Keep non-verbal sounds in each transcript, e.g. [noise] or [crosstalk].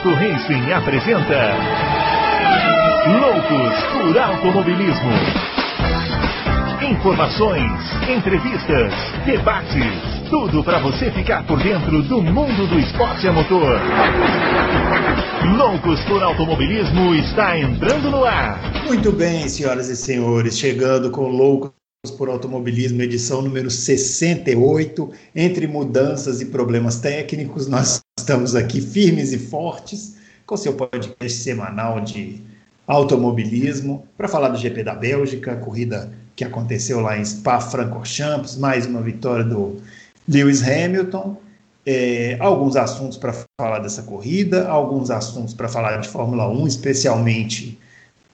Auto Racing apresenta Loucos por Automobilismo. Informações, entrevistas, debates, tudo para você ficar por dentro do mundo do esporte a motor. Loucos por Automobilismo está entrando no ar. Muito bem, senhoras e senhores, chegando com Loucos por Automobilismo, edição número 68. Entre mudanças e problemas técnicos, nós estamos aqui firmes e fortes com seu podcast semanal de automobilismo para falar do GP da Bélgica, corrida que aconteceu lá em Spa-Francorchamps, mais uma vitória do Lewis Hamilton. É, alguns assuntos para falar dessa corrida, alguns assuntos para falar de Fórmula 1, especialmente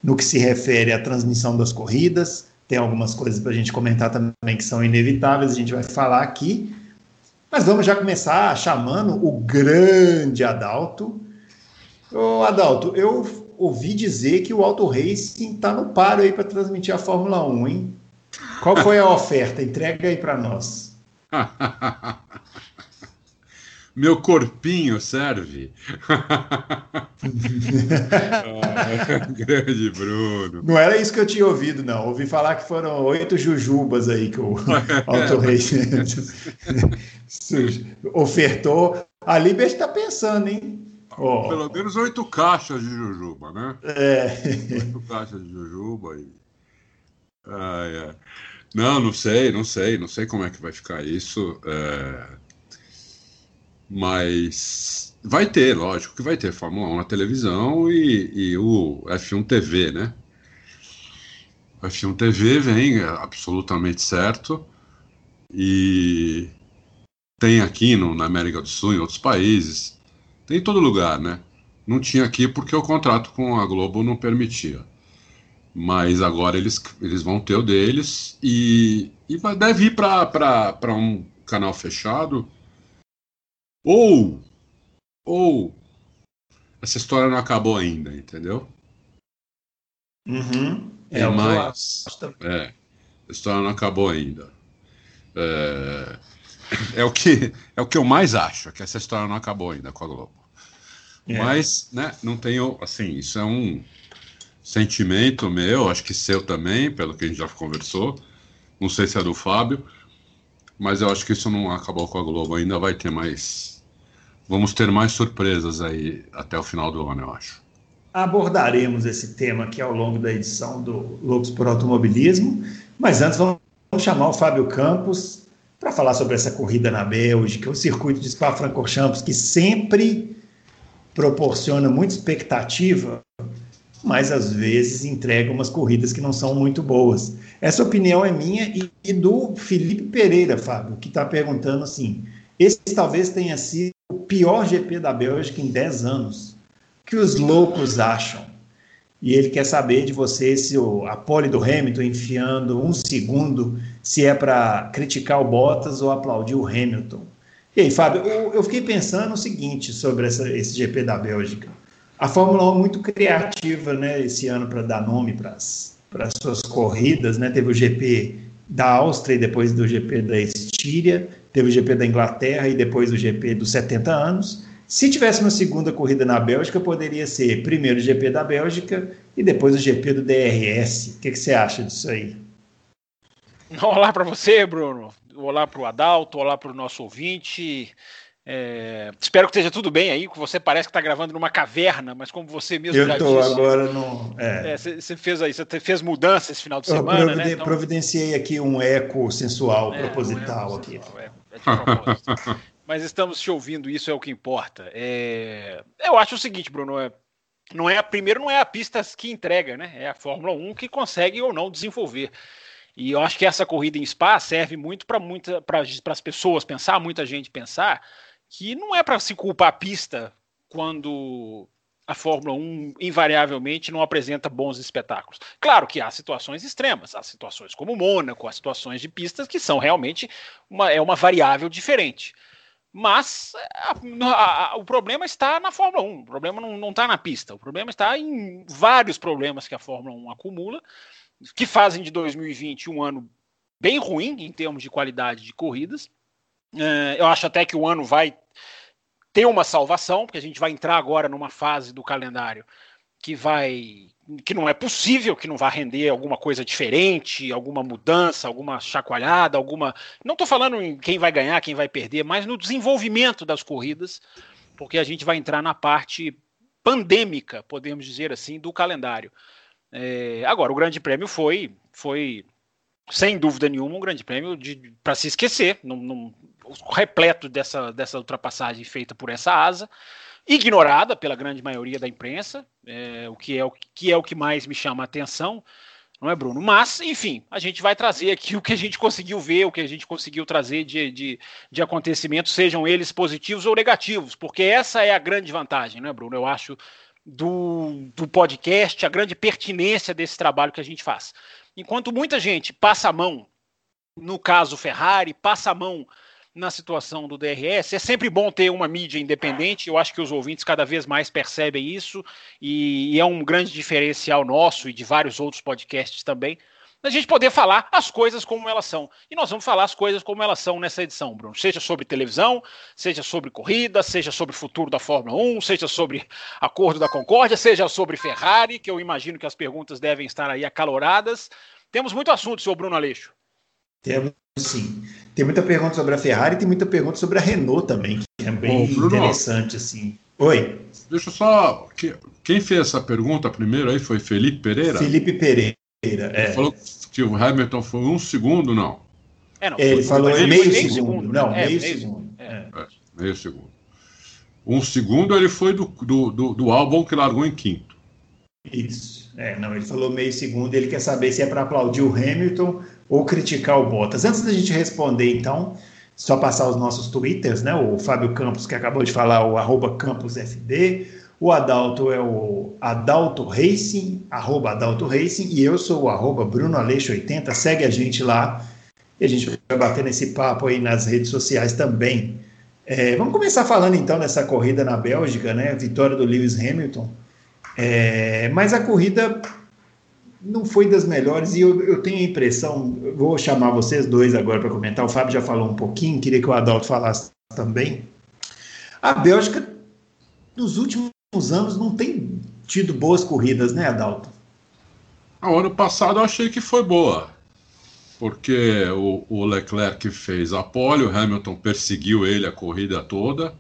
no que se refere à transmissão das corridas. Tem algumas coisas para a gente comentar também que são inevitáveis, a gente vai falar aqui. Mas vamos já começar chamando o grande Adalto. Ô Adalto, eu ouvi dizer que o Auto Racing está no paro aí para transmitir a Fórmula 1, hein? Qual foi a oferta? Entrega aí para nós. [laughs] Meu corpinho serve. [laughs] [laughs] ah, grande Bruno. Não era isso que eu tinha ouvido, não. Ouvi falar que foram oito jujubas aí que o [laughs] Auto Racing ofertou. A Liber está pensando, hein? Oh. Pelo menos oito caixas de jujuba, né? É. Oito caixas de jujuba e. Ah, é. Não, não sei, não sei, não sei como é que vai ficar isso. É... Mas vai ter, lógico que vai ter Fórmula 1 na televisão e, e o F1 TV, né? O F1 TV vem é absolutamente certo e tem aqui no, na América do Sul, em outros países, tem em todo lugar, né? Não tinha aqui porque o contrato com a Globo não permitia mas agora eles, eles vão ter o deles e, e deve ir para um canal fechado. Ou, ou essa história não acabou ainda, entendeu? Uhum. É, é mais. É, a história não acabou ainda. É, é, o que, é o que eu mais acho, que essa história não acabou ainda com a Globo. É. Mas, né, não tenho, assim, isso é um sentimento meu, acho que seu também, pelo que a gente já conversou. Não sei se é do Fábio, mas eu acho que isso não acabou com a Globo. Ainda vai ter mais. Vamos ter mais surpresas aí até o final do ano, eu acho. Abordaremos esse tema aqui ao longo da edição do Loucos por Automobilismo, mas antes vamos chamar o Fábio Campos para falar sobre essa corrida na Bélgica, o circuito de Spa-Francorchamps, que sempre proporciona muita expectativa mas às vezes entrega umas corridas que não são muito boas. Essa opinião é minha e, e do Felipe Pereira, Fábio, que está perguntando assim: esse talvez tenha sido o pior GP da Bélgica em 10 anos. O que os loucos acham? E ele quer saber de você se o, a pole do Hamilton enfiando um segundo, se é para criticar o Bottas ou aplaudir o Hamilton. E aí, Fábio, eu, eu fiquei pensando o seguinte sobre essa, esse GP da Bélgica a Fórmula 1 é muito criativa, né, esse ano para dar nome para as suas corridas, né? Teve o GP da Áustria e depois do GP da Estíria, teve o GP da Inglaterra e depois o GP dos 70 anos. Se tivesse uma segunda corrida na Bélgica, poderia ser primeiro o GP da Bélgica e depois o GP do DRS. O que, que você acha disso aí? Olá para você, Bruno. Olá para o Adalto, olá para o nosso ouvinte. É, espero que esteja tudo bem aí, que você parece que está gravando numa caverna, mas como você mesmo eu já tô disse. agora no. É. você é, fez aí, você fez mudança esse final de semana, providen né? Então... Providenciei aqui um eco sensual é, proposital um aqui. Sensual, é, [laughs] mas estamos te ouvindo, isso é o que importa. É, eu acho o seguinte, Bruno, é, não é a primeiro não é a pista que entrega, né? É a Fórmula 1 que consegue ou não desenvolver. E eu acho que essa corrida em Spa serve muito para muita para as pessoas pensar, muita gente pensar que não é para se culpar a pista quando a Fórmula 1 invariavelmente não apresenta bons espetáculos. Claro que há situações extremas, há situações como Mônaco, há situações de pistas que são realmente uma, é uma variável diferente. Mas a, a, a, o problema está na Fórmula 1, o problema não está na pista, o problema está em vários problemas que a Fórmula 1 acumula, que fazem de 2020 um ano bem ruim em termos de qualidade de corridas, eu acho até que o ano vai ter uma salvação, porque a gente vai entrar agora numa fase do calendário que vai que não é possível que não vá render alguma coisa diferente, alguma mudança, alguma chacoalhada, alguma. Não estou falando em quem vai ganhar, quem vai perder, mas no desenvolvimento das corridas, porque a gente vai entrar na parte pandêmica, podemos dizer assim, do calendário. É... agora, o Grande Prêmio foi, foi sem dúvida nenhuma, um Grande Prêmio para se esquecer, num, num, repleto dessa, dessa ultrapassagem feita por essa asa ignorada pela grande maioria da imprensa, é, o que é o que é o que mais me chama a atenção, não é, Bruno? Mas, enfim, a gente vai trazer aqui o que a gente conseguiu ver, o que a gente conseguiu trazer de, de, de acontecimentos, sejam eles positivos ou negativos, porque essa é a grande vantagem, não é, Bruno? Eu acho do, do podcast, a grande pertinência desse trabalho que a gente faz. Enquanto muita gente passa a mão, no caso Ferrari, passa a mão na situação do DRS. É sempre bom ter uma mídia independente, eu acho que os ouvintes cada vez mais percebem isso, e, e é um grande diferencial nosso e de vários outros podcasts também, a gente poder falar as coisas como elas são. E nós vamos falar as coisas como elas são nessa edição, Bruno. Seja sobre televisão, seja sobre corrida, seja sobre futuro da Fórmula 1, seja sobre acordo da Concórdia, seja sobre Ferrari, que eu imagino que as perguntas devem estar aí acaloradas. Temos muito assunto, senhor Bruno Aleixo. Temos sim. Tem muita pergunta sobre a Ferrari e tem muita pergunta sobre a Renault também, que é bem Bruno, interessante, assim. Oi. Deixa eu só. Quem fez essa pergunta primeiro aí foi Felipe Pereira? Felipe Pereira, é. Ele falou que o Hamilton foi um segundo, não. É, não ele falou ele meio, meio, segundo. segundo né? Não, é, meio, meio, segundo. É. é. meio segundo. Um segundo ele foi do, do, do, do álbum que largou em quinto. Isso. É, não, ele falou meio segundo. Ele quer saber se é para aplaudir o Hamilton ou criticar o Bottas. Antes da gente responder, então, só passar os nossos twitters, né? O Fábio Campos, que acabou de falar, o arroba CamposFD. O Adalto é o Adalto Racing, arroba Adalto Racing, e eu sou o arroba Bruno Aleixo 80. Segue a gente lá e a gente vai bater nesse papo aí nas redes sociais também. É, vamos começar falando então dessa corrida na Bélgica, né? Vitória do Lewis Hamilton. É, mas a corrida não foi das melhores e eu, eu tenho a impressão, vou chamar vocês dois agora para comentar. O Fábio já falou um pouquinho, queria que o Adalto falasse também. A Bélgica, nos últimos anos, não tem tido boas corridas, né, Adalto? O ano passado eu achei que foi boa, porque o, o Leclerc fez a pole, o Hamilton perseguiu ele a corrida toda.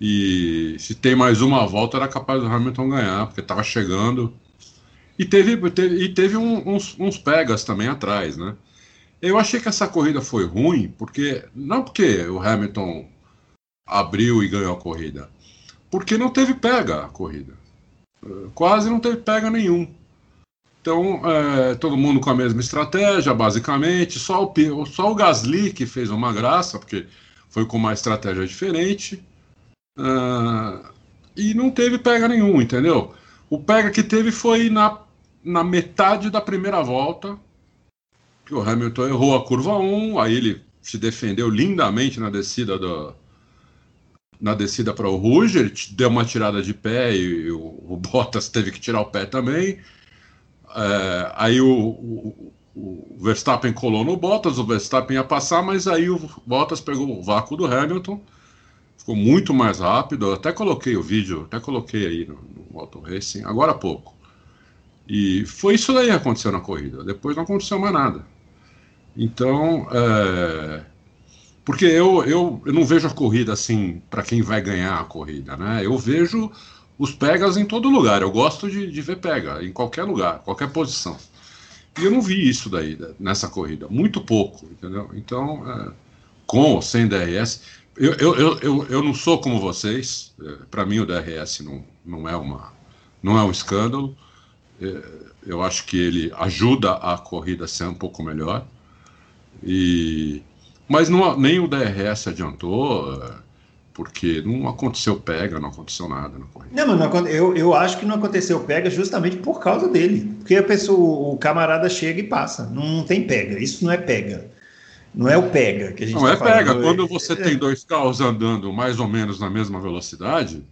E se tem mais uma volta, era capaz do Hamilton ganhar, porque estava chegando. E teve, teve, e teve um, uns, uns pegas também atrás, né? Eu achei que essa corrida foi ruim, porque não porque o Hamilton abriu e ganhou a corrida, porque não teve pega a corrida. Quase não teve pega nenhum. Então, é, todo mundo com a mesma estratégia, basicamente. Só o, só o Gasly que fez uma graça, porque foi com uma estratégia diferente. Uh, e não teve pega nenhum, entendeu? O pega que teve foi na na metade da primeira volta, que o Hamilton errou a curva 1, aí ele se defendeu lindamente na descida do, na descida para o Rouge, ele deu uma tirada de pé e, o, o Bottas teve que tirar o pé também. É, aí o, o, o, Verstappen colou no Bottas, o Verstappen ia passar, mas aí o Bottas pegou o vácuo do Hamilton, ficou muito mais rápido. Eu até coloquei o vídeo, até coloquei aí no, no Auto Racing, agora há pouco. E foi isso aí que aconteceu na corrida. Depois não aconteceu mais nada. Então, é... porque eu, eu, eu não vejo a corrida assim para quem vai ganhar a corrida, né? Eu vejo os pegas em todo lugar. Eu gosto de, de ver pega em qualquer lugar, qualquer posição. E eu não vi isso daí nessa corrida, muito pouco, entendeu? Então, é... com ou sem DRS, eu, eu, eu, eu, eu não sou como vocês. É, para mim, o DRS não, não é uma não é um escândalo. É, eu acho que ele ajuda a corrida a ser um pouco melhor. E mas não, nem o DRS adiantou, é, porque não aconteceu pega, não aconteceu nada na corrida. Não, não, eu, eu acho que não aconteceu pega justamente por causa dele. Porque a pessoa, o camarada chega e passa. Não, não tem pega. Isso não é pega. Não é o pega que a gente Não tá é falando. pega. Quando você é... tem dois carros andando mais ou menos na mesma velocidade,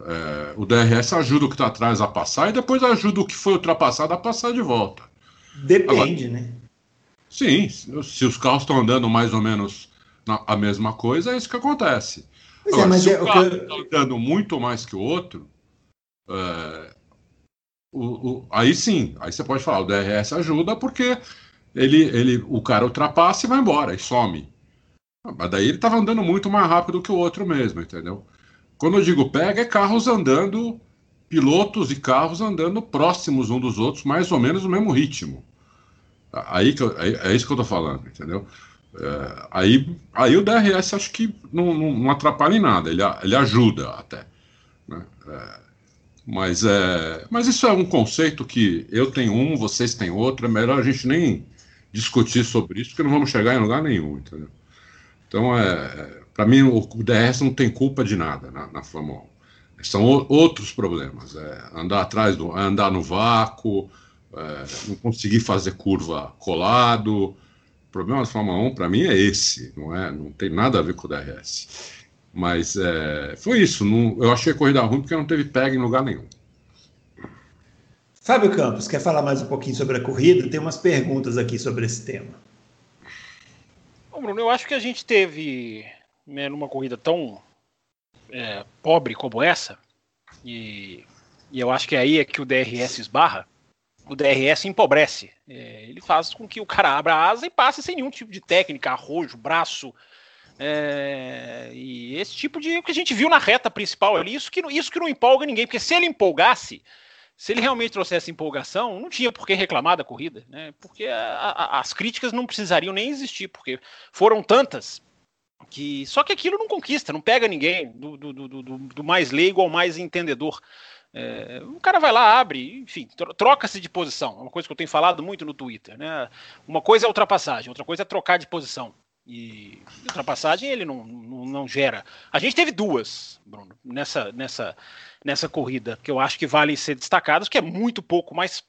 é, o DRS ajuda o que está atrás a passar e depois ajuda o que foi ultrapassado a passar de volta. Depende, Agora, né? Sim, se os carros estão andando mais ou menos na, a mesma coisa, é isso que acontece. Agora, é, mas se é, o carro está andando muito mais que o outro, é, o, o, aí sim, aí você pode falar, o DRS ajuda porque ele, ele, o cara ultrapassa e vai embora, e some. Mas daí ele estava andando muito mais rápido que o outro mesmo, entendeu? Quando eu digo pega, é carros andando, pilotos e carros andando próximos um dos outros, mais ou menos no mesmo ritmo. Aí que eu, é, é isso que eu tô falando, entendeu? É, aí, aí o DRS acho que não, não, não, atrapalha em nada, ele, ele ajuda até. Né? É, mas, é, mas isso é um conceito que eu tenho um, vocês têm outro, é melhor a gente nem discutir sobre isso, porque não vamos chegar em lugar nenhum, entendeu? Então, é, é para mim, o DRS não tem culpa de nada na, na Fórmula 1. São o, outros problemas, é, andar atrás do, andar no vácuo, é, não conseguir fazer curva colado. O problema da Fórmula 1 para mim é esse, não é? Não tem nada a ver com o DRS. Mas é, foi isso. Não, eu achei a corrida ruim porque não teve pega em lugar nenhum. Fábio Campos, quer falar mais um pouquinho sobre a corrida? Tem umas perguntas aqui sobre esse tema. Bom, Bruno, eu acho que a gente teve né, numa corrida tão é, pobre como essa, e, e, eu acho que aí é que o DRS esbarra, o DRS empobrece. É, ele faz com que o cara abra a asa e passe sem nenhum tipo de técnica, arrojo, braço. É, e esse tipo de que a gente viu na reta principal ali, isso que, isso que não empolga ninguém, porque se ele empolgasse, se ele realmente trouxesse empolgação, não tinha por que reclamar da corrida, né? Porque a, a, as críticas não precisariam nem existir, porque foram tantas que só que aquilo não conquista, não pega ninguém, do, do, do, do mais leigo ao mais entendedor. É, o cara vai lá, abre, enfim, troca-se de posição. É uma coisa que eu tenho falado muito no Twitter. Né? Uma coisa é ultrapassagem, outra coisa é trocar de posição. E ultrapassagem ele não, não, não, gera. A gente teve duas, Bruno, nessa, nessa, nessa corrida, que eu acho que valem ser destacadas, que é muito pouco, mas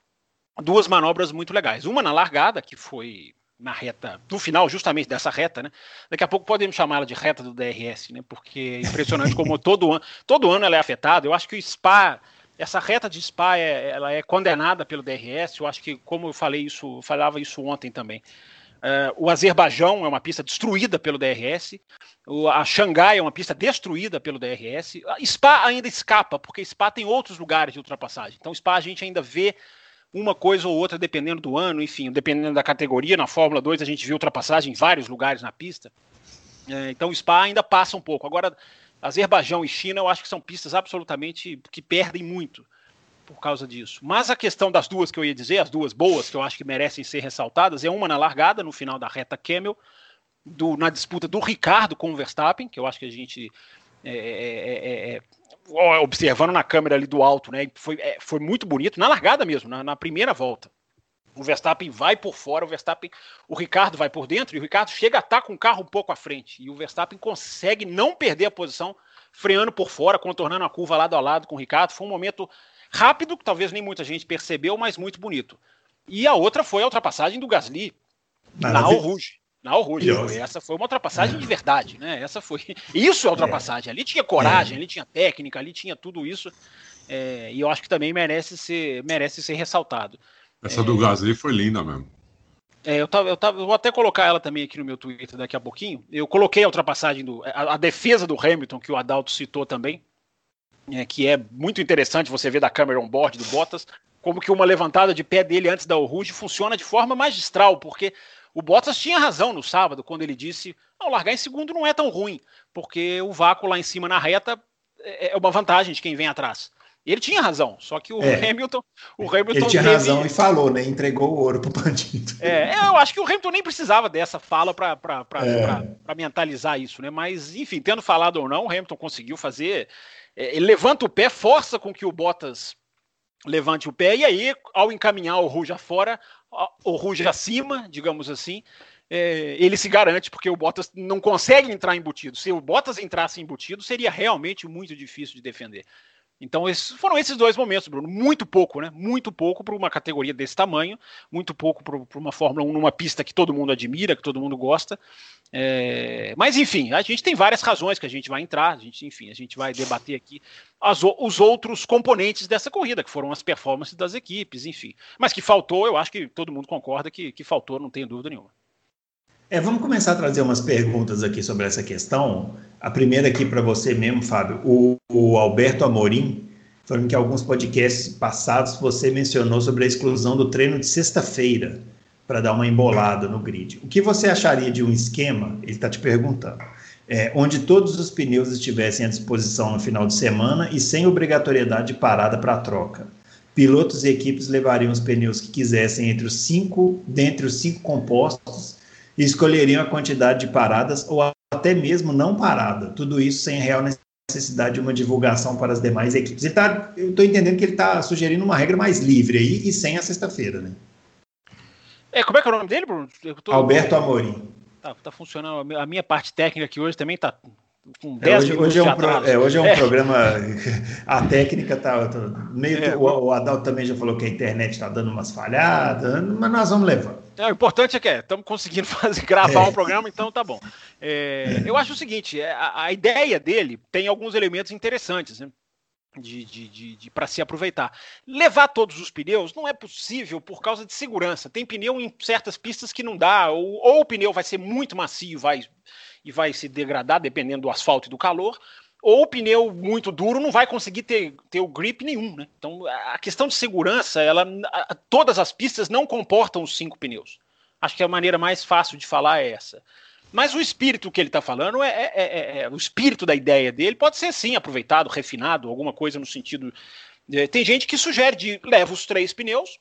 duas manobras muito legais. Uma na largada, que foi na reta, no final justamente dessa reta, né? Daqui a pouco podemos chamá-la de reta do DRS, né? Porque é impressionante como [laughs] todo ano, todo ano ela é afetada. Eu acho que o Spa, essa reta de Spa, é, ela é condenada pelo DRS. Eu acho que, como eu falei isso, falava isso ontem também. Uh, o Azerbaijão é uma pista destruída pelo DRS. O, a Xangai é uma pista destruída pelo DRS. A Spa ainda escapa, porque Spa tem outros lugares de ultrapassagem. Então, Spa a gente ainda vê uma coisa ou outra, dependendo do ano, enfim, dependendo da categoria. Na Fórmula 2 a gente viu ultrapassagem em vários lugares na pista. É, então o Spa ainda passa um pouco. Agora, Azerbaijão e China eu acho que são pistas absolutamente que perdem muito por causa disso. Mas a questão das duas que eu ia dizer, as duas boas que eu acho que merecem ser ressaltadas, é uma na largada, no final da reta Camel, do, na disputa do Ricardo com o Verstappen, que eu acho que a gente é, é, é, observando na câmera ali do alto, né? Foi, é, foi muito bonito, na largada mesmo, na, na, primeira volta. O Verstappen vai por fora, o Verstappen, o Ricardo vai por dentro, e o Ricardo chega a estar com o carro um pouco à frente. E o Verstappen consegue não perder a posição, freando por fora, contornando a curva lado a lado com o Ricardo. Foi um momento rápido, que talvez nem muita gente percebeu, mas muito bonito. E a outra foi a ultrapassagem do Gasly na Al Rouge. Na Rouge. Essa foi uma ultrapassagem de verdade, né? Essa foi. [laughs] Isso é ultrapassagem. Ali tinha coragem, é. ali tinha técnica, ali tinha tudo isso. É, e eu acho que também merece ser, merece ser ressaltado. Essa é, do Gasly foi linda mesmo. É, eu, tava, eu, tava, vou até colocar ela também aqui no meu Twitter daqui a pouquinho. Eu coloquei a ultrapassagem do. A, a defesa do Hamilton, que o Adalto citou também, é, que é muito interessante você ver da câmera on-board do Bottas, como que uma levantada de pé dele antes da Rouge funciona de forma magistral, porque o Bottas tinha razão no sábado, quando ele disse: não, largar em segundo não é tão ruim, porque o vácuo lá em cima na reta é, é uma vantagem de quem vem atrás. Ele tinha razão, só que o é. Hamilton. O Hamilton ele tinha teve... razão e falou, né? Entregou o ouro pro bandido. É, eu acho que o Hamilton nem precisava dessa fala para é. mentalizar isso, né? Mas, enfim, tendo falado ou não, o Hamilton conseguiu fazer. É, ele levanta o pé, força com que o Bottas levante o pé, e aí, ao encaminhar o Ruja fora, o Ruja acima, digamos assim, é, ele se garante, porque o Bottas não consegue entrar embutido. Se o Bottas entrasse embutido, seria realmente muito difícil de defender. Então, esses, foram esses dois momentos, Bruno. Muito pouco, né? Muito pouco para uma categoria desse tamanho, muito pouco para uma Fórmula 1 numa pista que todo mundo admira, que todo mundo gosta. É, mas, enfim, a gente tem várias razões que a gente vai entrar, a gente, enfim, a gente vai debater aqui as, os outros componentes dessa corrida, que foram as performances das equipes, enfim. Mas que faltou, eu acho que todo mundo concorda que, que faltou, não tenho dúvida nenhuma. É, vamos começar a trazer umas perguntas aqui sobre essa questão. A primeira aqui para você mesmo, Fábio. O, o Alberto Amorim falando que alguns podcasts passados você mencionou sobre a exclusão do treino de sexta-feira para dar uma embolada no grid. O que você acharia de um esquema? Ele está te perguntando. É, onde todos os pneus estivessem à disposição no final de semana e sem obrigatoriedade de parada para troca. Pilotos e equipes levariam os pneus que quisessem entre os cinco, dentre os cinco compostos e escolheriam a quantidade de paradas ou até mesmo não parada. Tudo isso sem real necessidade de uma divulgação para as demais equipes. Ele tá, eu estou entendendo que ele está sugerindo uma regra mais livre aí e sem a sexta-feira, né? É, como é que é o nome dele, Bruno? Tô... Alberto Amorim. Tá, tá funcionando. A minha parte técnica aqui hoje também está com 10 é, hoje, hoje, é um pro, é, hoje é um é. programa. [laughs] A técnica tá, tá meio. É, o, o Adalto também já falou que a internet está dando umas falhadas, mas nós vamos levando. É, o importante é que estamos é, conseguindo [laughs] fazer, gravar é. um programa, então tá bom. É, eu acho o seguinte: a, a, ideia dele tem alguns elementos interessantes. Né? de, de, de, de para se aproveitar. Levar todos os pneus não é possível por causa de segurança. Tem pneu em certas pistas que não dá, ou, ou o pneu vai ser muito macio vai, e vai se degradar dependendo do asfalto e do calor, ou o pneu muito duro não vai conseguir ter, ter o grip nenhum. Né? Então a questão de segurança, ela, a, todas as pistas não comportam os cinco pneus. Acho que a maneira mais fácil de falar é essa. Mas o espírito que ele está falando é, é, é, é, o espírito da ideia dele pode ser sim aproveitado, refinado, alguma coisa no sentido. De, tem gente que sugere de leva os três pneus,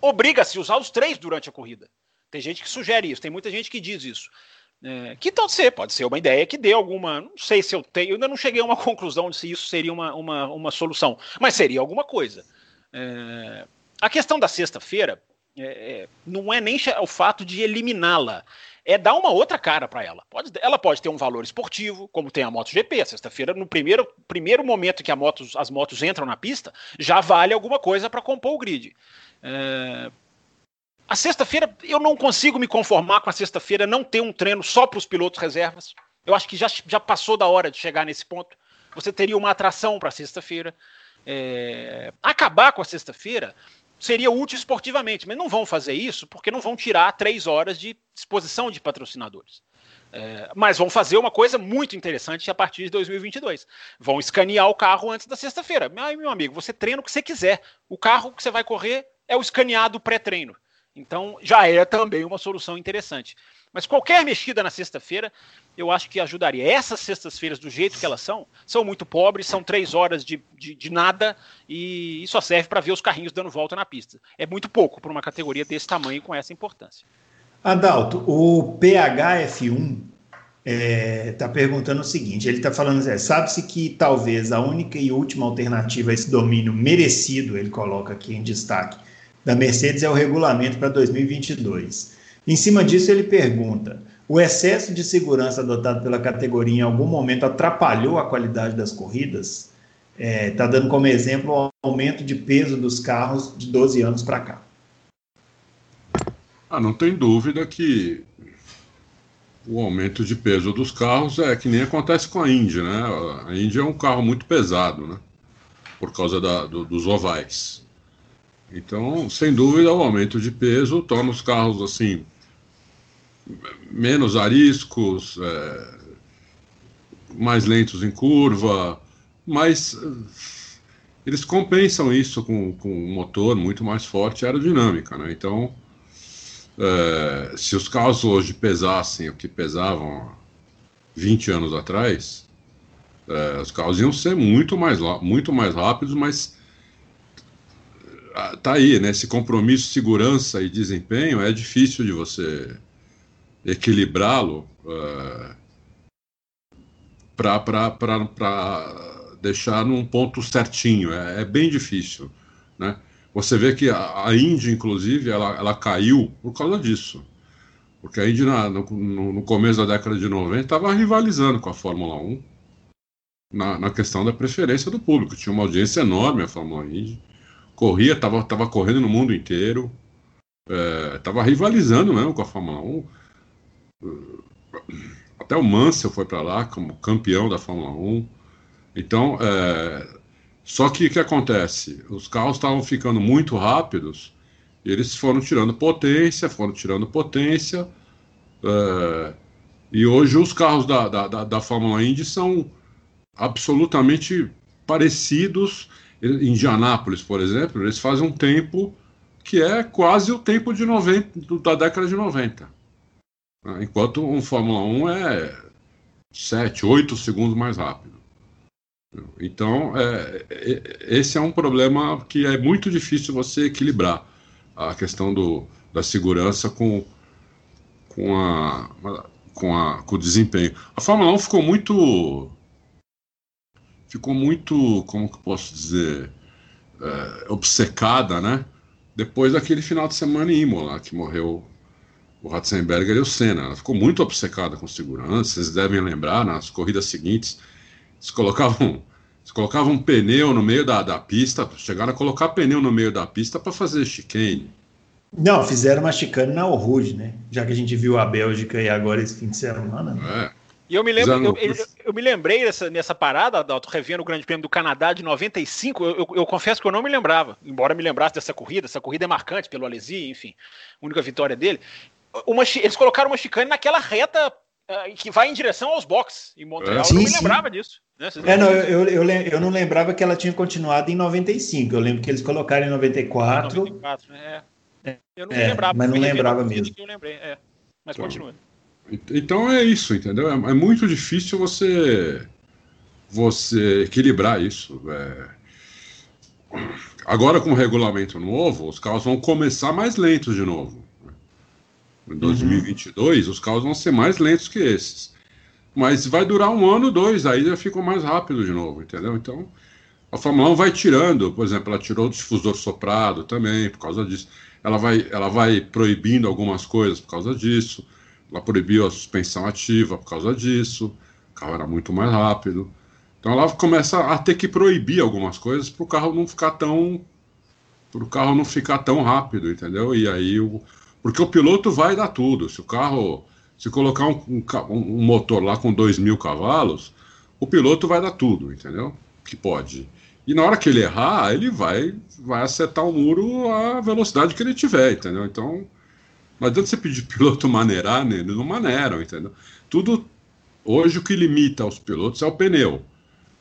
obriga-se a usar os três durante a corrida. Tem gente que sugere isso, tem muita gente que diz isso. É, que pode ser, pode ser uma ideia que dê alguma. Não sei se eu tenho, eu ainda não cheguei a uma [laughs] conclusão de se isso seria uma, uma, uma solução, mas seria alguma coisa. É, a questão da sexta-feira é, é não é nem o fato de eliminá-la, é dar uma outra cara para ela. Pode, ela pode ter um valor esportivo, como tem a MotoGP. Sexta-feira, no primeiro, primeiro momento que motos, as motos entram na pista, já vale alguma coisa para compor o grid. É... A sexta-feira, eu não consigo me conformar com a sexta-feira não ter um treino só para os pilotos reservas. Eu acho que já, já passou da hora de chegar nesse ponto. Você teria uma atração para sexta-feira. É... Acabar com a sexta-feira seria útil esportivamente, mas não vão fazer isso porque não vão tirar três horas de exposição de patrocinadores. É, mas vão fazer uma coisa muito interessante a partir de 2022. Vão escanear o carro antes da sexta-feira. Meu amigo, você treina o que você quiser. O carro que você vai correr é o escaneado pré-treino. Então já é também uma solução interessante. Mas qualquer mexida na sexta-feira, eu acho que ajudaria. Essas sextas-feiras, do jeito que elas são, são muito pobres, são três horas de, de, de nada e, só serve para ver os carrinhos dando volta na pista. É muito pouco para uma categoria desse tamanho com essa importância. Adalto, o PHF1 está é, tá perguntando o seguinte: ele está falando, é, sabe-se que talvez a única e última alternativa a esse domínio merecido, ele coloca aqui em destaque, da Mercedes é o regulamento para 2022. Em cima disso, ele pergunta: o excesso de segurança adotado pela categoria em algum momento atrapalhou a qualidade das corridas? Está é, tá dando como exemplo o aumento de peso dos carros de 12 anos para cá. Ah, não tem dúvida que o aumento de peso dos carros é que nem acontece com a Indy, né? A Indy é um carro muito pesado, né? Por causa da, do, dos ovais. Então, sem dúvida, o aumento de peso torna os carros assim menos ariscos, é, mais lentos em curva, mas é, eles compensam isso com, com um motor muito mais forte aerodinâmica. Né? Então, é, se os carros hoje pesassem o que pesavam 20 anos atrás, é, os carros iam ser muito mais, muito mais rápidos, mas tá aí, né? Esse compromisso, segurança e desempenho é difícil de você equilibrá-lo uh, para deixar num ponto certinho. É, é, bem difícil. Né? Você vê que a, Índia, inclusive, ela, ela caiu por causa disso. Porque a Índia, na, no, no, começo da década de 90, estava rivalizando com a Fórmula 1 na, na, questão da preferência do público. Tinha uma audiência enorme a Fórmula Indy. Corria, estava tava correndo no mundo inteiro. Estava é, rivalizando mesmo com a Fórmula 1. Até o Mansell foi para lá como campeão da Fórmula 1. Então, é, só que o que acontece? Os carros estavam ficando muito rápidos, eles foram tirando potência, foram tirando potência, É, e hoje os carros da, da, da Fórmula Indy são absolutamente parecidos. Indianápolis, por exemplo, eles fazem um tempo que é quase o tempo de 90, da década de 90. Enquanto um Fórmula 1 é 7, 8 segundos mais rápido. Então, é, é, esse é um problema que é muito difícil você equilibrar a questão do, da segurança com, com, a, com, a, com o desempenho. A Fórmula 1 ficou muito. Ficou muito, como que eu posso dizer, é, obcecada, né? Depois daquele final de semana em Imola, que morreu o Ratzenberger e o Senna. Ela ficou muito obcecada com segurança. Vocês devem lembrar, nas corridas seguintes, eles colocavam, eles colocavam um pneu no meio da, da pista, chegaram a colocar pneu no meio da pista para fazer chicane. Não, fizeram uma chicane na Rude, né? Já que a gente viu a Bélgica e agora esse fim de semana. Né? É. E eu me lembro, eu, eu, eu, me lembrei dessa, nessa parada, Dalton, revendo o Grande Prêmio do Canadá de 95. Eu, eu, confesso que eu não me lembrava, embora me lembrasse dessa corrida. Essa corrida é marcante pelo Alesi, enfim, única vitória dele. Uma, eles colocaram uma chicane naquela reta uh, que vai em direção aos boxes em Montreal. Sim, eu não me lembrava disso. Né? É, não, eu, eu, eu, não lembrava que ela tinha continuado em 95. Eu lembro que eles colocaram em 94. 94 né? é. Eu não é, lembrava. Mas não lembrava mesmo. eu lembrei, é. Mas então, continua. Então é isso, entendeu? É, é, muito difícil você você equilibrar isso. É... Agora com o regulamento novo, os carros vão começar mais lentos de novo. Em 2022, uhum. os carros vão ser mais lentos que esses. Mas vai durar um ano, dois, aí já ficam mais rápido de novo, entendeu? Então, a Fórmula 1 vai tirando, por exemplo, ela tirou o difusor soprado também, por causa disso. Ela vai, ela vai proibindo algumas coisas por causa disso. Ela proibiu a suspensão ativa por causa disso. O carro era muito mais rápido. Então ela começa a ter que proibir algumas coisas para o carro não ficar tão. para o carro não ficar tão rápido, entendeu? E aí o, porque o piloto vai dar tudo. Se o carro. Se colocar um, um, um motor lá com 2 mil cavalos, o piloto vai dar tudo, entendeu? Que pode. E na hora que ele errar, ele vai, vai acertar o muro à velocidade que ele tiver, entendeu? Então, não adianta você pedir [laughs] piloto maneirar, né? eles não maneiram, entendeu? Tudo. Hoje o que limita os pilotos é o pneu.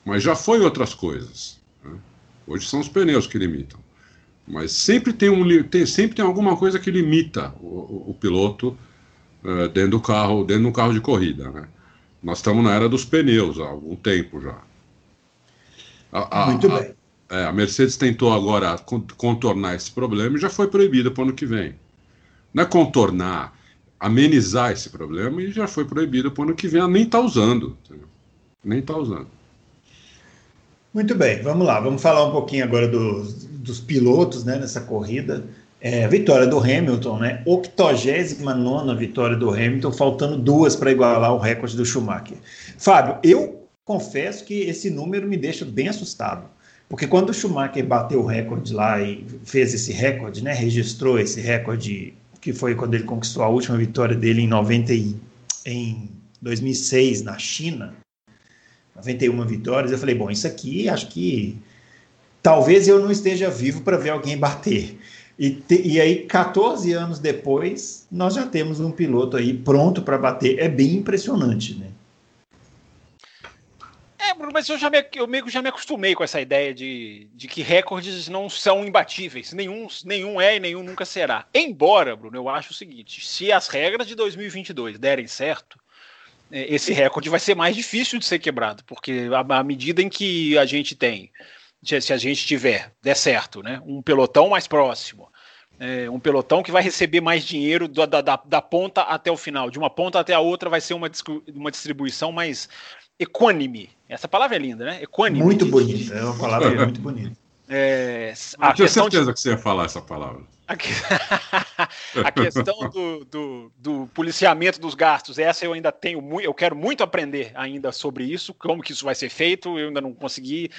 Mas já foi outras coisas. Né? Hoje são os pneus que limitam. Mas sempre tem, um, tem, sempre tem alguma coisa que limita o, o, o piloto uh, dentro do carro, dentro de um carro de corrida. Né? Nós estamos na era dos pneus há algum tempo já. A, a, Muito bem. A, é, a Mercedes tentou agora contornar esse problema e já foi proibida para o ano que vem. Não é contornar, amenizar esse problema e já foi proibida para o ano que vem. Nem está usando. Entendeu? Nem está usando. Muito bem, vamos lá. Vamos falar um pouquinho agora dos, dos pilotos né, nessa corrida. É, vitória do Hamilton, né? 89 vitória do Hamilton, faltando duas para igualar o recorde do Schumacher. Fábio, eu confesso que esse número me deixa bem assustado. Porque quando o Schumacher bateu o recorde lá e fez esse recorde, né? Registrou esse recorde, que foi quando ele conquistou a última vitória dele em 90 e, em 2006 na China. 91 vitórias. Eu falei, bom, isso aqui acho que talvez eu não esteja vivo para ver alguém bater. E, te, e aí, 14 anos depois, nós já temos um piloto aí pronto para bater. É bem impressionante, né? É, Bruno, mas eu, já me, eu meio já me acostumei com essa ideia de, de que recordes não são imbatíveis. Nenhum, nenhum é e nenhum nunca será. Embora, Bruno, eu acho o seguinte: se as regras de 2022 derem certo, é, esse recorde vai ser mais difícil de ser quebrado, porque à medida em que a gente tem, se a gente tiver, der certo, né, um pelotão mais próximo, é, um pelotão que vai receber mais dinheiro da, da, da, ponta até o final, de uma ponta até a outra vai ser uma, uma distribuição mais equânime. Essa palavra é linda, né? Equânime. Muito bonita, é uma palavra muito bonita. É, a Eu tinha certeza de... que você ia falar essa palavra. A, que... [laughs] a questão do, do, do, policiamento dos gastos, essa eu ainda tenho muito, eu quero muito aprender ainda sobre isso, como que isso vai ser feito, eu ainda não consegui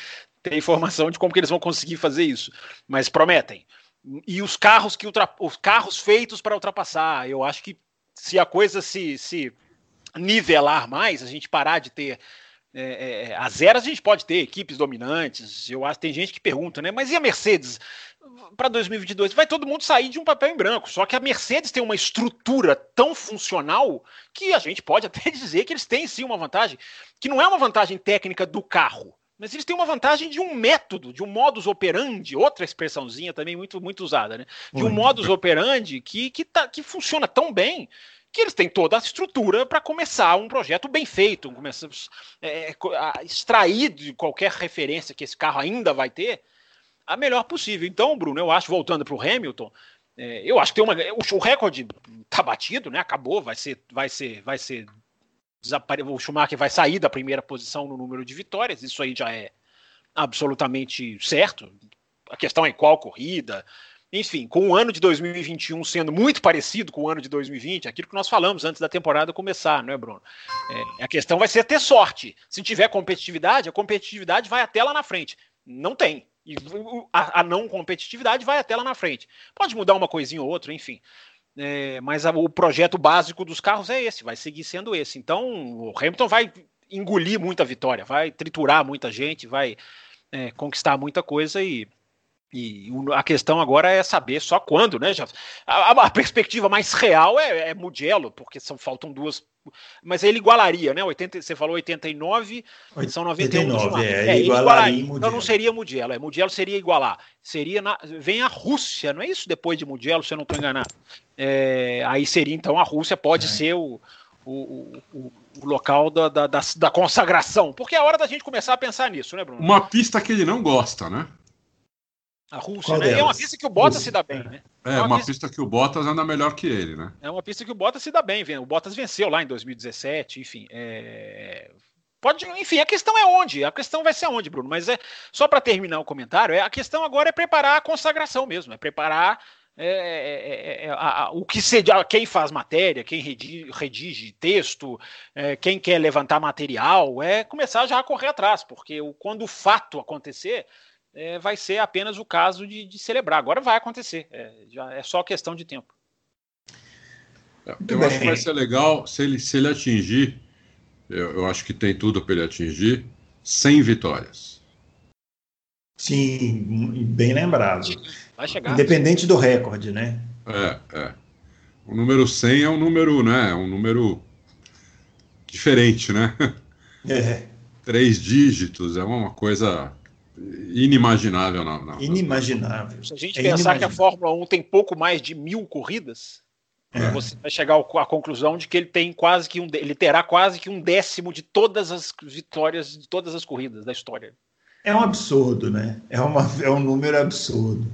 ter informação de como que eles vão conseguir fazer isso, mas prometem. E os carros que ultra... os carros feitos para ultrapassar, eu acho que se a coisa se, se nivelar mais, a gente parar de ter É, é, as eras a gente pode ter equipes dominantes. Eu acho tem gente que pergunta, né? Mas e a Mercedes para 2022? Vai todo mundo sair de um papel em branco. Só que a Mercedes tem uma estrutura tão funcional que a gente pode [laughs] até dizer que eles têm sim uma vantagem, que não é uma vantagem técnica do carro, mas eles têm uma vantagem de um método, de um modus operandi, outra expressãozinha também muito muito usada, né? De um modus operandi que que, tá, que funciona tão bem que eles têm toda a estrutura para começar um projeto bem feito, começar é, a extrair de qualquer referência que esse carro ainda vai ter a melhor possível. Então, Bruno, eu acho, voltando para o Hamilton, é, eu acho que tem uma, o, o recorde está batido, né? Acabou, vai ser, vai ser, vai ser o Schumacher vai sair da primeira posição no número de vitórias. Isso aí já é absolutamente certo. A questão é qual corrida, enfim, com o ano de 2021 sendo muito parecido com o ano de 2020, aquilo que nós falamos antes da temporada começar, não é, Bruno? É, a questão vai ser ter sorte. Se tiver competitividade, a competitividade vai até lá na frente. Não tem. E a, a não competitividade vai até lá na frente. Pode mudar uma coisinha ou outra, enfim. É, mas a, o projeto básico dos carros é esse, vai seguir sendo esse. Então, o Hamilton vai engolir muita vitória, vai triturar muita gente, vai é, conquistar muita coisa e e a questão agora é saber só quando, né? Já, a, a perspectiva mais real é, é Mugello, porque são, faltam duas. Mas ele igualaria, né? 80, você falou 89, 89 são 91 89, é, é, ele igualaria. Então não seria Mugello, é, Mugello seria igualar. Seria na, vem a Rússia, não é isso depois de Mugello, se eu não estou enganado. É, aí seria então a Rússia pode é. ser o, o, o, o local da, da, da, da consagração, porque é hora da gente começar a pensar nisso, né, Bruno? Uma pista que ele não gosta, né? A Rússia, Qual né? Delas? É uma pista que o Bottas se dá bem, né? É, é uma, uma pista... pista... que o Bottas anda melhor que ele, né? É uma pista que o Bottas se dá bem, o Bottas venceu lá em 2017, enfim. É... Pode, enfim, a questão é onde? A questão vai ser onde, Bruno? Mas é só para terminar o comentário, é, a questão agora é preparar a consagração mesmo, é preparar é, é, é, é a, a, o que se, quem faz matéria, quem redige, redige texto, é, quem quer levantar material, é começar já a correr atrás, porque o, quando o fato acontecer, é, vai ser apenas o caso de, de celebrar. Agora vai acontecer, é, já é só questão de tempo. É, eu acho que vai ser legal se ele, se ele atingir, eu, eu acho que tem tudo para ele atingir, 100 vitórias. Sim, bem lembrado. Vai chegar. Independente do recorde, né? É, é. O número 100 é um número, né? É um número diferente, né? É. Três dígitos, é uma coisa inimaginável. Na, na, inimaginável. Se a gente é pensar que a Fórmula 1 tem pouco mais de mil corridas, é. você vai chegar à conclusão de que ele tem quase que um, ele terá quase que um décimo de todas as vitórias de todas as corridas da história. É um absurdo, né? É, uma, é um número absurdo.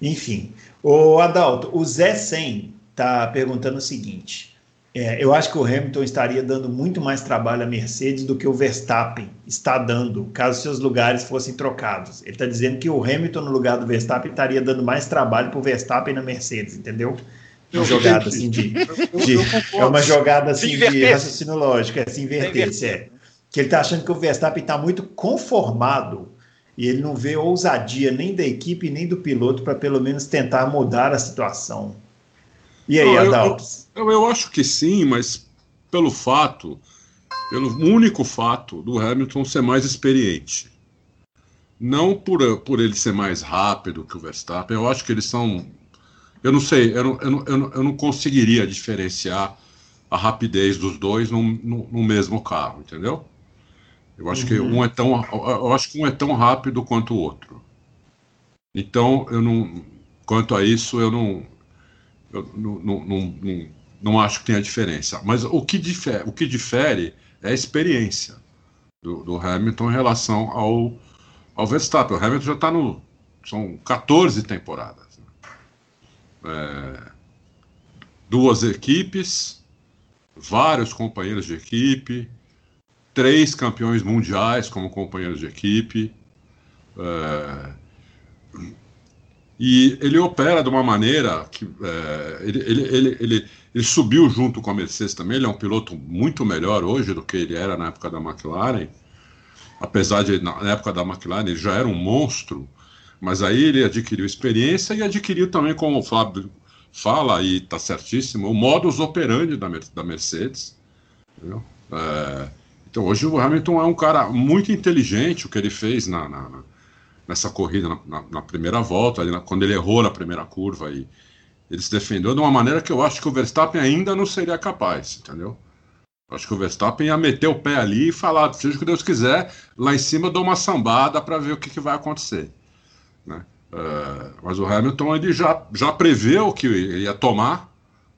Enfim, o Adalto, o Zé 100 está perguntando o seguinte: é, eu acho que o Hamilton estaria dando muito mais trabalho à Mercedes do que o Verstappen está dando, caso seus lugares fossem trocados. Ele está dizendo que o Hamilton no lugar do Verstappen estaria dando mais trabalho para o Verstappen na Mercedes, entendeu? Uma jogada assim de, de é uma jogada assim de raciocínio lógico, é se inverter, é. Que ele está achando que o Verstappen está muito conformado e ele não vê ousadia nem da equipe nem do piloto para pelo menos tentar mudar a situação. E aí, Adalto? Eu, eu acho que sim, mas pelo fato, pelo único fato do Hamilton ser mais experiente. Não por, por ele ser mais rápido que o Verstappen, eu acho que eles são. Eu não sei, eu não, eu não, eu não, eu não conseguiria diferenciar a rapidez dos dois no, no, no mesmo carro, entendeu? Eu acho uhum. que um é tão, eu acho que um é tão rápido quanto o outro. Então, eu não, quanto a isso, eu não, não, não, não, não acho que tenha diferença. Mas o que difere, o que difere é a experiência do, do Hamilton em relação ao, ao Verstappen. O Hamilton já está no. São 14 temporadas. Né? É, duas equipes, vários companheiros de equipe, três campeões mundiais como companheiros de equipe. É, e ele opera de uma maneira que é, ele, ele, ele, ele, subiu junto com a Mercedes também. Ele é um piloto muito melhor hoje do que ele era na época da McLaren. Apesar de, na época da McLaren, ele já era um monstro. Mas aí ele adquiriu experiência e adquiriu também, como o Fábio fala, e está certíssimo, o modus operandi da, da Mercedes. É, Então hoje o Hamilton é um cara muito inteligente, o que ele fez na, na nessa corrida, na, na primeira volta, ali, quando ele errou na primeira curva e ele se defendeu de uma maneira que eu acho que o Verstappen ainda não seria capaz, entendeu? Acho que o Verstappen ia meter o pé ali e falar, seja o que Deus quiser, lá em cima dou uma sambada para ver o que, que, vai acontecer. Né? Uh, mas o Hamilton ele já, já preveu que ia tomar,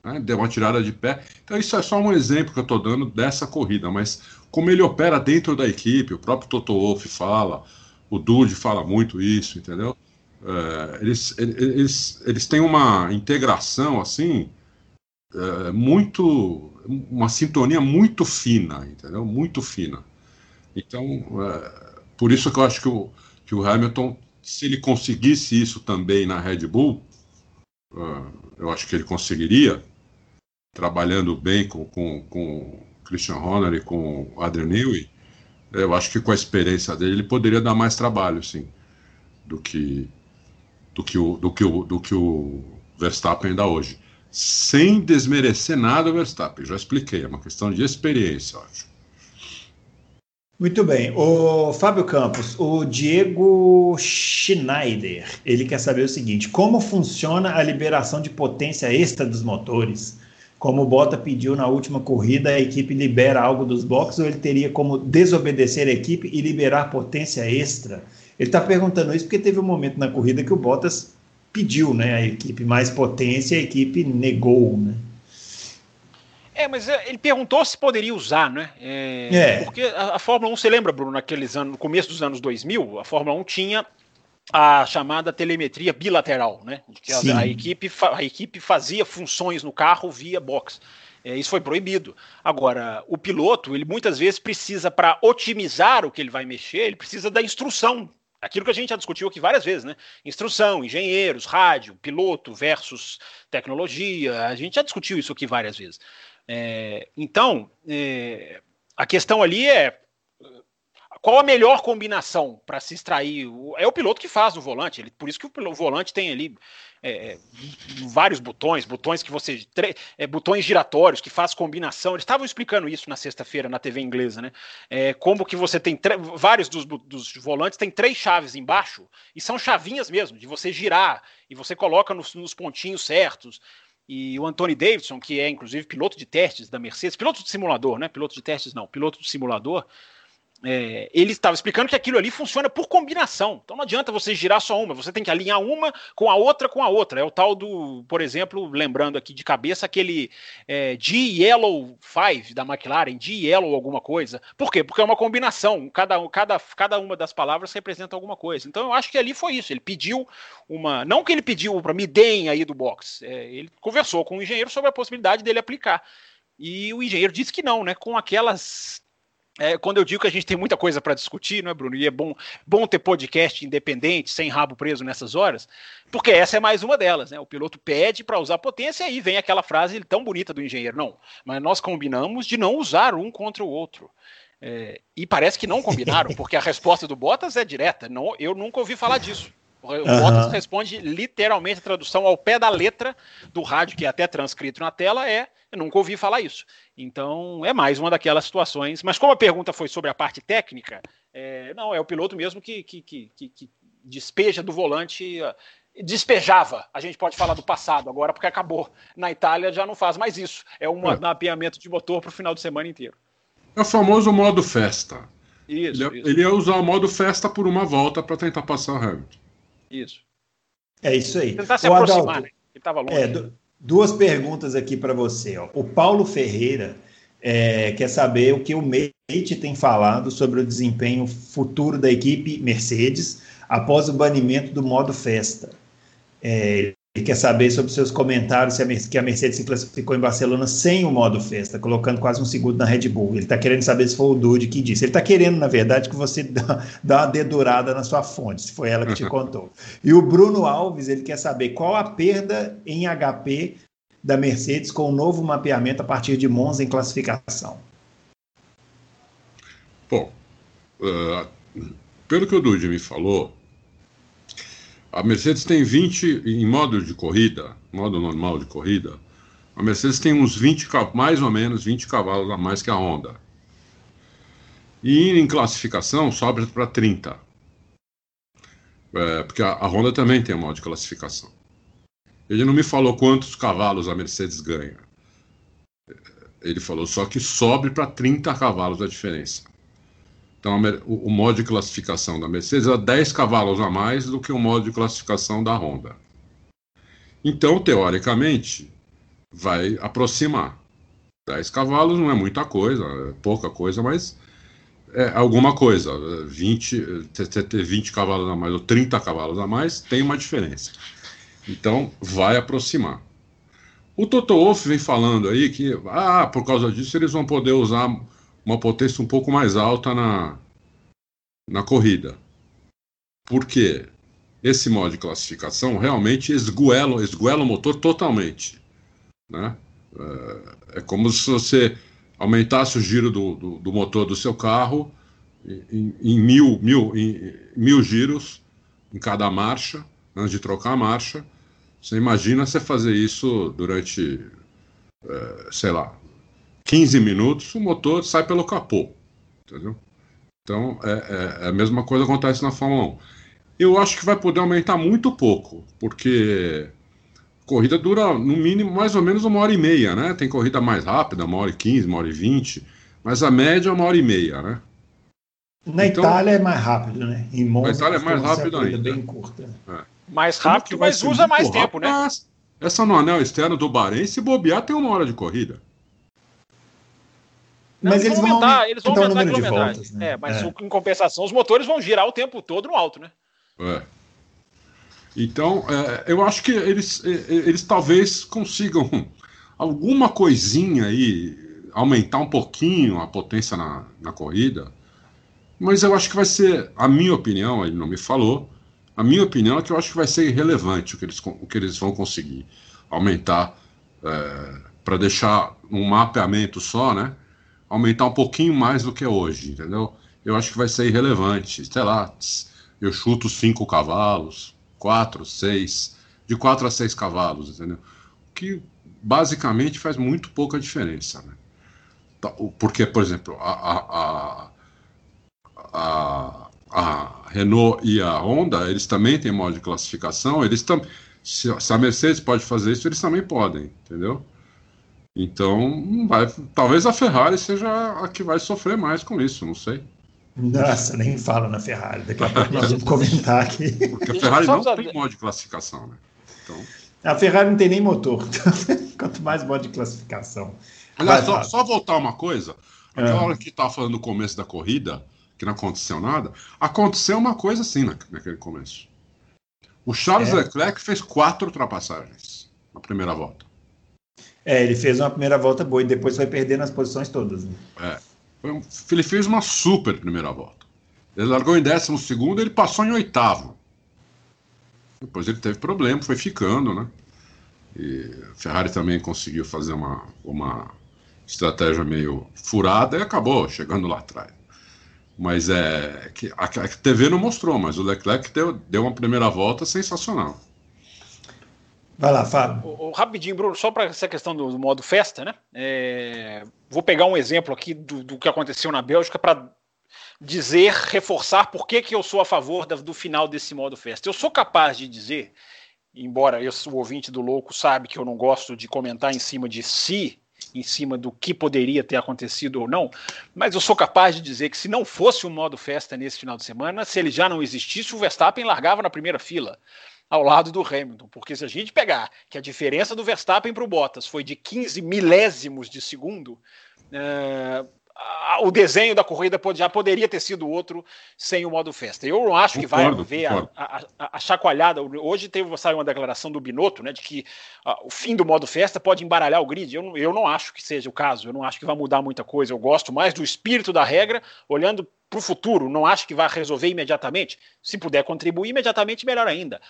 né? deu uma tirada de pé. Então isso é só um exemplo que eu estou dando dessa corrida, mas como ele opera dentro da equipe, o próprio Toto Wolff fala, o Dude fala muito isso, entendeu? Uh, eles, eles, eles têm uma integração assim uh, muito uma sintonia muito fina, entendeu? Muito fina. Então, é, por isso que eu acho que o, que o Hamilton, se ele conseguisse isso também na Red Bull, uh, eu acho que ele conseguiria, trabalhando bem com, com, com Christian Horner e com Adrian Newey, eu acho que com a experiência dele ele poderia dar mais trabalho, sim, do que do que o, do que o, do que o Verstappen dá hoje sem desmerecer nada o Verstappen. Já expliquei, é uma questão de experiência, acho. Muito bem. O Fábio Campos, o Diego Schneider, ele quer saber o seguinte: como funciona a liberação de potência extra dos motores? Como o Bota pediu na última corrida, a equipe libera algo dos boxes ou ele teria como desobedecer a equipe e liberar potência extra? Ele está perguntando isso porque teve um momento na corrida que o Bottas pediu, né, a equipe mais potência, a equipe negou, né? É, mas é, ele perguntou se poderia usar, né? É, é. Porque a, a, Fórmula 1, você lembra, Bruno, naqueles anos, no começo dos anos 2000, a Fórmula 1 tinha a chamada telemetria bilateral, né? Que a, a, equipe, a equipe fazia funções no carro via box. É, isso foi proibido. Agora, o piloto, ele muitas vezes precisa, para otimizar o que ele vai mexer, ele precisa da instrução aquilo que a gente já discutiu aqui várias vezes, né? Instrução, engenheiros, rádio, piloto versus tecnologia. A gente já discutiu isso aqui várias vezes. É, então, é, a questão ali é qual a melhor combinação para se extrair? É o piloto que faz o volante, ele, por isso que o volante tem ali é, é, vários botões, botões que você. É, botões giratórios que faz combinação. Eles estavam explicando isso na sexta-feira na TV inglesa, né? É, como que você tem vários dos, dos volantes tem três chaves embaixo e são chavinhas mesmo, de você girar e você coloca nos, nos pontinhos certos. E o Anthony Davidson, que é inclusive piloto de testes da Mercedes, piloto de simulador, né? Piloto de testes não, piloto de simulador, é, ele estava explicando que aquilo ali funciona por combinação. Então não adianta você girar só uma, você tem que alinhar uma com a outra com a outra. É o tal do, por exemplo, lembrando aqui de cabeça, aquele é, G-Yellow 5 da McLaren, G-Yellow alguma coisa. Por quê? Porque é uma combinação, cada, cada, cada uma das palavras representa alguma coisa. Então eu acho que ali foi isso. Ele pediu uma. Não que ele pediu para me deem aí do box, é, ele conversou com o engenheiro sobre a possibilidade dele aplicar. E o engenheiro disse que não, né? Com aquelas é, quando eu digo que a gente tem muita coisa para discutir, não é, Bruno? E é bom, bom ter podcast independente, sem rabo preso nessas horas, porque essa é mais uma delas, né? O piloto pede para usar potência e aí vem aquela frase tão bonita do engenheiro. Não, mas nós combinamos de não usar um contra o outro. É, e parece que não combinaram, [laughs] porque a resposta do Bottas é direta. Não, eu nunca ouvi falar disso. O uhum. Bottas responde literalmente a tradução ao pé da letra do rádio, que é até transcrito na tela, é eu nunca ouvi falar isso. Então, é mais uma daquelas situações. Mas como a pergunta foi sobre a parte técnica, é, não, é o piloto mesmo que, que, que, que despeja do volante. Despejava, a gente pode falar do passado agora, porque acabou. Na Itália já não faz mais isso. É um é. mapeamento de motor para o final de semana inteiro. É o famoso modo festa. Isso ele, isso. ele, ia usar o modo festa por uma volta para tentar passar o Hamilton. Isso. É isso aí. Tentar se o aproximar, Adalto, né? Ele estava longe. É, Duas perguntas aqui para você. Ó. O Paulo Ferreira é, quer saber o que o Mate tem falado sobre o desempenho futuro da equipe Mercedes após o banimento do modo festa. É, ele quer saber sobre seus comentários se a, que a Mercedes se classificou em Barcelona sem o modo festa, colocando quase um segundo na Red Bull. Ele está querendo saber se foi o Dude que disse. Ele está querendo, na verdade, que você [laughs] dá, dá uma dedurada na sua fonte, se foi ela que te [laughs] contou. E o Bruno Alves, ele quer saber qual a perda em HP da Mercedes com o novo mapeamento a partir de Monza em classificação. Bom, uh, pelo que o Dude me falou, a Mercedes tem 20, em modo de corrida, modo normal de corrida, a Mercedes tem uns 20, mais ou menos 20 cavalos a mais que a Honda. E em classificação sobe para 30. É, porque a, a Honda também tem um modo de classificação. Ele não me falou quantos cavalos a Mercedes ganha. Ele falou só que sobe para 30 cavalos a diferença. Então, o, modo de classificação da Mercedes é 10 cavalos a mais do que o modo de classificação da Honda. Então, teoricamente, vai aproximar. 10 cavalos não é muita coisa, é pouca coisa, mas é alguma coisa. 20, ter 20 cavalos a mais ou 30 cavalos a mais tem uma diferença. Então, vai aproximar. O Toto Wolff vem falando aí que, ah, por causa disso, eles vão poder usar uma potência um pouco mais alta na, na corrida. Por quê? Esse modo de classificação realmente esguela, esguela o motor totalmente. Né? É, é como se você aumentasse o giro do, do, do motor do seu carro em, em, mil, mil, em mil giros em cada marcha, antes de trocar a marcha. Você imagina você fazer isso durante, é, sei lá, 15 minutos, o motor sai pelo capô. Entendeu? Então, é, é, é, a mesma coisa acontece na Fórmula 1. Eu acho que vai poder aumentar muito pouco, porque a corrida dura, no mínimo, mais ou menos uma hora e meia, né? Tem corrida mais rápida, uma hora e quinze, uma hora e vinte, mas a média é uma hora e meia, né? Na então, Itália é mais rápido, né? Em Monza, na Itália é mais rápido ainda. Bem curta. É. Mais rápido, mas usa mais tempo, rápido, né? Essa no anel externo do Bahrein, se bobear, tem uma hora de corrida. Não, mas eles vão aumentar, eles vão aumentar a quilometragem. Voltas, né? É, mas é. em compensação, os motores vão girar o tempo todo no alto, né? É. Então, é, eu acho que eles, eles talvez consigam alguma coisinha aí, aumentar um pouquinho a potência na, na corrida, mas eu acho que vai ser, a minha opinião, ele não me falou, a minha opinião é que eu acho que vai ser irrelevante o que eles, o que eles vão conseguir aumentar é, para deixar um mapeamento só, né? Aumentar um pouquinho mais do que é hoje, entendeu? Eu acho que vai ser irrelevante. Sei lá, eu chuto cinco cavalos, quatro, seis, de quatro a seis cavalos, entendeu? Que basicamente faz muito pouca diferença, né? Tá, porque, por exemplo, a, a, a, a, Renault e a Honda, eles também têm modo de classificação, eles também. Se a Mercedes pode fazer isso, eles também podem, entendeu? Então, vai, talvez a Ferrari seja a que vai sofrer mais com isso, não sei. Nossa, nem fala na Ferrari. Daqui a pouco nós vamos [laughs] comentar aqui. Porque a Ferrari não tem modo de classificação, né? Então... A Ferrari não tem nem motor. [laughs] Quanto mais modo de classificação. Aliás, só, só, voltar uma coisa. Aquela é. hora que estava falando no começo da corrida, que não aconteceu nada, aconteceu uma coisa assim na, naquele começo. O Charles é. Leclerc fez quatro ultrapassagens na primeira volta. É, ele fez uma primeira volta boa e depois foi perdendo as posições todas. Né? É. Ele fez uma super primeira volta. Ele largou em décimo segundo, ele passou em oitavo. Depois ele teve problema, foi ficando, né? E a Ferrari também conseguiu fazer uma, uma estratégia meio furada e acabou chegando lá atrás. Mas é que a, a TV não mostrou, mas o Leclerc deu, deu uma primeira volta sensacional. Vai lá, Fábio. O, o, rapidinho, Bruno, só para essa questão do, do, modo festa, né? É, vou pegar um exemplo aqui do, do que aconteceu na Bélgica para dizer, reforçar por que, que eu sou a favor da, do final desse modo festa. Eu sou capaz de dizer, embora eu, o ouvinte do louco sabe que eu não gosto de comentar em cima de si, em cima do que poderia ter acontecido ou não, mas eu sou capaz de dizer que se não fosse o modo festa nesse final de semana, se ele já não existisse, o Verstappen largava na primeira fila ao lado do Hamilton, porque se a gente pegar que a diferença do Verstappen para o Bottas foi de 15 milésimos de segundo, é, o desenho da corrida já poderia ter sido outro sem o modo festa. Eu não acho que vai haver a, a, a, chacoalhada. Hoje teve saiu uma declaração do Binotto, né, de que o fim do modo festa pode embaralhar o grid. Eu, eu não acho que seja o caso. Eu não acho que vai mudar muita coisa. Eu gosto mais do espírito da regra, olhando para o futuro. Não acho que vai resolver imediatamente. Se puder contribuir imediatamente, melhor ainda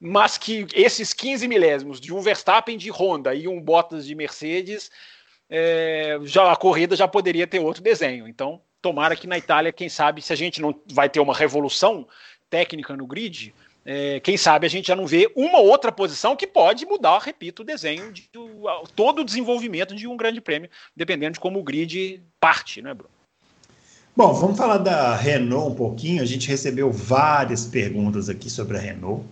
mas que esses 15 milésimos de um Verstappen de Honda e um Bottas de Mercedes, é, já a corrida já poderia ter outro desenho. Então, tomara que na Itália, quem sabe, se a gente não vai ter uma revolução técnica no grid, é, quem sabe a gente já não vê uma outra posição que pode mudar, repito, o desenho de, todo o desenvolvimento de um grande prêmio, dependendo de como o grid parte, né, Bruno? Bom, vamos falar da Renault um pouquinho. A gente recebeu várias perguntas aqui sobre a Renault.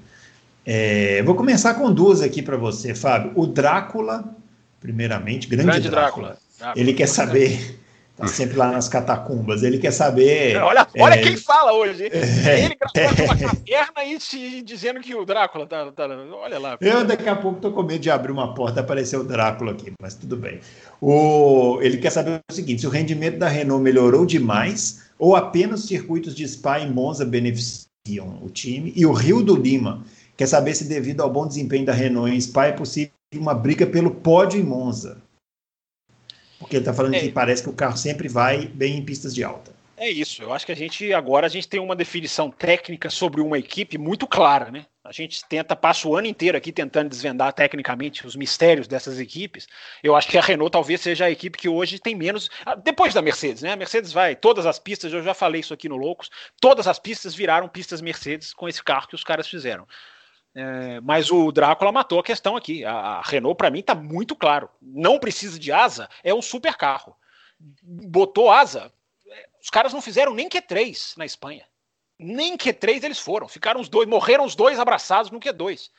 É, vou começar com duas aqui para você, Fábio. O Drácula, primeiramente, grande, grande Drácula. Drácula. Ele quer saber [laughs] Tá sempre lá nas catacumbas. Ele quer saber. Olha, olha é... quem fala hoje. [laughs] É... Ele gravando uma caverna e te dizendo que o Drácula tá, tá, Olha lá. Eu daqui a pouco tô com medo de abrir uma porta e aparecer o Drácula aqui, mas tudo bem. O... Ele quer saber o seguinte: se o rendimento da Renault melhorou demais ou apenas os circuitos de Spa e Monza beneficiam o time. E o Rio do Lima quer saber se, devido ao bom desempenho da Renault em Spa, é possível uma briga pelo pódio em Monza. Porque ele está falando é. que parece que o carro sempre vai bem em pistas de alta. É isso. Eu acho que a gente agora a gente tem uma definição técnica sobre uma equipe muito clara, né? A gente tenta passa o ano inteiro aqui tentando desvendar tecnicamente os mistérios dessas equipes. Eu acho que a Renault talvez seja a equipe que hoje tem menos ah, depois da Mercedes, né? A Mercedes vai todas as pistas. Eu já falei isso aqui no Loucos. Todas as pistas viraram pistas Mercedes com esse carro que os caras fizeram. É, mas o Drácula matou a questão aqui. A, a Renault, para mim, está muito claro. Não precisa de asa, é um super carro. Botou asa. Os caras não fizeram nem Q3 na Espanha. Nem Q3 eles foram. Ficaram os dois, morreram os dois abraçados no Q2.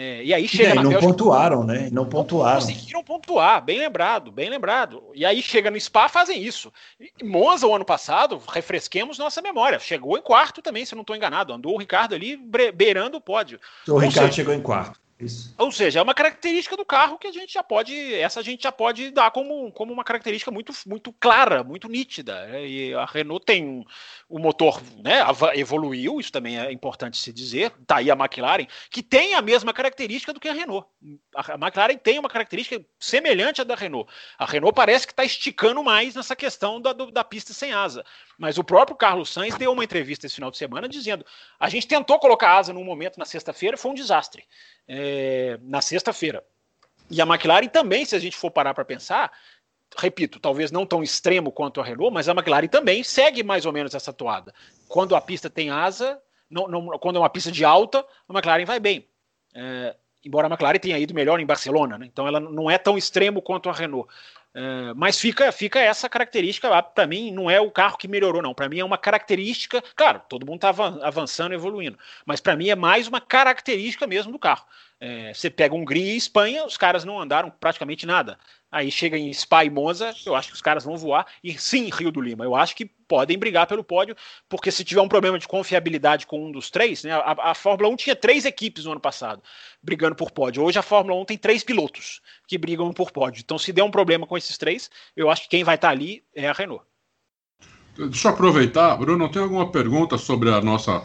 É, e aí chega e na não Bélgica, pontuaram, né? Não pontuaram. Conseguiram pontuar, bem lembrado, bem lembrado. E aí chega no Spa, fazem isso. E Monza, o ano passado, refresquemos nossa memória. Chegou em quarto também, se eu não estou enganado. Andou o Ricardo ali beirando o pódio. O Ou Ricardo seja, chegou em quarto. Isso. Ou seja, é uma característica do carro que a gente já pode, essa a gente já pode dar como, como uma característica muito, muito clara, muito nítida. Né? E a Renault tem o motor, né, evoluiu, isso também é importante se dizer. Tá aí a McLaren, que tem a mesma característica do que a Renault. A McLaren tem uma característica semelhante à da Renault. A Renault parece que está esticando mais nessa questão da, da pista sem asa. Mas o próprio Carlos Sainz deu uma entrevista esse final de semana dizendo: a gente tentou colocar asa num momento na sexta-feira, foi um desastre. É, na sexta-feira. E a McLaren também, se a gente for parar para pensar, repito, talvez não tão extremo quanto a Renault, mas a McLaren também segue mais ou menos essa toada. Quando a pista tem asa, não, não, quando é uma pista de alta, a McLaren vai bem. É, embora a McLaren tenha ido melhor em Barcelona, né? então ela não é tão extremo quanto a Renault. É, mas fica, fica essa característica, para mim, não é o carro que melhorou, não. Para mim é uma característica. Claro, todo mundo está avançando, evoluindo, mas para mim é mais uma característica mesmo do carro. É, você pega Hungria e Espanha, os caras não andaram praticamente nada. Aí chega em Spa e Monza, eu acho que os caras vão voar. E sim, Rio do Lima, eu acho que podem brigar pelo pódio, porque se tiver um problema de confiabilidade com um dos três, né? A, a, Fórmula 1 tinha três equipes no ano passado brigando por pódio. Hoje a Fórmula 1 tem três pilotos que brigam por pódio. Então, se der um problema com esses três, eu acho que quem vai estar ali é a Renault. Deixa eu aproveitar, Bruno, tem alguma pergunta sobre a nossa.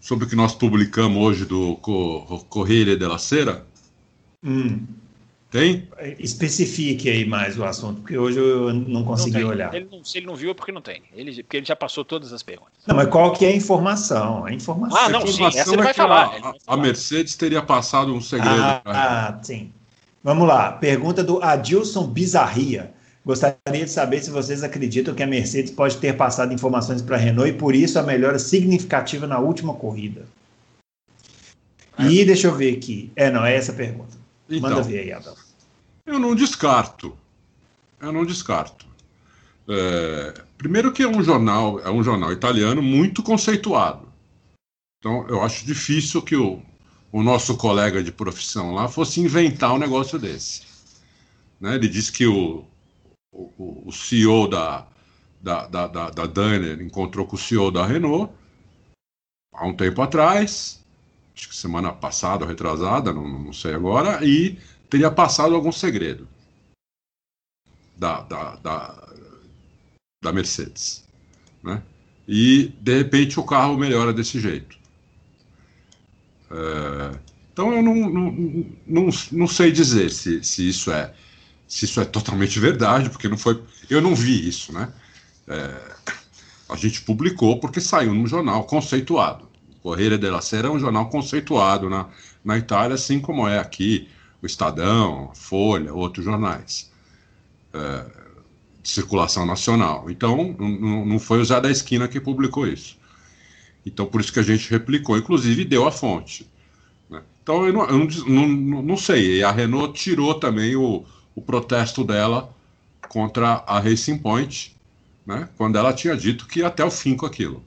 sobre o que nós publicamos hoje do Correio de la Cera? Hum. Tem? Especifique aí mais o assunto, porque hoje eu não consegui não olhar. Ele não, se ele não viu é porque não tem. Ele, porque ele já passou todas as perguntas. Não, mas qual que é a informação? A informação. Ah, não, sim, essa ele vai, é falar, a, ele vai falar. A Mercedes teria passado um segredo. Ah, ah, sim. Vamos lá. Pergunta do Adilson Bizarria. Gostaria de saber se vocês acreditam que a Mercedes pode ter passado informações para a Renault e por isso a melhora significativa na última corrida. E deixa eu ver aqui. É, não, é essa a pergunta. Então, Manda ver aí, Adão. Eu não descarto. Eu não descarto. É, primeiro que é um jornal, é um jornal italiano muito conceituado. Então eu acho difícil que o, o nosso colega de profissão lá fosse inventar um negócio desse. Né? Ele disse que o, o, o CEO da, da, da, da, da Daimler encontrou com o CEO da Renault há um tempo atrás, acho que semana passada ou retrasada, não, não sei agora, e teria passado algum segredo da, da, da, da Mercedes. Né? E, de repente, o carro melhora desse jeito. É, então, eu não, não, não, não sei dizer se, se, isso é, se isso é totalmente verdade, porque não foi. Eu não vi isso, né? É, a gente publicou porque saiu num jornal conceituado. Correia della Sera é um jornal conceituado na, na Itália, assim como é aqui o Estadão, Folha, outros jornais é, de circulação nacional. Então, não, não foi o Zé da Esquina que publicou isso. Então, por isso que a gente replicou, inclusive deu a fonte. Né? Então, eu, não, eu não, não, não, sei. E a Renault tirou também o, o protesto dela contra a Racing Point, né, quando ela tinha dito que ia até o fim com aquilo.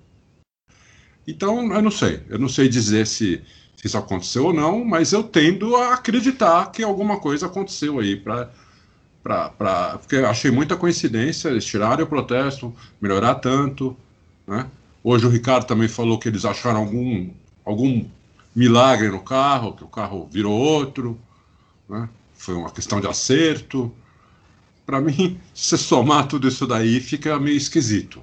Então, eu não sei. Eu não sei dizer se, isso aconteceu ou não, mas eu tendo a acreditar que alguma coisa aconteceu aí para. Pra, pra, porque achei muita coincidência eles tirarem o protesto, melhorar tanto. Né? Hoje o Ricardo também falou que eles acharam algum, algum milagre no carro, que o carro virou outro. Né? Foi uma questão de acerto. Para mim, [laughs] se somar tudo isso daí, fica meio esquisito.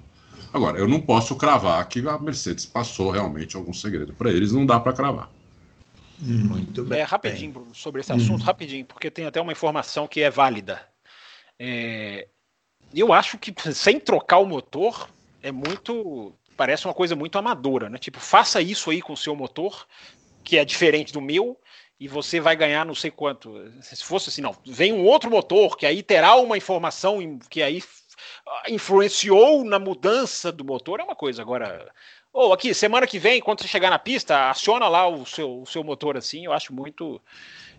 Agora, eu não posso cravar que a Mercedes passou realmente algum segredo para eles, não dá para cravar. Muito bem. É, rapidinho, Bruno, sobre esse assunto, hum. rapidinho, porque tem até uma informação que é válida. É, eu acho que sem trocar o motor é muito. Parece uma coisa muito amadora, né? Tipo, faça isso aí com o seu motor, que é diferente do meu, e você vai ganhar não sei quanto. Se fosse assim, não, vem um outro motor que aí terá uma informação que aí influenciou na mudança do motor é uma coisa. Agora, ou oh, aqui, semana que vem, quando você chegar na pista, aciona lá o seu, o seu motor assim, eu acho muito.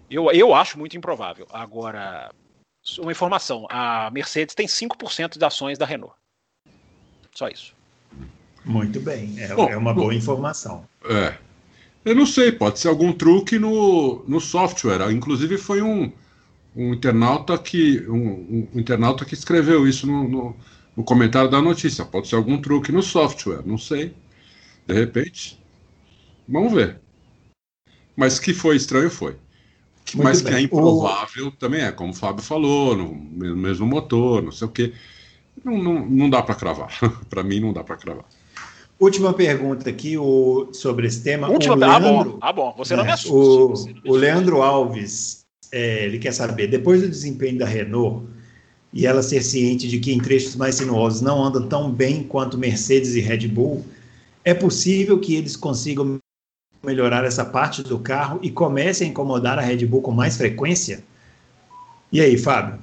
Eu, eu acho muito improvável. Agora, uma informação: a Mercedes tem 5% das ações da Renault. Só isso. Muito bem, é, bom, é uma boa informação. É. Eu não sei, pode ser algum truque no, no software. Inclusive foi um, um internauta que um, um, internauta que escreveu isso no, no, no, comentário da notícia. Pode ser algum truque no software, não sei. De repente, vamos ver. Mas que foi estranho foi. Muito Mas bem. que é improvável o... também é, como o Fábio falou, no mesmo motor, não sei o quê. Não, não, não dá para cravar. [laughs] para mim, não dá para cravar. Última pergunta aqui o, sobre esse tema. Última, Leandro, ah, bom, ah, bom, você não me assusta. O, o Leandro Alves é, ele quer saber, depois do desempenho da Renault e ela ser ciente de que em trechos mais sinuosos não andam tão bem quanto Mercedes e Red Bull, é possível que eles consigam melhorar essa parte do carro e comecem a incomodar a Red Bull com mais frequência? E aí, Fábio?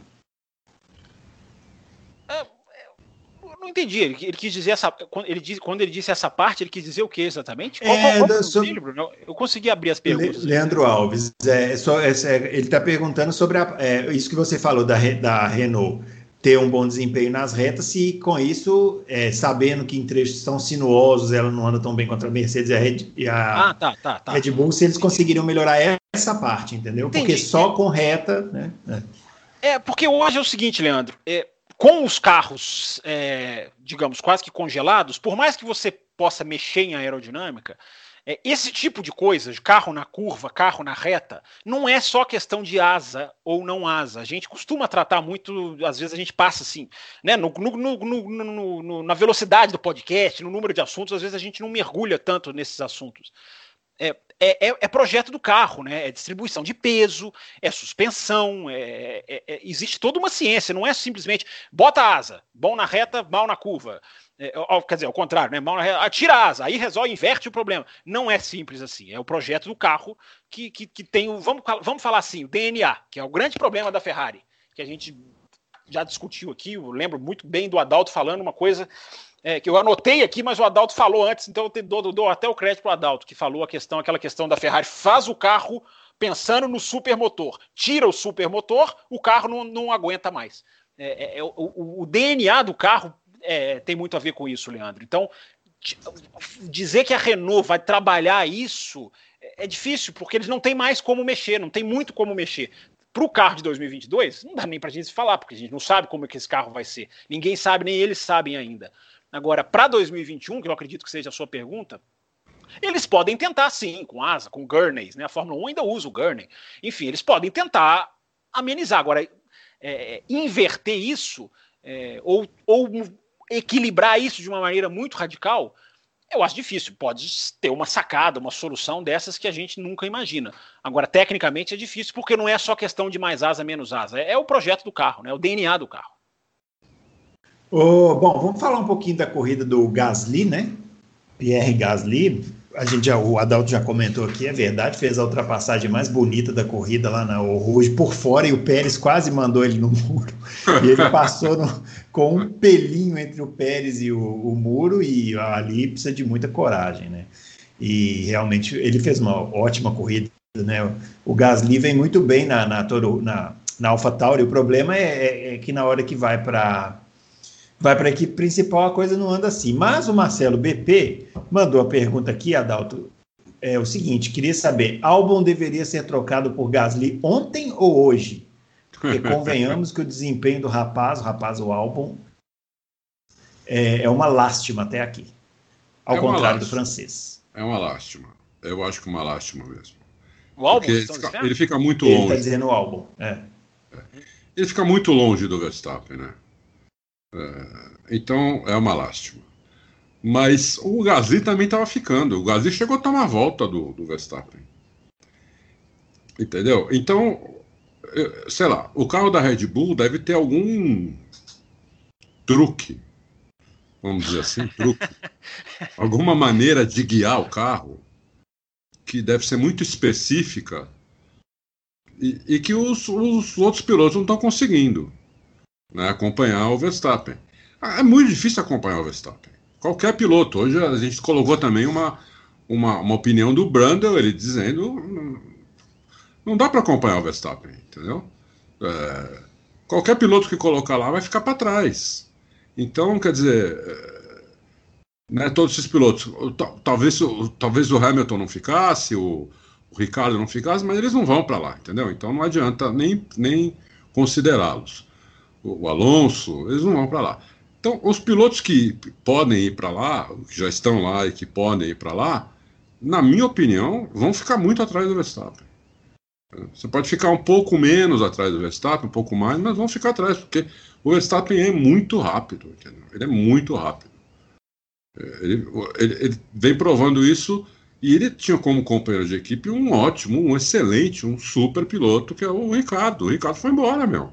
não entendi. Ele, ele, quis dizer essa. Quando ele, diz, quando ele disse essa parte, ele quis dizer o que exatamente? Qual, é, qual, qual sobre... Eu consegui abrir as perguntas. Leandro Alves, é, só, é, ele está perguntando sobre a, é, isso que você falou da, da Renault ter um bom desempenho nas retas, se com isso, é, sabendo que em trechos tão sinuosos ela não anda tão bem contra a Mercedes e a Red, e a ah, tá, tá, tá. Red Bull, se eles conseguiriam melhorar essa parte, entendeu? Entendi. Porque só com reta. Né? É. porque hoje é o seguinte, Leandro. É, com os carros, é, digamos, quase que congelados, por mais que você possa mexer em aerodinâmica, é, esse tipo de coisa, de carro na curva, carro na reta, não é só questão de asa ou não asa. A gente costuma tratar muito, às vezes a gente passa assim, né, no, no, no, na velocidade do podcast, no número de assuntos, às vezes a gente não mergulha tanto nesses assuntos. É, é, é, é, projeto do carro, né? É distribuição de peso, é suspensão, é, é, é existe toda uma ciência, não é simplesmente bota asa, bom na reta, mal na curva. É, quer dizer, ao contrário, né? Mal na reta, tira a asa, aí resolve, inverte o problema. Não é simples assim. É o projeto do carro que, que, que tem o. Vamos, vamos falar assim, o DNA, que é o grande problema da Ferrari, que a gente já discutiu aqui. Eu lembro muito bem do Adalto falando uma coisa é, que eu anotei aqui, mas o Adalto falou antes, então eu dou, dou até o crédito para o Adalto, que falou a questão, aquela questão da Ferrari, faz o carro pensando no supermotor, tira o supermotor, o carro não, não aguenta mais. É, é, é o, o, DNA do carro é, tem muito a ver com isso, Leandro. Então, dizer que a Renault vai trabalhar isso é, é difícil, porque eles não têm mais como mexer, não tem muito como mexer. Para o carro de 2022, não dá nem para a gente falar, porque a gente não sabe como é que esse carro vai ser. Ninguém sabe, nem eles sabem ainda. Agora, para 2021, que eu acredito que seja a sua pergunta, eles podem tentar sim, com asa, com gurneys, né? A Fórmula 1 ainda usa o gurney. Enfim, eles podem tentar amenizar. Agora, é, é, inverter isso é, ou, ou equilibrar isso de uma maneira muito radical, eu acho difícil. Pode ter uma sacada, uma solução dessas que a gente nunca imagina. Agora, tecnicamente é difícil porque não é só questão de mais asa, menos asa. É, é o projeto do carro, né? O DNA do carro. Oh, bom, vamos falar um pouquinho da corrida do Gasly, né? Pierre Gasly. A gente já, o Adalto já comentou aqui, é verdade, fez a ultrapassagem mais bonita da corrida lá na Rouge por fora e o Pérez quase mandou ele no [laughs] muro. E ele [laughs] passou no, com um pelinho entre o Pérez e o, o, muro e ali precisa de muita coragem, né? E realmente ele fez uma ótima corrida, né? O Gasly vem muito bem na, na, na, na AlphaTauri. O problema é, é, é que na hora que vai para vai para a equipe principal, a coisa não anda assim. Mas o Marcelo BP mandou a pergunta aqui, Adalto, é o seguinte, queria saber, Albon deveria ser trocado por Gasly ontem ou hoje? Porque [laughs] convenhamos que o desempenho do rapaz, o rapaz, o Albon, é, é uma lástima até aqui. Ao é contrário lástima. do francês. É uma lástima. Eu acho que é uma lástima mesmo. O álbum? Ele fica, ele fica, muito ele tá longe. Ele está dizendo o álbum. É. Ele fica muito longe do Verstappen, né? É, então é uma lástima. Mas o Gasly também estava ficando. O Gasly chegou a tomar a volta do, do Verstappen. Entendeu? Então, sei lá, o carro da Red Bull deve ter algum truque, vamos dizer assim, truque, [laughs] alguma maneira de guiar o carro que deve ser muito específica e, e que os, os, outros pilotos não estão conseguindo né, acompanhar o Verstappen. É muito difícil acompanhar o Verstappen. Qualquer piloto. Hoje a gente colocou também uma, uma, uma opinião do Brandon, ele dizendo não dá para acompanhar o Verstappen, entendeu? É, qualquer piloto que colocar lá vai ficar para trás. Então, quer dizer, é, né, todos esses pilotos, talvez, talvez o Hamilton não ficasse, o, o Ricardo não ficasse, mas eles não vão para lá, entendeu? Então não adianta nem, nem considerá-los. O, o, Alonso, eles não vão para lá. Então, os pilotos que podem ir para lá, que já estão lá e que podem ir para lá, na minha opinião, vão ficar muito atrás do Verstappen. Você pode ficar um pouco menos atrás do Verstappen, um pouco mais, mas vão ficar atrás, porque o Verstappen é muito rápido, entendeu? Ele é muito rápido. É, ele, ele, ele, vem provando isso e ele tinha como companheiro de equipe um ótimo, um excelente, um super piloto, que é o Ricardo. O Ricardo foi embora, meu.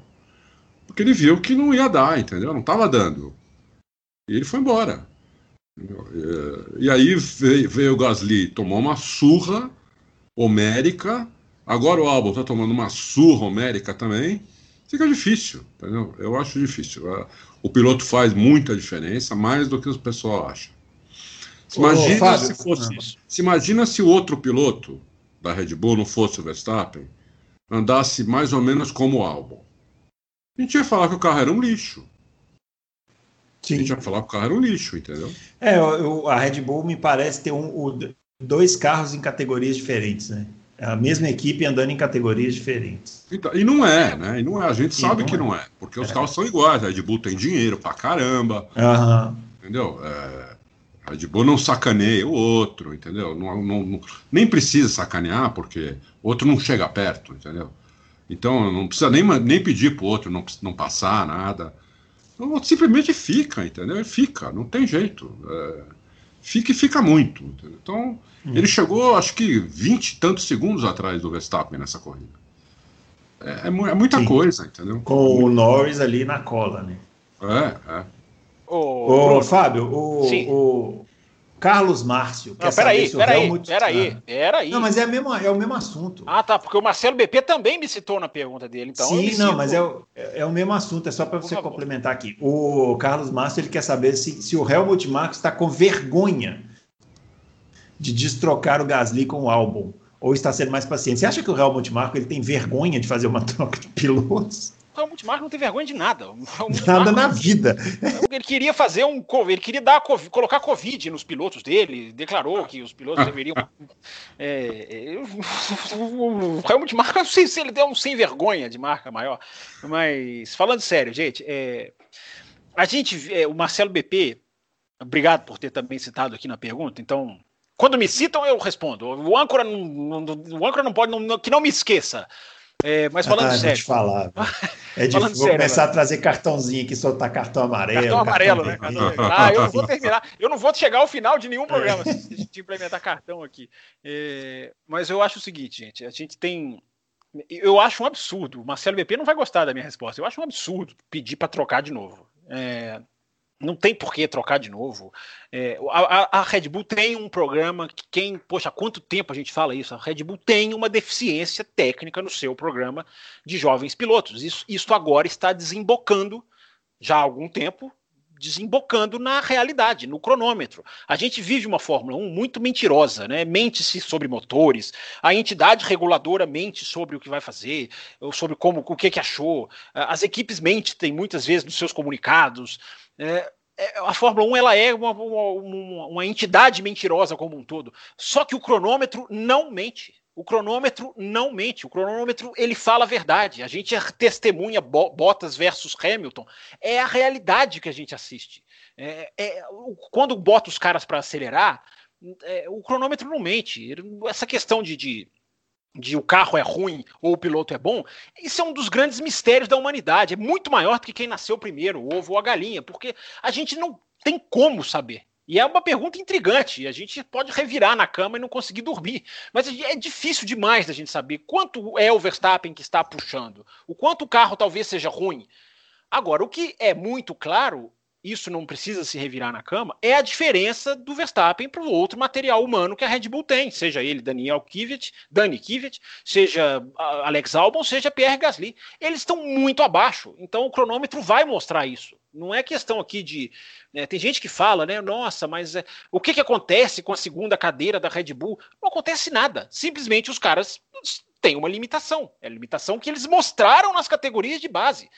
Porque ele viu que não ia dar, entendeu? Não estava dando. E ele foi embora. É, e aí veio, veio o Gasly, tomou uma surra homérica Agora o álbum está tomando uma surra homérica também. Fica difícil, entendeu? Eu acho difícil. É, o piloto faz muita diferença, mais do que o pessoal acha. Se imagina, Fábio, se, fosse, se imagina se o outro piloto da Red Bull não fosse o Verstappen, andasse mais ou menos como o álbum. A gente ia falar que o carro era um lixo. Sim. A gente ia falar que o carro era um lixo, entendeu? É, eu, a Red Bull me parece ter um, o, dois carros em categorias diferentes, né? É a mesma equipe andando em categorias diferentes. Então, e não é, né? E não é. A gente sabe não que é. não é, porque os é. carros são iguais. A Red Bull tem dinheiro pra caramba. Uhum. Entendeu? É, a Red Bull não sacaneia o outro, entendeu? Não, não, não, nem precisa sacanear, porque o outro não chega perto, entendeu? Então não precisa nem, nem pedir pro outro não, não passar nada. Então, simplesmente fica, entendeu? Fica, não tem jeito. É, fica e fica muito. Entendeu? Então Hum. Ele chegou, acho que 20 e tantos segundos atrás do Verstappen nessa corrida. É, é, é muita Sim. coisa, entendeu? Com o Norris ali na cola, né? É, é. Ô, Ô Fábio, o, o, Carlos Márcio. Não, peraí, peraí, Helmut... peraí, peraí. Não, mas é, a mesma, é o mesmo assunto. Ah, tá, porque o Marcelo BP também me citou na pergunta dele, então. Sim, não, mas é o, é o mesmo assunto, é só para você favor. complementar aqui. O Carlos Márcio ele quer saber se, se o Helmut Marko está com vergonha de destrocar o Gasly com o álbum? Ou está sendo mais paciente? Você acha que o Helmut Marko ele tem vergonha de fazer uma [laughs] troca de pilotos? O Helmut Marko não tem vergonha de nada. Nada na vida. Ele queria fazer um. Ele queria dar, colocar Covid nos pilotos dele, declarou que os pilotos deveriam. É, o Helmut Marko, não sei se ele deu um sem vergonha de marca maior. Mas, falando sério, gente, é, a gente. É, o Marcelo BP, obrigado por ter também citado aqui na pergunta, então quando me citam, eu respondo. O âncora não, não o âncora não pode, não, que não me esqueça. É, mas falando ah, sério. Falar, [laughs] é vou sério, começar agora. a trazer cartãozinho aqui, soltar cartão amarelo. Cartão amarelo, cartão né? Cartão ah, eu não vou terminar. Eu não vou chegar ao final de nenhum programa é. se a gente implementar cartão aqui. É, mas eu acho o seguinte, gente. A gente tem. Eu acho um absurdo. O Marcelo BP não vai gostar da minha resposta. Eu acho um absurdo pedir para trocar de novo. É, não tem por que trocar de novo. É, a, a, Red Bull tem um programa que quem, poxa, há quanto tempo a gente fala isso? A Red Bull tem uma deficiência técnica no seu programa de jovens pilotos. Isso, isso agora está desembocando já há algum tempo, desembocando na realidade, no cronômetro. A gente vive uma Fórmula 1 muito mentirosa, né? Mente-se sobre motores, a entidade reguladora mente sobre o que vai fazer, sobre como o que, que achou, as equipes mentem muitas vezes nos seus comunicados. É, é, a Fórmula 1 ela é uma, uma, uma, entidade mentirosa como um todo. Só que o cronômetro não mente. O cronômetro não mente. O cronômetro ele fala a verdade. A gente testemunha Bottas versus Hamilton. É a realidade que a gente assiste. É, é, quando bota os caras para acelerar, é, o cronômetro não mente. Essa questão de, de de o carro é ruim ou o piloto é bom, isso é um dos grandes mistérios da humanidade. É muito maior do que quem nasceu primeiro, o ovo ou a galinha, porque a gente não tem como saber. E é uma pergunta intrigante. A gente pode revirar na cama e não conseguir dormir. Mas é difícil demais da gente saber quanto é o Verstappen que está puxando, o quanto o carro talvez seja ruim. Agora, o que é muito claro isso não precisa se revirar na cama, é a diferença do Verstappen para o outro material humano que a Red Bull tem, seja ele Daniel Kivet, Dani Kivet, seja Alex Albon, seja Pierre Gasly. Eles estão muito abaixo, então o cronômetro vai mostrar isso. Não é questão aqui de. Né, tem gente que fala, né? Nossa, mas é, o que, que acontece com a segunda cadeira da Red Bull? Não acontece nada. Simplesmente os caras têm uma limitação. É a limitação que eles mostraram nas categorias de base.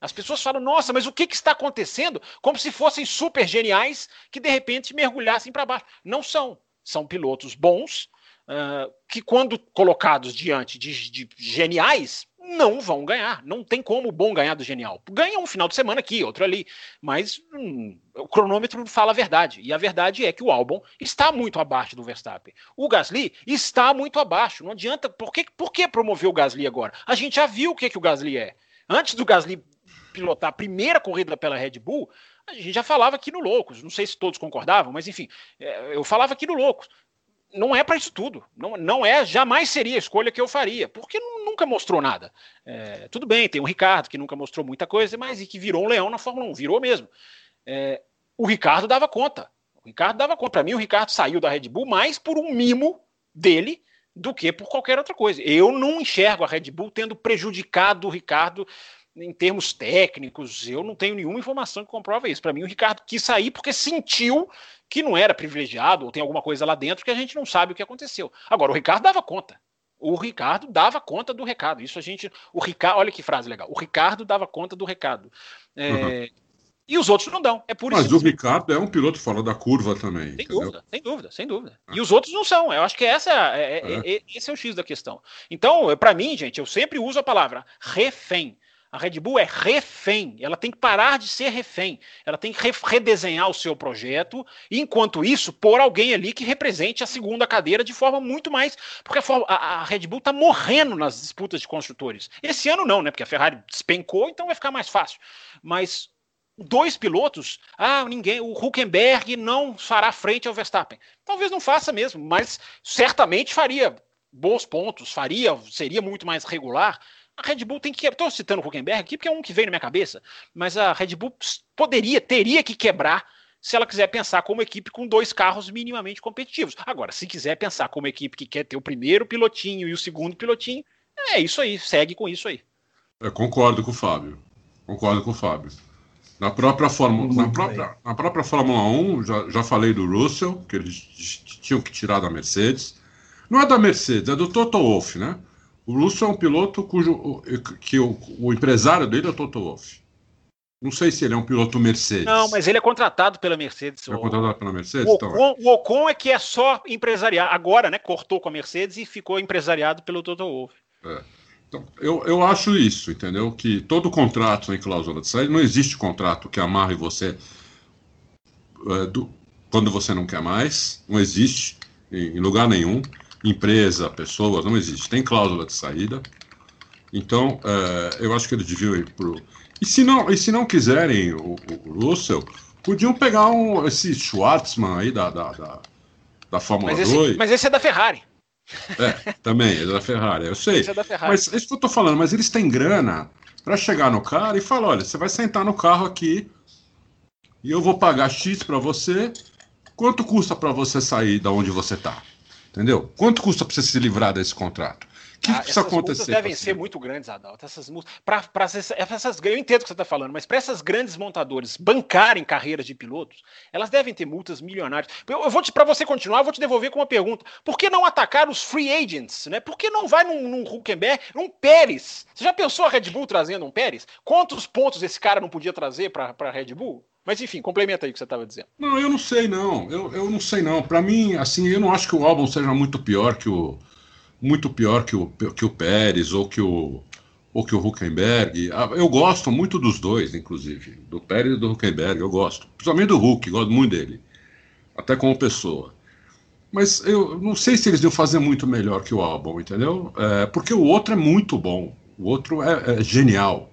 As pessoas falam, nossa, mas o que, que está acontecendo? Como se fossem super geniais que de repente mergulhassem para baixo. Não são. São pilotos bons uh, que, quando colocados diante de, de, geniais, não vão ganhar. Não tem como o bom ganhar do genial. Ganha um final de semana aqui, outro ali. Mas hum, o cronômetro fala a verdade. E a verdade é que o álbum está muito abaixo do Verstappen. O Gasly está muito abaixo. Não adianta. Por que, por que promover o Gasly agora? A gente já viu o que, que o Gasly é. Antes do Gasly pilotar a primeira corrida pela Red Bull, a gente já falava aqui no Loucos. Não sei se todos concordavam, mas enfim, é, eu falava aqui no Loucos. Não é para isso tudo. Não, não é, jamais seria a escolha que eu faria, porque nunca mostrou nada. É, tudo bem, tem o Ricardo, que nunca mostrou muita coisa, mas e que virou um leão na Fórmula 1, virou mesmo. É, o Ricardo dava conta. O Ricardo dava conta. Para mim, o Ricardo saiu da Red Bull mais por um mimo dele do que por qualquer outra coisa. Eu não enxergo a Red Bull tendo prejudicado o Ricardo em termos técnicos, eu não tenho nenhuma informação que comprova isso. Para mim, o Ricardo quis sair porque sentiu que não era privilegiado ou tem alguma coisa lá dentro que a gente não sabe o que aconteceu. Agora, o Ricardo dava conta. O Ricardo dava conta do recado. Isso a gente. O Ricardo, olha que frase legal. O Ricardo dava conta do recado. É, uhum. E os outros não dão. É por Mas o Ricardo é um piloto fora da curva também. Sem entendeu? dúvida, sem dúvida, sem dúvida. Ah. E os outros não são. Eu acho que essa é, é, é. é. esse é o X da questão. Então, para mim, gente, eu sempre uso a palavra refém. A Red Bull é refém, ela tem que parar de ser refém, ela tem que redesenhar o seu projeto e, enquanto isso, pôr alguém ali que represente a segunda cadeira de forma muito mais. Porque a, a Red Bull está morrendo nas disputas de construtores. Esse ano não, né? Porque a Ferrari despencou, então vai ficar mais fácil. Mas dois pilotos, ah, ninguém, o Huckenberg não fará frente ao Verstappen. Talvez não faça mesmo, mas certamente faria bons pontos, faria, seria muito mais regular a Red Bull tem que. Estou citando o Huckenberg aqui porque é um que veio na minha cabeça, mas a Red Bull poderia, teria que quebrar se ela quiser pensar como equipe com dois carros minimamente competitivos. Agora, se quiser pensar como equipe que quer ter o primeiro pilotinho e o segundo pilotinho, é isso aí, segue com isso aí. Eu concordo com o Fábio. Concordo com o Fábio. Na própria Fórmula, na própria, na própria Fórmula 1, já, já falei do Russell, que eles tinham que tirar da Mercedes. Não é da Mercedes, é do Toto Wolff, né? O Lúcio é um piloto cujo que o, o empresário dele é o Toto Wolff. Não sei se ele é um piloto Mercedes. Não, mas ele é contratado pela Mercedes. É contratado pela Mercedes? O então Ocon, então, o Ocon é que é só empresariado. Agora, né? Cortou com a Mercedes e ficou empresariado pelo Toto Wolff. É. Então, eu, eu acho isso, entendeu? Que todo contrato tem cláusula de saída. Não existe contrato que amarre você é, do, quando você não quer mais. Não existe em, em lugar nenhum empresa, pessoas, não existe. Tem cláusula de saída. Então, é, eu acho que eles deviam ir pro. E se não, e se não quiserem o, o Russell, podiam pegar um, esse Schwartzman aí da, da, da, da Fórmula mas esse, 2. Mas esse é da Ferrari. É, também, é da Ferrari, eu sei. Esse é da Ferrari. Mas é isso que eu tô falando, mas eles têm grana para chegar no cara e falar: olha, você vai sentar no carro aqui e eu vou pagar X para você. Quanto custa para você sair da onde você tá? Entendeu? Quanto custa para você se livrar desse contrato? O que, ah, precisa acontecer? Multas devem ser muito grandes, Adalto. Essas multas. Pra, pra essas, essas, eu entendo o que você está falando, mas para essas grandes montadoras bancarem carreiras de pilotos, elas devem ter multas milionárias. Eu, eu vou para você continuar, eu vou te devolver com uma pergunta. Por que não atacar os free agents? Né? Por que não vai num, num Huckenberg, num Pérez? Você já pensou a Red Bull trazendo um Pérez? Quantos pontos esse cara não podia trazer para a Red Bull? Mas enfim, complementa aí o que você estava dizendo. Não, eu não sei não. Eu, eu não sei não. Para mim, assim, eu não acho que o álbum seja muito pior que o muito pior que o que o Pérez ou que o ou que o Huckenberg. Ah, eu gosto muito dos dois, inclusive, do Pérez e do Huckenberg. Eu gosto, principalmente do Huck, gosto muito dele, até como pessoa. Mas eu não sei se eles iam fazer muito melhor que o álbum, entendeu? É, porque o outro é muito bom. O outro é, é genial.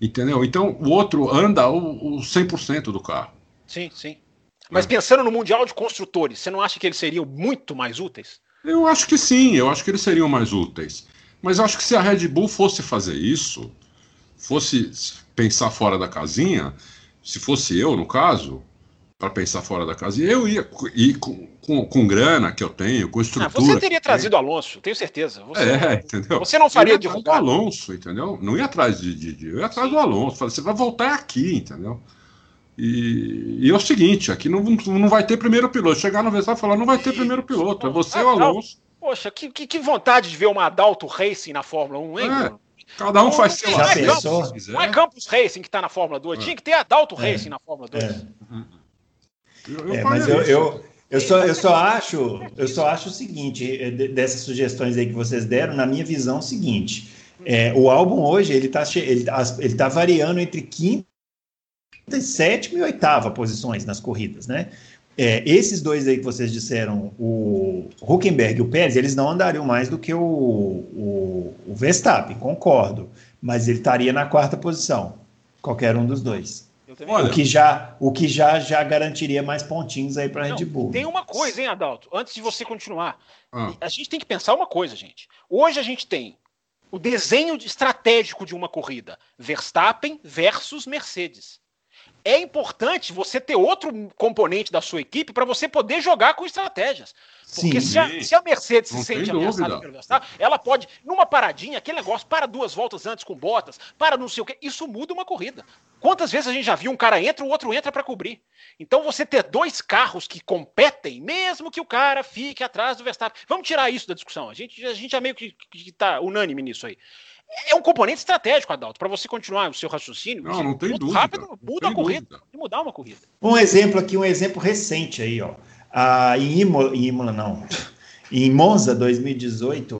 Entendeu? Então o outro anda o, o 100% do carro. Sim, sim. Mas é. pensando no Mundial de Construtores, você não acha que eles seriam muito mais úteis? Eu acho que sim, eu acho que eles seriam mais úteis. Mas acho que se a Red Bull fosse fazer isso, fosse pensar fora da casinha, se fosse eu, no caso, para pensar fora da casinha, eu ia ir com, com, com, grana que eu tenho, com estrutura. Ah, você teria trazido Alonso, tenho certeza. Você, é, entendeu? Você não faria de do Alonso, entendeu? Não ia atrás de, de, de eu ia atrás Sim. do Alonso. Falei, você vai voltar aqui, entendeu? E, e, é o seguinte, aqui não, não vai ter primeiro piloto. Chegar no Verstappen e falar, não vai ter primeiro piloto, é você e o Alonso. Poxa, que, que, que, vontade de ver uma Adalto Racing na Fórmula 1, hein? É, cada um faz seu não, é Campos, não é Campos Racing que está na Fórmula 2, é. tinha que ter Adalto é. Racing na Fórmula 2. É. Eu, eu mas eu, eu, eu só, eu só acho, eu só acho o seguinte, eh, dessas sugestões aí que vocês deram, na minha visão, é o seguinte. É, o álbum hoje ele está ele, ele tá variando entre quinta, sétima e oitava posições nas corridas, né? É, esses dois aí que vocês disseram, o Huckenberg e o Pérez, eles não andariam mais do que o, o, o Verstappen, concordo. Mas ele estaria na quarta posição, qualquer um dos dois. Olha, o que já, o que já, já garantiria mais pontinhos aí para a Red Bull. Tem uma coisa, hein, Adalto? Antes de você continuar, ah. a gente tem que pensar uma coisa, gente. Hoje a gente tem o desenho estratégico de uma corrida: Verstappen versus Mercedes. É importante você ter outro componente da sua equipe para você poder jogar com estratégias. Porque Sim, se, a, se, a, Mercedes se sente ameaçada pelo Verstappen, ela pode, numa paradinha, aquele negócio, para duas voltas antes com botas, para não sei o quê, isso muda uma corrida. Quantas vezes a gente já viu um cara entra, o outro entra para cobrir? Então você ter dois carros que competem, mesmo que o cara fique atrás do Verstappen. Vamos tirar isso da discussão. A gente, a gente já meio que está unânime nisso aí. É um componente estratégico, Adalto, para você continuar o seu raciocínio. Não, não tem dúvida. Rápido, muda a corrida. Dúvida. mudar uma corrida. Um exemplo aqui, um exemplo recente aí, ó. Ah, em Imola, em Imola não. [laughs] Em Monza 2018,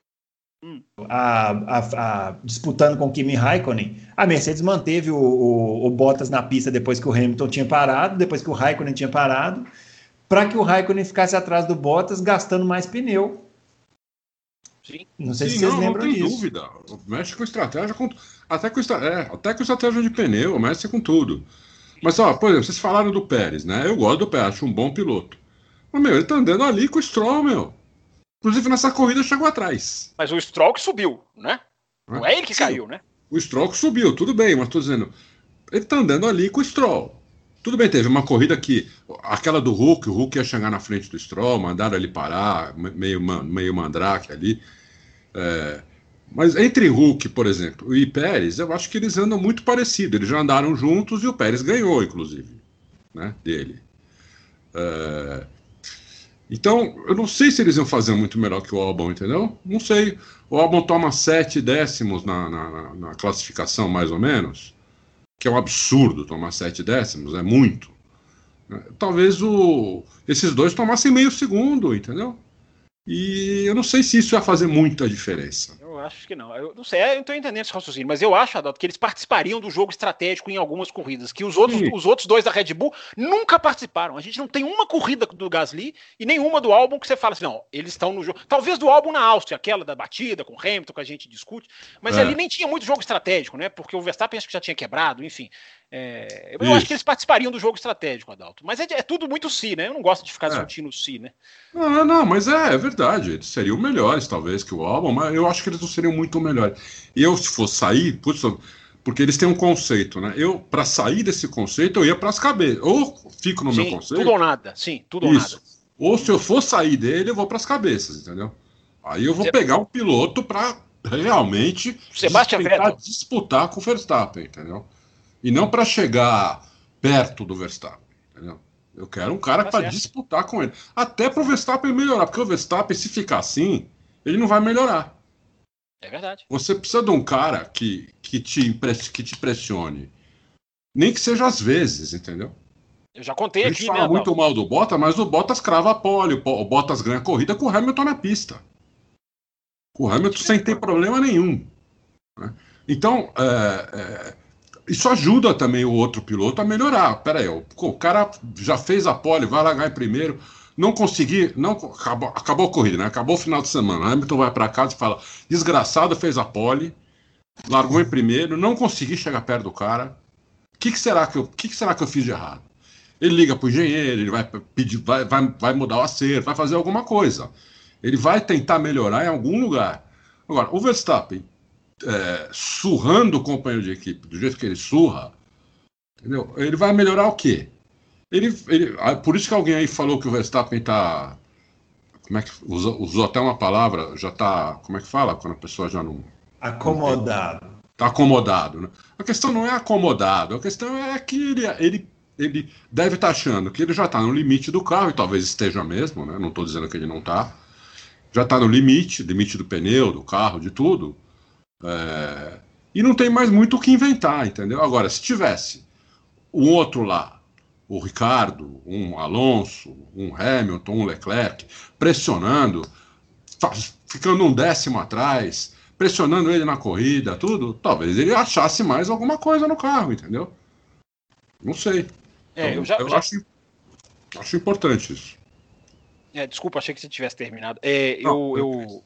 a, a, a, disputando com o Kimi Raikkonen, a Mercedes manteve o, o, o, Bottas na pista depois que o Hamilton tinha parado, depois que o Raikkonen tinha parado, para que o Raikkonen ficasse atrás do Bottas, gastando mais pneu. Sim. Não sei Sim, se vocês não, lembram não tem disso. dúvida. Mexe com estratégia, com, até, com, é, até com estratégia de pneu, mexe com tudo. Mas, ó, por exemplo, vocês falaram do Pérez, né? Eu gosto do Pérez, acho um bom piloto. Mas, meu, ele tá andando ali com o Stroll, meu. Inclusive, nessa corrida chegou atrás. Mas o Stroll que subiu, né? Não é ele que Sim. caiu, né? O Stroll que subiu, tudo bem, mas tô dizendo, ele tá andando ali com o Stroll. Tudo bem, teve uma corrida que. Aquela do Hulk, o Hulk ia chegar na frente do Stroll, mandaram ele parar, meio, meio mandrake ali. É, mas entre Hulk, por exemplo, e Pérez, eu acho que eles andam muito parecidos. Eles já andaram juntos e o Pérez ganhou, inclusive, né, dele. É, então, eu não sei se eles iam fazer muito melhor que o Albon, entendeu? Não sei. O Albon toma sete décimos na, na, na, classificação, mais ou menos, que é um absurdo tomar sete décimos, é muito. Talvez o, esses dois tomassem meio segundo, entendeu? E eu não sei se isso ia fazer muita diferença acho que não. Eu não sei, eu não estou entendendo esse raciocínio, mas eu acho, Adalto, que eles participariam do jogo estratégico em algumas corridas, que os outros, os outros dois da Red Bull nunca participaram. A gente não tem uma corrida do Gasly e nenhuma do álbum que você fala assim, não, eles estão no jogo. Talvez do álbum na Áustria, aquela da batida com o Hamilton que a gente discute, mas é. ali nem tinha muito jogo estratégico, né? Porque o Verstappen acho que já tinha quebrado, enfim. É, eu Isso. acho que eles participariam do jogo estratégico, Adalto. Mas é, é tudo muito si, né? Eu não gosto de ficar é. discutindo o si, né? Não, não, mas é, é verdade. Eles seriam melhores, talvez, que o álbum, mas eu acho que eles não seriam muito melhores. E eu, se for sair, putz, porque eles têm um conceito, né? Eu, para sair desse conceito, eu ia para as cabeças. Ou fico no sim, meu conceito. Tudo ou nada, sim, tudo Isso. ou nada. Ou se eu for sair dele, eu vou para as cabeças, entendeu? Aí eu vou pegar um piloto para realmente Sebastian disputar, disputar com o Verstappen, entendeu? E não para chegar perto do Verstappen. Entendeu? Eu quero um cara tá para disputar com ele. Até para o Verstappen melhorar, porque o Verstappen, se ficar assim, ele não vai melhorar. É verdade. Você precisa de um cara que, que, te, que te pressione Nem que seja às vezes, entendeu? Eu já contei a gente aqui, fala né, muito mal do Bottas, mas o Bottas crava a pole, o Bottas ganha a corrida com o Hamilton na pista. Com o Hamilton sem ter problema nenhum. né? Então, é, é, isso ajuda também o outro piloto a melhorar. Pera aí, o, cara já fez a pole, vai largar em primeiro, não consegui, não acabou, acabou a corrida, né? Acabou o final de semana. Hamilton vai para casa e fala: desgraçado, fez a pole, largou em primeiro, não consegui chegar perto do cara. O que, que será que eu, que, que será que eu fiz de errado? Ele liga para o engenheiro, ele vai pedir, vai, vai, vai mudar o acerto, vai fazer alguma coisa. Ele vai tentar melhorar em algum lugar. Agora, o Verstappen é, surrando o companheiro de equipe do jeito que ele surra, entendeu? Ele vai melhorar o quê? Ele, ele, ah, por isso que alguém aí falou que o Verstappen está. Como é que usou, usou até uma palavra, já está. Como é que fala? Quando a pessoa já não. Acomodado. Está acomodado. Né? A questão não é acomodado, a questão é que ele, ele, ele deve estar tá achando que ele já está no limite do carro, e talvez esteja mesmo, né? não estou dizendo que ele não está. Já está no limite, limite do pneu, do carro, de tudo. É, e não tem mais muito o que inventar, entendeu? Agora, se tivesse um outro lá, o Ricardo, um Alonso, um Hamilton, um Leclerc, pressionando, ficando um décimo atrás, pressionando ele na corrida, tudo, talvez ele achasse mais alguma coisa no carro, entendeu? Não sei. É, então, eu já, eu já... Acho, acho importante isso. É, desculpa, achei que você tivesse terminado. É, Não, eu, eu,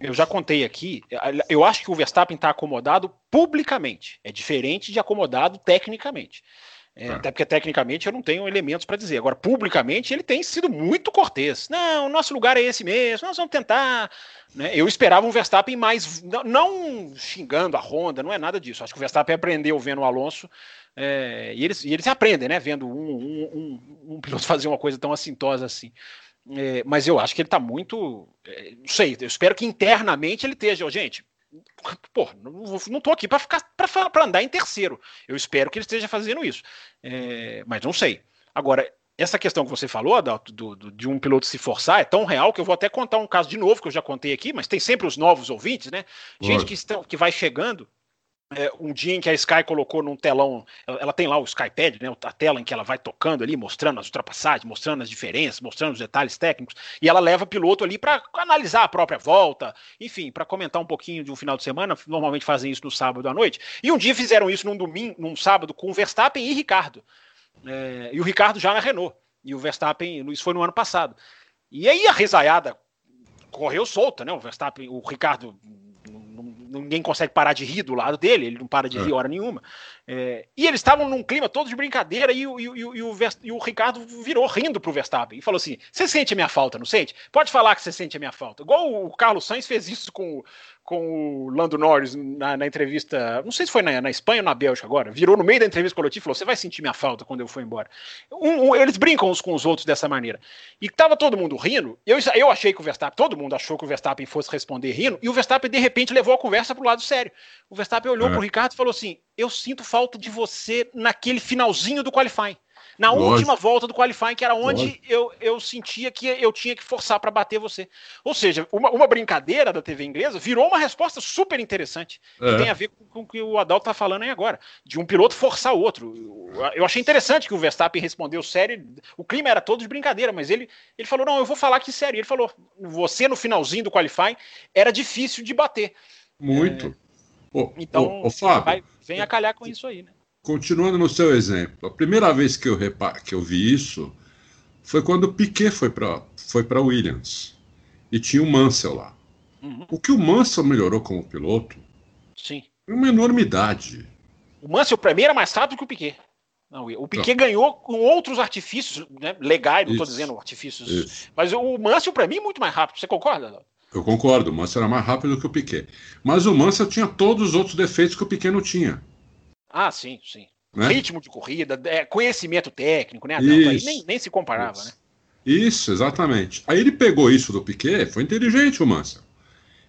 eu já contei aqui. Eu acho que o Verstappen está acomodado publicamente. É diferente de acomodado tecnicamente. É, É. Até porque tecnicamente eu não tenho elementos para dizer. Agora, publicamente, ele tem sido muito cortês. Não, o nosso lugar é esse mesmo, nós vamos tentar. né? Eu esperava um Verstappen mais. Não, não xingando a Honda, não é nada disso. Acho que o Verstappen aprendeu vendo o Alonso. é, e, eles, e eles aprendem, né? Vendo um, um, um, um piloto [laughs] fazer uma coisa tão assintosa assim. É, mas eu acho que ele está muito. é, não sei, eu espero que internamente ele esteja. Gente, pô, não, tô aqui para ficar para andar em terceiro. Eu espero que ele esteja fazendo isso. É, mas não sei. Agora, essa questão que você falou, Adalto, do, do- de um piloto se forçar, é tão real que eu vou até contar um caso de novo que eu já contei aqui, mas tem sempre os novos ouvintes, né? Gente que, estão, que vai chegando. É, um dia em que a Sky colocou num telão, ela, tem lá o Skypad, né, a tela em que ela vai tocando ali, mostrando as ultrapassagens, mostrando as diferenças, mostrando os detalhes técnicos, e ela leva o piloto ali para analisar a própria volta, enfim, para comentar um pouquinho de um final de semana. Normalmente fazem isso no sábado à noite. E um dia fizeram isso num domingo, num sábado, com o Verstappen e Ricardo. É, e o Ricardo já na Renault. E o Verstappen, isso foi no ano passado. E aí a risaiada correu solta, né? O Verstappen, o Ricardo, ninguém consegue parar de rir do lado dele, ele não para de É. rir hora nenhuma. É, e eles estavam num clima todo de brincadeira e, o- e e e o o Ricardo virou rindo pro Verstappen e falou assim: Você sente a minha falta, não sente? Pode falar que você sente a minha falta. Igual o Carlos Sainz fez isso com, com o Lando Norris na, na entrevista, não sei se foi na, na Espanha ou na Bélgica agora, virou no meio da entrevista coletiva e falou: Você vai sentir minha falta quando eu for embora. Um- um- eles brincam uns com os outros dessa maneira. E tava todo mundo rindo. Eu, eu achei que o Verstappen, todo mundo achou que o Verstappen fosse responder rindo, e o Verstappen de repente levou a conversa pro lado sério. O Verstappen olhou É. pro Ricardo e falou assim: Eu sinto falta de você naquele finalzinho do qualifying. Na Lógico. última volta do qualifying, que era onde Lógico. eu, eu sentia que eu tinha que forçar para bater você. Ou seja, uma, uma brincadeira da TV inglesa virou uma resposta super interessante. Que É. tem a ver com, com o que o Adalto tá falando aí agora. De um piloto forçar o outro. Eu, eu achei interessante que o Verstappen respondeu sério. O clima era todo de brincadeira, mas ele, ele falou: não, eu vou falar aqui sério. Ele falou: você no finalzinho do qualifying era difícil de bater. Muito. Ô, Então, ô, ô, Fábio, vai, vem a calhar com isso aí, né? continuando no seu exemplo, a primeira vez que eu, repa que eu vi isso foi quando o Piquet foi para foi Williams e tinha o Mansell lá. Uhum, O que o Mansell melhorou como piloto sim. é uma enormidade. O Mansell, para mim, era mais rápido que o Piquet. Não, o Piquet ganhou com outros artifícios né, legais, não estou dizendo artifícios. Isso. Mas o Mansell, para mim, é muito mais rápido. Você concorda? Eu concordo, o Mansell era mais rápido que o Piquet. Mas o Mansell tinha todos os outros defeitos que o Piquet não tinha. Ah, sim, sim. Né? Ritmo de corrida, é, conhecimento técnico, né? Isso. nem, nem se comparava, Isso. né? Isso, exatamente. Aí ele pegou isso do Piquet, foi inteligente o Mansell.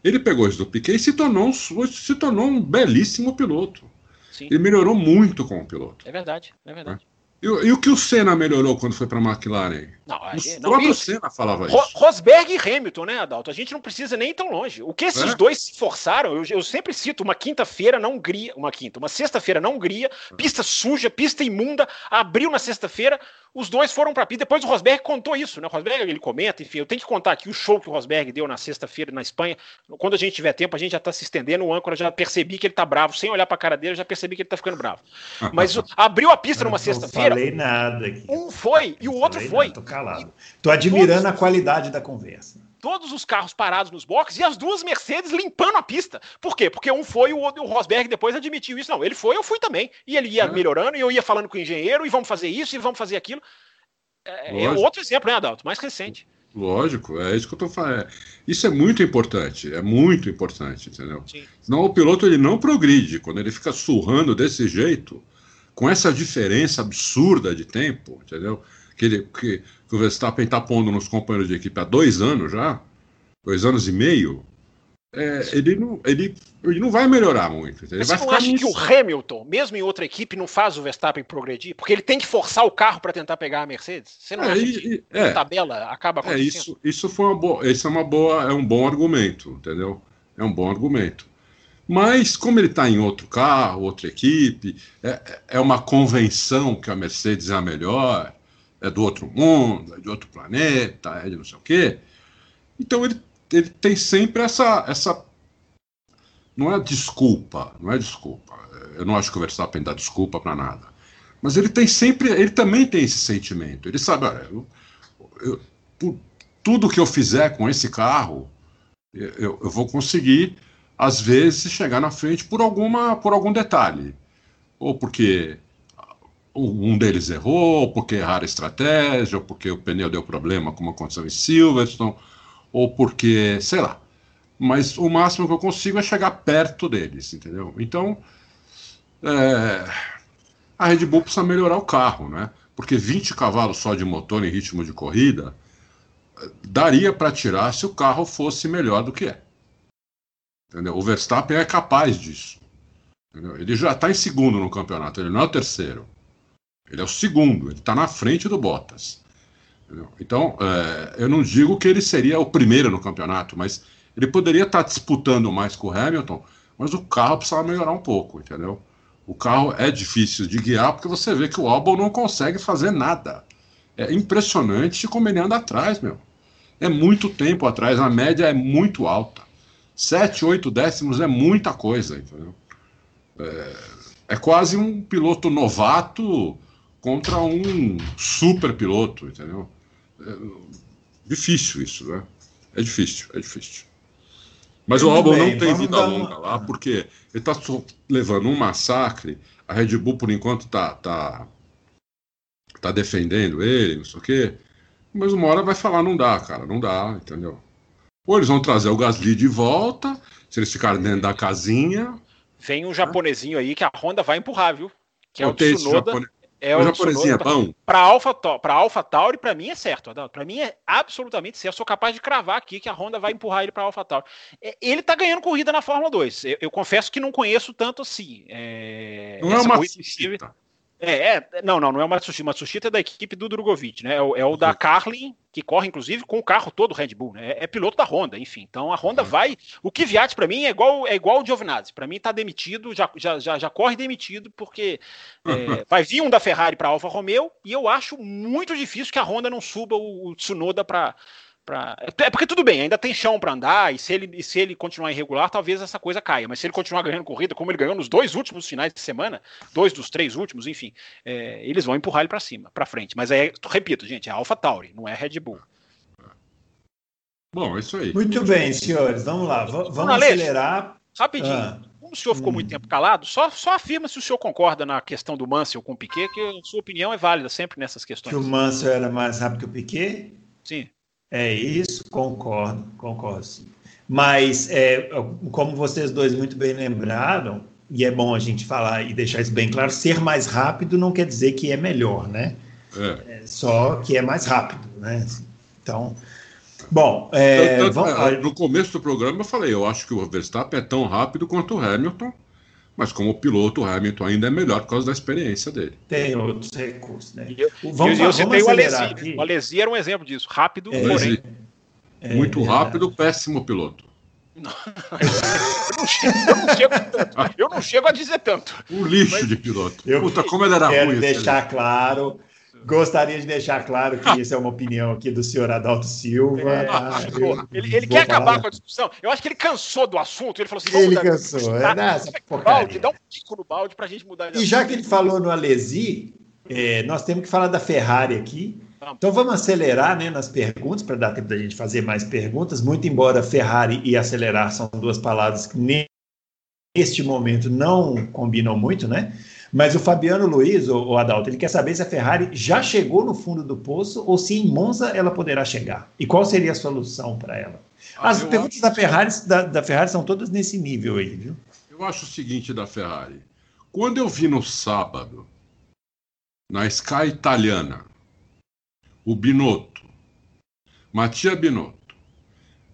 Ele pegou isso do Piquet e se tornou, um, se tornou um belíssimo piloto. Sim, Ele melhorou muito como piloto. é verdade, é verdade. E, e, o que o Senna melhorou quando foi para a McLaren? Não, o não, próprio isso. Senna falava Ro isso. Rosberg e Hamilton, né, Adalto? A gente não precisa nem ir tão longe. O que esses É. dois se forçaram, eu, eu sempre cito uma quinta-feira na Hungria, uma quinta, uma sexta-feira na Hungria, pista suja, pista imunda, abriu na sexta-feira, os dois foram para pista. Depois o Rosberg contou isso, né? O Rosberg ele comenta, enfim, eu tenho que contar aqui o show que o Rosberg deu na sexta-feira na Espanha. Quando a gente tiver tempo, a gente já tá se estendendo. O âncora já percebi que ele tá bravo, sem olhar para a cara dele, eu já percebi que ele tá ficando bravo. Mas abriu a pista [laughs] numa Não sexta-feira, falei nada aqui. um foi e o Não outro foi. nada, Tô calado. Tô admirando a qualidade da conversa. Todos os carros parados nos boxes e as duas Mercedes limpando a pista. Por quê? Porque um foi e o, o Rosberg depois admitiu isso. Não, ele foi, eu fui também. E ele ia É. melhorando e eu ia falando com o engenheiro e vamos fazer isso e vamos fazer aquilo. É, é outro exemplo, né, Adalto? Mais recente. Lógico, é isso que eu tô falando. É, Isso é muito importante, é muito importante, entendeu? Sim. Senão o piloto ele não progride. Quando ele fica surrando desse jeito, com essa diferença absurda de tempo, entendeu? Que, ele, que, que o Verstappen está pondo nos companheiros de equipe há dois anos já, dois anos e meio, é, ele, não, ele, ele não vai melhorar muito. Ele Mas vai você não acha que o Hamilton, mesmo em outra equipe, não faz o Verstappen progredir? Porque ele tem que forçar o carro para tentar pegar a Mercedes? Você não É, acha e- que é. a tabela acaba É acontecendo? isso, isso foi uma boa, esse é uma boa, é um bom argumento, entendeu? É um bom argumento. Mas como ele está em outro carro, outra equipe, é, é uma convenção que a Mercedes é a melhor, é do outro mundo, é de outro planeta, é de não sei o quê. Então ele, ele tem sempre essa, essa, não é desculpa, não é desculpa. Eu não acho que o Verstappen dá desculpa para nada. Mas ele tem sempre, ele também tem esse sentimento. Ele sabe, olha, eu, eu, por tudo que eu fizer com esse carro, eu, eu vou conseguir, às vezes, chegar na frente por, alguma, por algum detalhe. Ou porque um deles errou, ou porque erraram a estratégia, ou porque o pneu deu problema, como aconteceu em Silverstone, ou porque, sei lá. Mas o máximo que eu consigo é chegar perto deles, entendeu? Então, é, a Red Bull precisa melhorar o carro, né? Porque 20 cavalos só de motor em ritmo de corrida daria para tirar se o carro fosse melhor do que é. Entendeu? O Verstappen é capaz disso. Ele já está em segundo no campeonato, ele não é o terceiro. Ele é o segundo, ele está na frente do Bottas. Então, é, eu não digo que ele seria o primeiro no campeonato, mas ele poderia estar disputando mais com o Hamilton, mas o carro precisava melhorar um pouco, entendeu? O carro é difícil de guiar porque você vê que o Albon não consegue fazer nada. É impressionante como ele anda atrás, meu. É muito tempo atrás, a média é muito alta. 7, 8 décimos é muita coisa, entendeu? É, é quase um piloto novato contra um super piloto, entendeu? É difícil isso, né? É difícil, é difícil. Mas o Muito Albon bem, não tem vida uma- longa lá, porque ele está levando um massacre. A Red Bull, por enquanto, tá, tá, tá defendendo ele, não sei o quê. Mas uma hora vai falar, não dá, cara, não dá, entendeu? Ou eles vão trazer o Gasly de volta, se eles ficarem dentro da casinha. Vem um japonesinho aí que a Honda vai empurrar, viu? Que é o Tsunoda. japone- É. Para Alpha, para Alpha Tauri, para mim é certo, Adalto. Para mim é absolutamente certo. Eu sou capaz de cravar aqui que a Honda vai empurrar ele para Alpha Tauri. É, Ele tá ganhando corrida na Fórmula 2. Eu, eu confesso que não conheço tanto assim. É, Não é uma corrida. É, é, não, não, não é o Matsushita. O Matsushita é da equipe do Drogovic, né? É o, é o da Uhum. Carlin, que corre, inclusive, com o carro todo Red Bull, né? É, é piloto da Honda, enfim. Então a Honda Uhum. vai. O Kvyat, para mim, é igual é igual o Giovinazzi. Para mim, tá demitido, já, já, já, já corre demitido, porque é, vai vir um da Ferrari para Alfa Romeo, e eu acho muito difícil que a Honda não suba o, o Tsunoda para. Pra... É porque tudo bem, ainda tem chão para andar, e se, ele, e se ele continuar irregular, talvez essa coisa caia. Mas se ele continuar ganhando corrida, como ele ganhou nos dois últimos finais de semana, dois dos três últimos, enfim, é, eles vão empurrar ele para cima, para frente. Mas é, repito, gente, é Alpha Tauri, não é Red Bull. Bom, é isso aí. Muito bem, senhores, vamos lá. v- vamos acelerar. Rapidinho, Ah. como o senhor ficou Hum. muito tempo calado, só, só afirma se o senhor concorda na questão do Mansell com o Piquet, que a sua opinião é válida sempre nessas questões. Que o Mansell era mais rápido que o Piquet? Sim. É isso, concordo, concordo sim. Mas, é, como vocês dois muito bem lembraram, e é bom a gente falar e deixar isso bem claro, ser mais rápido não quer dizer que é melhor, né? É. É só que é mais rápido, né? Então, bom, é, Tanto- vamos, é, no começo do programa eu falei, eu acho que o Verstappen é tão rápido quanto o Hamilton, Mas como piloto, o Hamilton ainda é melhor por causa da experiência dele. Tem outros recursos, né? Eu, vamos, eu, eu citei o Alesi. O Alesi era um exemplo disso. Rápido, é, porém. É, Muito rápido, péssimo piloto. Não, [laughs] eu, não chego, eu, não chego, tanto. Eu não chego a dizer tanto. O lixo mas, de piloto. Eu Puta, como ele era quero ruim. Quero deixar claro Gostaria de deixar claro que isso é uma opinião aqui do senhor Adalto Silva. É, ah, eu, ele, ele quer falar. acabar com a discussão. Eu acho que ele cansou do assunto. Ele falou assim: ele cansou. É, nessa balde, dá um pico no balde para a gente mudar E já que ele falou no Alesi, é, nós temos que falar da Ferrari aqui. Então vamos acelerar né, nas perguntas para dar tempo da gente fazer mais perguntas. Muito embora Ferrari e acelerar são duas palavras que neste momento não combinam muito, né? Mas o Fabiano Luiz, o, o Adalto, ele quer saber se a Ferrari já chegou no fundo do poço ou se em Monza ela poderá chegar. E qual seria a solução para ela? Ah, As perguntas da Ferrari, da, da Ferrari são todas nesse nível aí, viu? Eu acho o seguinte da Ferrari. Quando eu vi no sábado, na Sky italiana, o Binotto, Mattia Binotto,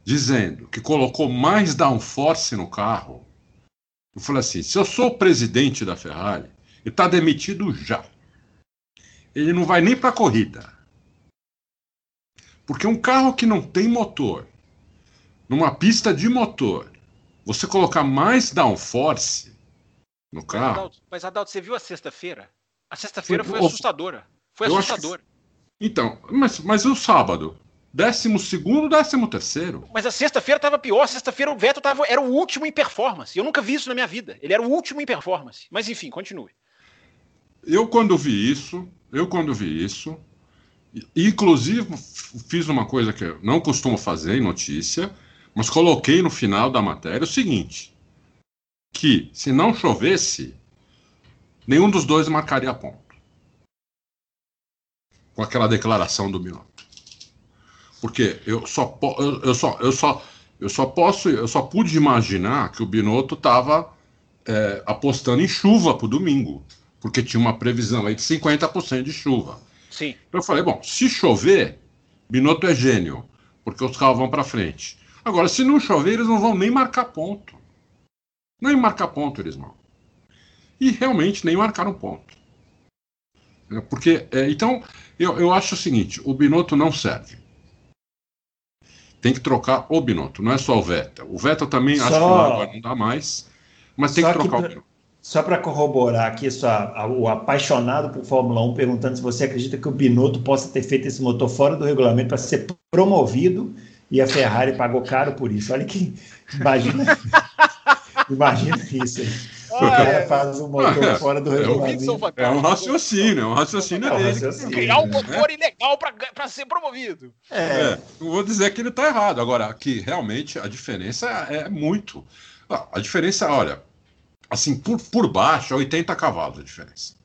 dizendo que colocou mais downforce no carro, eu falei assim: se eu sou o presidente da Ferrari, ele está demitido já. Ele não vai nem para a corrida. Porque um carro que não tem motor, numa pista de motor, você colocar mais downforce no carro. Mas Adalto, mas, Adalto você viu a sexta-feira? A sexta-feira foi, assustadora. Foi assustadora. Que... Então, mas, mas o sábado? Décimo segundo, décimo terceiro. Mas a sexta-feira estava pior. Sexta-feira o Vettel tava, era o último em performance. Eu nunca vi isso na minha vida. Ele era o último em performance. Mas enfim, continue. Eu, quando vi isso, eu, quando vi isso, inclusive fiz uma coisa que eu não costumo fazer em notícia, mas coloquei no final da matéria o seguinte: que se não chovesse, nenhum dos dois marcaria ponto. Com aquela declaração do Binotto. Porque eu só, eu, só, eu, só, eu só posso, eu só pude imaginar que o Binotto estava é, apostando em chuva para o domingo porque tinha uma previsão aí de 50% de chuva. Sim. Então eu falei, bom, se chover, Binotto é gênio, porque os carros vão para frente. Agora, se não chover, eles não vão nem marcar ponto. Nem marcar ponto eles não. E realmente nem marcaram ponto. É, porque, é, então, eu, eu acho o seguinte, o Binotto não serve. Tem que trocar o Binotto, não é só o Vettel. O Vettel também só... acho que agora não dá mais, mas tem que trocar que... o Binotto. Só para corroborar aqui, só, o apaixonado por Fórmula 1 perguntando se você acredita que o Binotto possa ter feito esse motor fora do regulamento para ser promovido e a Ferrari pagou caro por isso. Olha que. Imagina. [laughs] imagina isso. Ah, o cara é. faz um motor ah, fora do é regulamento. É um raciocínio, é um raciocínio é um dele. Raciocínio, Criar um motor ilegal para ser promovido. É. é. Não vou dizer que ele está errado. Agora, que realmente a diferença é muito. A diferença, olha, assim, por, por baixo, é 80 cavalos a diferença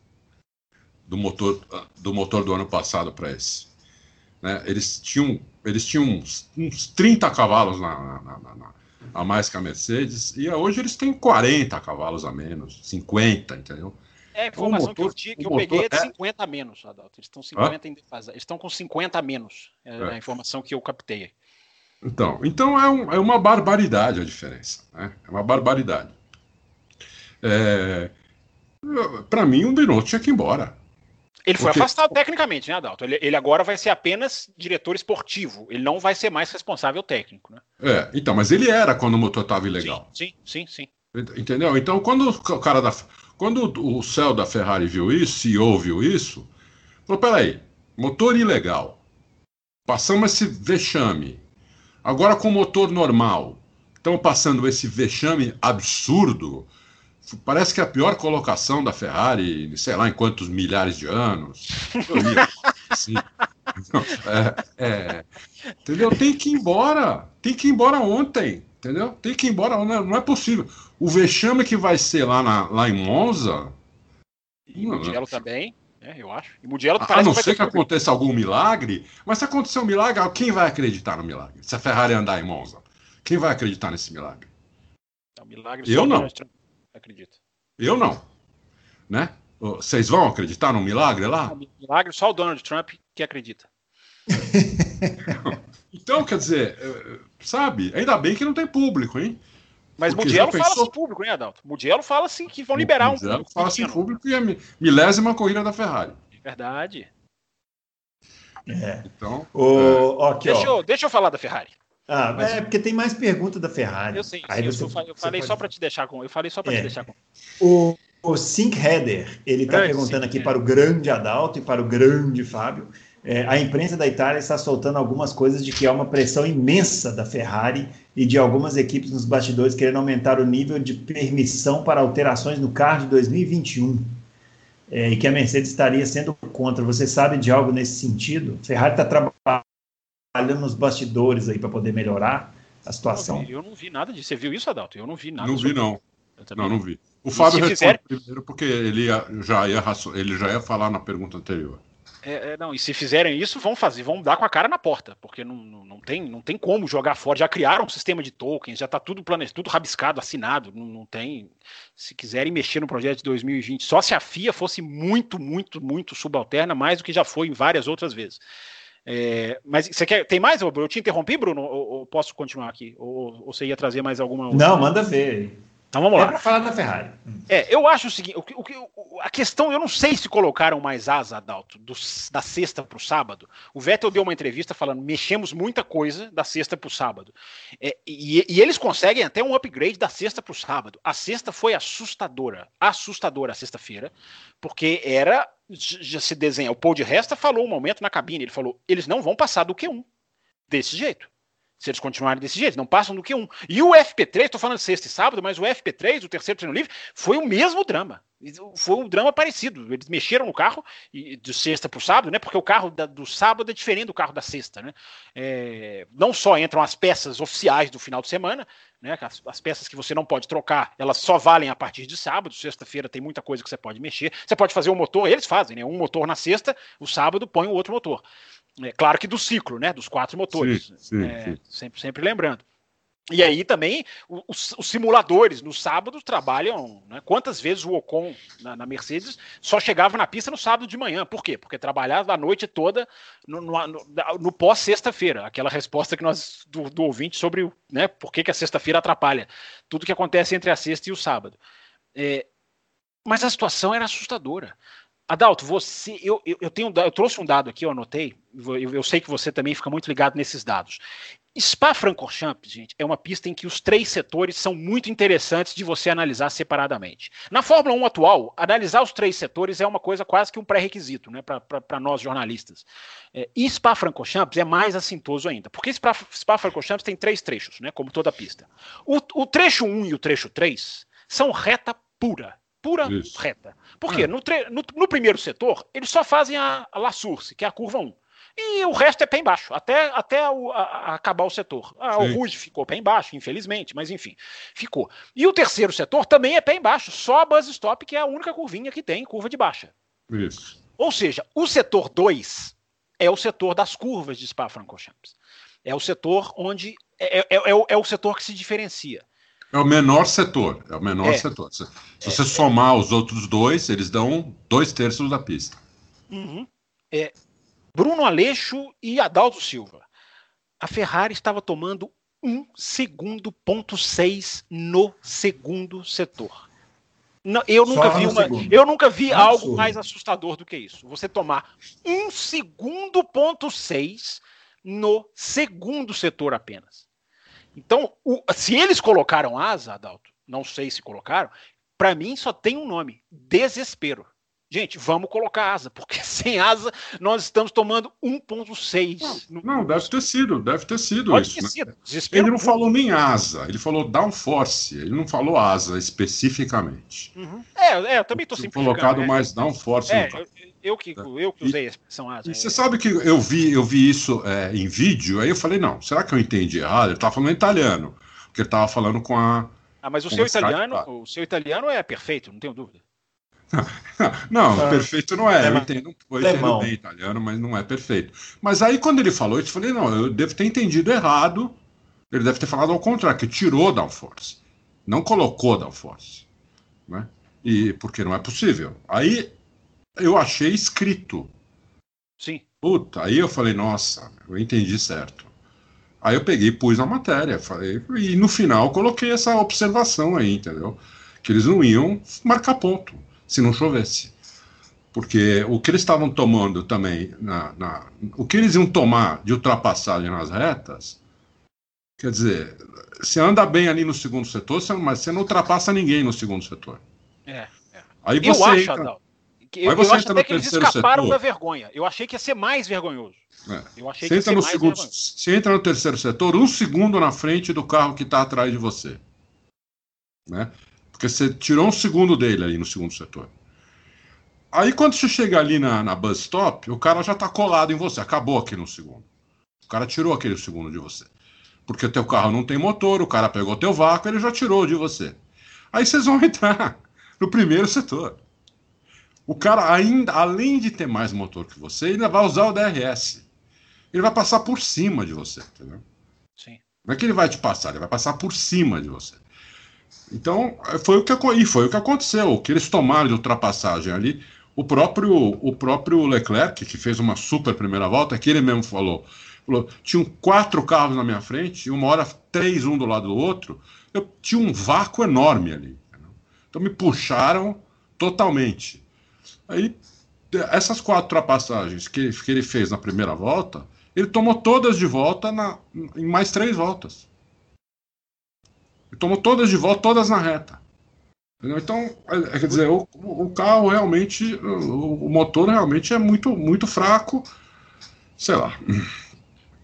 do motor do, motor do ano passado para esse. Né? Eles tinham, eles tinham uns, uns 30 cavalos na, na, na, na, a mais que a Mercedes, e hoje eles têm 40 cavalos a menos, 50, entendeu? É, a informação motor, que eu, tinha, que eu peguei é de 50 é... a menos, Adalto. Eles estão 50 em Eles estão com 50 a menos. É, é, a informação que eu captei. Então, então é, um, é uma barbaridade a diferença. Né? É uma barbaridade. É, para mim, o Binotto tinha que ir embora. Ele foi Porque... afastado tecnicamente, né, Adalto? Ele, ele, agora vai ser apenas diretor esportivo. Ele não vai ser mais responsável técnico, né? É, então, mas ele era quando o motor estava ilegal. Sim, sim, sim, Entendeu? Então, quando o cara da. Quando o céu da Ferrari viu isso, CEO viu isso, falou: peraí, motor ilegal. Passamos esse vexame. Agora com motor normal. Estamos passando esse vexame absurdo Parece que é a pior colocação da Ferrari, sei lá em quantos milhares de anos. Sim. [laughs] É, é, entendeu? Tem que ir embora. Tem que ir embora ontem. Entendeu? Tem que ir embora. Não, não é possível. O vexame que vai ser lá, na, lá em Monza. E Mugello também, é, eu acho. E Mugello a, a não ser que aconteça algum milagre. Mas se acontecer um milagre, quem vai acreditar no milagre? Se a Ferrari andar em Monza, quem vai acreditar nesse milagre? É um milagre eu não acredito. Eu não. Né? Vocês vão acreditar num milagre lá? Milagre só o Donald Trump que acredita. [laughs] então, quer dizer, eh, sabe, ainda bem que não tem público, hein? Mas Porque Mugello pensou... fala assim público, hein, Adalto? Mugello fala assim que vão liberar um Mugello fala assim público e é milésima corrida da Ferrari. Verdade. É. Então. O, é. Aqui, deixa, eu, deixa eu falar da Ferrari. Ah, Mas... é porque tem mais pergunta da Ferrari. Eu sei, Aí sim, você, eu, eu falei pode... só para te deixar com. Eu falei só para é. te deixar com. O, o Sink Header, ele está perguntando aqui para o grande Adalto e para o grande Fábio. É, a imprensa da Itália está soltando algumas coisas de que há uma pressão imensa da Ferrari e de algumas equipes nos bastidores querendo aumentar o nível de permissão para alterações no carro de 2021 é, e que a Mercedes estaria sendo contra. Você sabe de algo nesse sentido? Ferrari está trabalhando nos bastidores aí para poder melhorar a situação. Eu não vi nada disso. Você viu isso, Adalto? Eu não vi nada. Não vi, não. Não, não vi. O Fábio responde fizer... primeiro porque ele já, ia, ele já ia falar na pergunta anterior. É, é, não, e se fizerem isso, vão fazer, vão dar com a cara na porta, porque não, não, não, tem, não tem como jogar fora. Já criaram um sistema de tokens, já está tudo planejado, tudo rabiscado, assinado. Não, não tem. Se quiserem mexer no projeto de 2020, só se a FIA fosse muito, muito, muito subalterna, mais do que já foi em várias outras vezes. É, mas você quer. Tem mais? Eu te interrompi, Bruno? Ou, ou posso continuar aqui? Ou, ou, você ia trazer mais alguma outra? Não, manda ver. Então vamos lá. É para falar da Ferrari. É, eu acho o seguinte: o, o, a questão, eu não sei se colocaram mais asa, Adalto, do, da sexta para o sábado. O Vettel deu uma entrevista falando: mexemos muita coisa da sexta para o sábado. É, e, e, eles conseguem até um upgrade da sexta para o sábado. A sexta foi assustadora, assustadora a sexta-feira, porque era. Já se desenha. O Paul de Resta falou um momento na cabine: ele falou, eles não vão passar do Q1 desse jeito se eles continuarem desse jeito, não passam do que um. E o FP3, estou falando sexta e sábado, mas o FP3, o terceiro treino livre, foi o mesmo drama. Foi um drama parecido. Eles mexeram no carro de sexta para o sábado, né? Porque o carro da, do sábado é diferente do carro da sexta, né? É, não só entram as peças oficiais do final de semana, né? As, as, peças que você não pode trocar, elas só valem a partir de sábado. Sexta-feira tem muita coisa que você pode mexer. Você pode fazer o um motor, eles fazem, né? Um motor na sexta, o sábado põe o outro motor. É, claro que do ciclo, né? Dos quatro motores. Sim, sim, é, sim. Sempre, sempre lembrando. E aí também os, os, simuladores no sábado trabalham. Né? Quantas vezes o Ocon na, na, Mercedes só chegava na pista no sábado de manhã? Por quê? Porque trabalhava a noite toda no, no, no, no pós-sexta-feira. Aquela resposta que nós do, do ouvinte sobre né, por que, que a sexta-feira atrapalha tudo que acontece entre a sexta e o sábado. É, mas a situação era assustadora. Adalto, você, eu, eu, tenho, eu trouxe um dado aqui, eu anotei, eu, eu sei que você também fica muito ligado nesses dados. Spa-Francorchamps, gente, é uma pista em que os três setores são muito interessantes de você analisar separadamente. Na Fórmula 1 atual, analisar os três setores é uma coisa quase que um pré-requisito né, para nós jornalistas. É, e Spa-Francorchamps é mais assintoso ainda, porque Spa-Francorchamps tem três trechos, né, como toda pista. O, o trecho 1 e o trecho 3 são reta pura pura Isso. reta. Por quê? É. No, no, no, primeiro setor, eles só fazem a, a La Source, que é a curva 1. E o resto é pé embaixo, até, até o, a, a acabar o setor. Ah, o Rouge ficou pé embaixo, infelizmente, mas enfim, ficou. E o terceiro setor também é pé embaixo, só a Buzz Stop, que é a única curvinha que tem curva de baixa. Isso. Ou seja, o setor 2 é o setor das curvas de Spa-Francorchamps. É o setor onde. É, é, é, é, o setor que se diferencia. É o menor setor. É o menor é. setor. Se, se você somar os outros dois, eles dão dois terços da pista. Uhum. É, Bruno Aleixo e Adalto Silva. A Ferrari estava tomando um segundo ponto seis no segundo setor. Não, eu, nunca vi uma, eu nunca vi algo mais assustador do que isso. Você tomar um segundo ponto seis no segundo setor apenas. Então, o, se eles colocaram asa, Adalto, não sei se colocaram, para mim só tem um nome: desespero. Gente, vamos colocar asa, porque [laughs] sem asa nós estamos tomando 1.6. Não, não, deve ter sido, deve ter sido Pode isso. Ter né? sido. Ele não falou nem asa, ele falou downforce, ele não falou asa especificamente. Uhum. É, é, eu também estou simplificando. Colocado né? mais downforce. É, eu, eu, que, eu que usei a expressão asa. E você sabe que eu vi, eu vi isso é, em vídeo, aí eu falei, não, será que eu entendi errado? Ele estava falando italiano, porque ele estava falando com a... Ah, mas o seu italiano, o seu italiano é perfeito, não tenho dúvida. [laughs] Não, ah, perfeito não é. Eu entendo, eu entendo bem italiano, mas não é perfeito. Mas aí, quando ele falou, eu te falei, não, eu devo ter entendido errado. Ele deve ter falado ao contrário, que tirou downforce. Não colocou downforce. Né? E, porque não é possível. Aí eu achei escrito. Sim. Puta, aí eu falei, nossa, eu entendi certo. Aí eu peguei e pus na matéria, falei, e no final coloquei essa observação aí, entendeu? Que eles não iam marcar ponto se não chovesse. Porque o que eles estavam tomando também, na, na, o que eles iam tomar de ultrapassagem nas retas, quer dizer, você anda bem ali no segundo setor, mas você não ultrapassa ninguém no segundo setor. É. é. Aí você eu acho, entra, que Aí eu, você eu acho até no que eles escaparam setor. da vergonha. Eu achei que ia ser mais vergonhoso. É. Eu achei Você que ia entra, ser no segundo, você entra no terceiro setor, um segundo na frente do carro que está atrás de você. Né? Porque você tirou um segundo dele ali no segundo setor. Aí quando você chega ali na, na bus stop, o cara já está colado em você. Acabou aquele um segundo. O cara tirou aquele segundo de você. Porque teu carro não tem motor, o cara pegou teu vácuo, ele já tirou de você. Aí vocês vão [laughs] entrar no primeiro setor. O cara ainda, além de ter mais motor que você, ele vai usar o DRS. Ele vai passar por cima de você, entendeu? Sim. Não é que ele vai te passar, ele vai passar por cima de você. Então, foi o que, e foi o que aconteceu. O que eles tomaram de ultrapassagem ali, o próprio, o próprio Leclerc, que fez uma super primeira volta, que ele mesmo falou, falou, tinham quatro carros na minha frente, e uma hora três um do lado do outro, eu tinha um vácuo enorme ali. entendeu? Então me puxaram totalmente. Aí, essas quatro ultrapassagens que, que ele fez na primeira volta, ele tomou todas de volta na, em mais três voltas. Ele tomou todas de volta, todas na reta. Entendeu? Então, é, quer dizer, o, o carro realmente, o, o motor realmente é muito, muito fraco. Sei lá.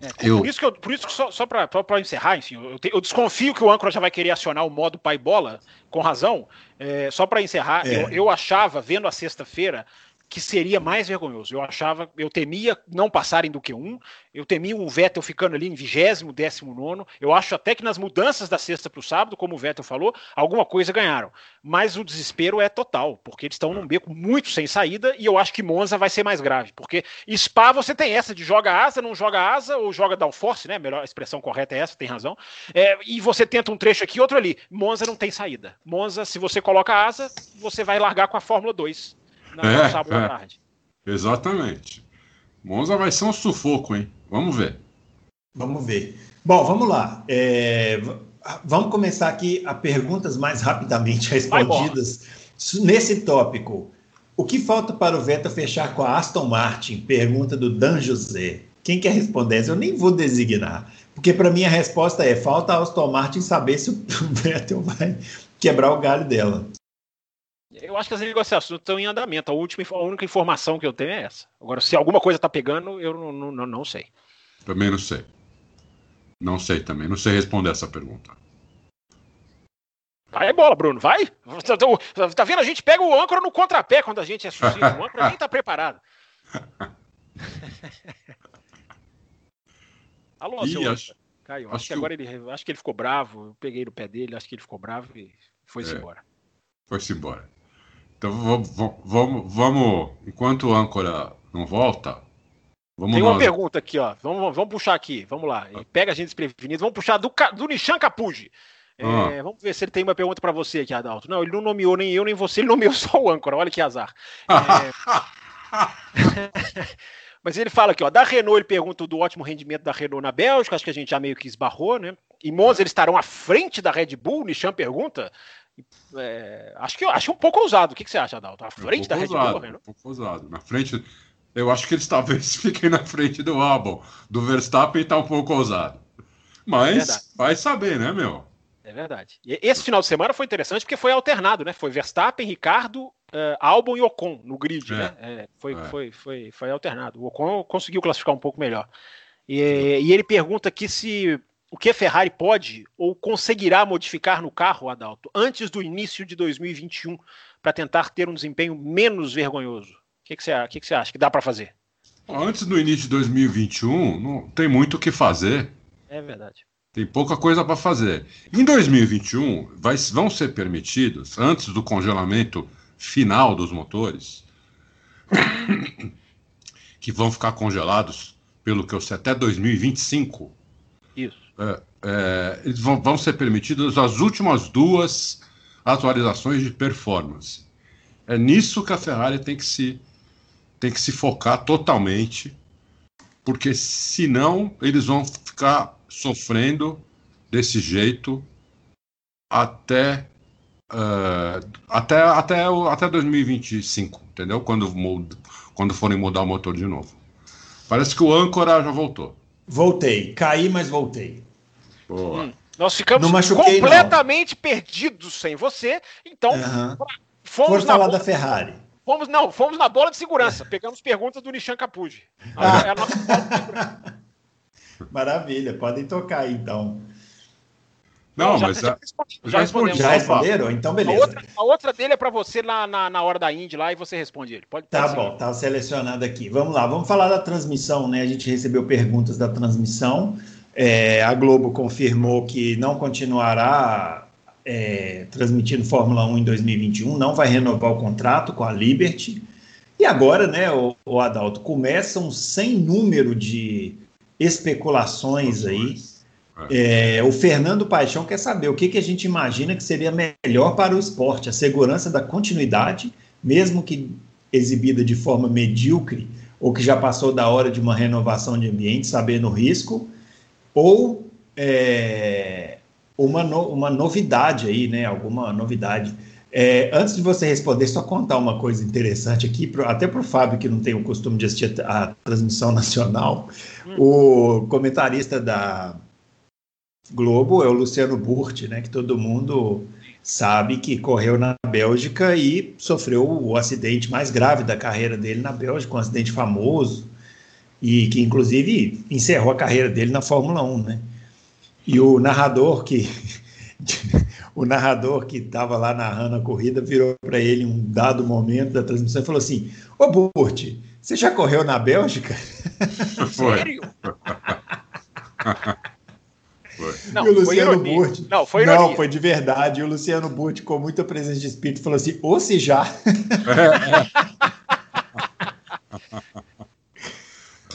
É, Eu- Por isso que, eu, por isso que só, só para encerrar, enfim, eu, te- eu desconfio que o âncora já vai querer acionar o modo pai bola, com razão. É, só para encerrar, É. eu, eu achava, vendo a sexta-feira, que seria mais vergonhoso. Eu achava, eu temia não passarem do que um, eu temia o Vettel ficando ali em vigésimo, décimo nono. Eu acho até que nas mudanças da sexta para o sábado, como o Vettel falou, alguma coisa ganharam. Mas o desespero é total, porque eles estão num beco muito sem saída e eu acho que Monza vai ser mais grave, porque Spa você tem essa de joga asa, não joga asa, ou joga downforce, né? Melhor a expressão correta é essa, tem razão. É, e você tenta um trecho aqui, outro ali. Monza não tem saída. Monza, se você coloca asa, você vai largar com a Fórmula 2 na, É, sábado à é. tarde. Exatamente. Monza vai ser um sufoco, hein? Vamos ver. Vamos ver. Bom, vamos lá. É, v- vamos começar aqui a perguntas mais rapidamente [laughs] respondidas nesse tópico. O que falta para o Vettel fechar com a Aston Martin? Pergunta do Dan José. Quem quer responder essa? Eu nem vou designar, porque para mim a resposta é: falta a Aston Martin saber se o [laughs] Vettel vai quebrar o galho dela. Acho que as negociações estão em andamento. A, última, a única informação que eu tenho é essa. Agora, se alguma coisa está pegando, eu não, não, não- sei. Também não sei. Não sei também. Não sei responder essa pergunta. Vai bola, Bruno, vai. Tá- Tá vendo? A gente pega o âncora no contrapé quando a gente é sucinto. O âncora nem tá preparado. [laughs] Alô, Ih, seu acho-. Caiu. acho Acho que agora ele, acho que ele ficou bravo. Eu peguei no pé dele, acho que ele ficou bravo e foi-se É. embora. Foi-se embora. Então vamos, vamos, vamos. Enquanto o âncora não volta, vamos Tem uma nós. pergunta aqui, ó. Vamos, vamos puxar aqui. Vamos lá. E Pega a gente desprevenido. Vamos puxar do, do Nishan Capuji. É, Ah. Vamos ver se ele tem uma pergunta para você aqui, Adalto. Não, ele não nomeou nem eu nem você, ele nomeou [laughs] só o âncora. Olha que azar. [laughs] Mas ele fala aqui, ó, da Renault, ele pergunta do ótimo rendimento da Renault na Bélgica, acho que a gente já meio que esbarrou, né? Em Monza eles estarão à frente da Red Bull, Nishan pergunta. É, acho que acho um pouco ousado. O que, que você acha, Adalto? À Um frente da pouco Red Bull, ousado, Renault? um pouco ousado. Na frente, eu acho que eles [laughs] talvez fiquem na frente do Albon. Do Verstappen está um pouco ousado. Mas Verdade. vai saber, né, meu? É verdade. E esse final de semana foi interessante porque foi alternado, né? Foi Verstappen, Ricardo, eh, Albon e Ocon no grid, É. né? É, foi, É. Foi, foi, foi alternado. O Ocon conseguiu classificar um pouco melhor. E, e ele pergunta aqui se o que a Ferrari pode ou conseguirá modificar no carro, Adalto, antes do início de 2021, para tentar ter um desempenho menos vergonhoso. O que, que, você, o que, que você acha que dá para fazer? Antes do início de 2021, não tem muito o que fazer. É verdade. Tem pouca coisa para fazer. Em 2021, vai- vão ser permitidos, antes do congelamento final dos motores, [coughs] que vão ficar congelados, pelo que eu sei, até 2025, Isso. É, é, eles vão, vão ser permitidas as últimas duas atualizações de performance. É nisso que a Ferrari tem que se, tem que se focar totalmente, porque senão eles vão ficar sofrendo desse jeito até uh, até até até 2025, entendeu? Quando quando forem mudar o motor de novo. Parece que o âncora já voltou. Voltei, caí, mas voltei. Boa. Hum, nós ficamos machuquei, completamente não. perdidos sem você, então uhum. fomos na falar bola, da Ferrari. Fomos não, fomos na bola de segurança. Pegamos perguntas do Nishan Capuji. Ah. É [laughs] Maravilha, podem tocar então. Não, já, mas já, já, respondi. Já responderam? Então, beleza. A outra, a outra dele é para você na, na, na, hora da Indy lá e você responde ele. Pode, tá bom, tá selecionado aqui. Vamos lá, vamos falar da transmissão, né? A gente recebeu perguntas da transmissão. É, a Globo confirmou que não continuará é, transmitindo Fórmula 1 em 2021, não vai renovar o contrato com a Liberty. E agora, né, o, o Adalto, começa um sem número de especulações aí é, o Fernando Paixão quer saber o que, que a gente imagina que seria melhor para o esporte, a segurança da continuidade, mesmo que exibida de forma medíocre, ou que já passou da hora de uma renovação de ambiente, sabendo o risco, ou é, uma, no, uma novidade aí, né? Alguma novidade. É, antes de você responder, só contar uma coisa interessante aqui, pro, até para o Fábio, que não tem o costume de assistir a, a transmissão [laughs] nacional, hum. o comentarista da Globo é o Luciano Burti, né, que todo mundo sabe que correu na Bélgica e sofreu o acidente mais grave da carreira dele na Bélgica, um acidente famoso e que inclusive encerrou a carreira dele na Fórmula 1, né? E o narrador que [laughs] o narrador que estava lá narrando a corrida virou para ele um dado momento da transmissão e falou assim: "Ô Burti, você já correu na Bélgica?" [laughs] Sério? Foi. [laughs] Não, e o Luciano Burti. Não, foi ironia. Não, foi de verdade. E o Luciano Burti, com muita presença de espírito, falou assim: ou se já.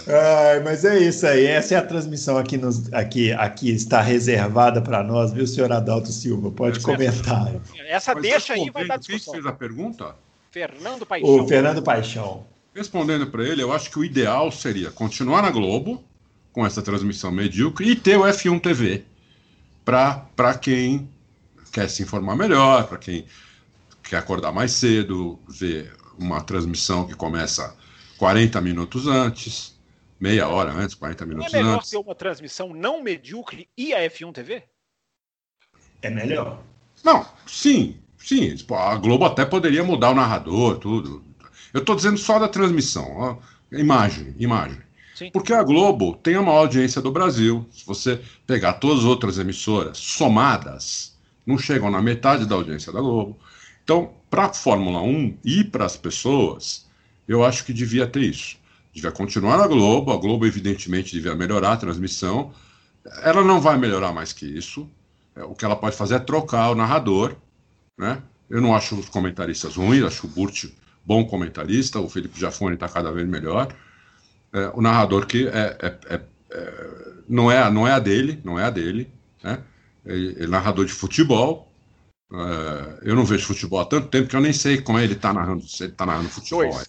Ai, mas é isso aí. Essa é a transmissão aqui, nos, aqui, aqui está reservada para nós, viu, senhor Adalto Silva? Pode Essa comentar. Essa mas deixa aí vai dar discussão. Quem fez a pergunta? Fernando Paixão. O Fernando Paixão. Respondendo para ele, eu acho que o ideal seria continuar na Globo, com essa transmissão medíocre e ter o F1 TV para quem quer se informar melhor, para quem quer acordar mais cedo, ver uma transmissão que começa 40 minutos antes, meia hora antes, 40 minutos antes. É melhor antes. ter uma transmissão não medíocre e a F1 TV? É melhor. Não, sim, sim. A Globo até poderia mudar o narrador, tudo. Eu estou dizendo só da transmissão, ó, imagem, imagem. Sim. Porque a Globo tem a maior audiência do Brasil. Se você pegar todas as outras emissoras somadas, não chegam na metade da audiência da Globo. Então, para a Fórmula 1 e para as pessoas, eu acho que devia ter isso. Devia continuar na Globo, a Globo, evidentemente, devia melhorar a transmissão. Ela não vai melhorar mais que isso. É, o que ela pode fazer é trocar o narrador. Né? Eu não acho os comentaristas ruins, acho o Burt bom comentarista, o Felipe Jafone está cada vez melhor é, o narrador que é, é, é, é, não, é, não é a dele, não é a dele, né? Ele, é narrador de futebol. É, eu não vejo futebol há tanto tempo que eu nem sei como ele está narrando, se ele está narrando futebol.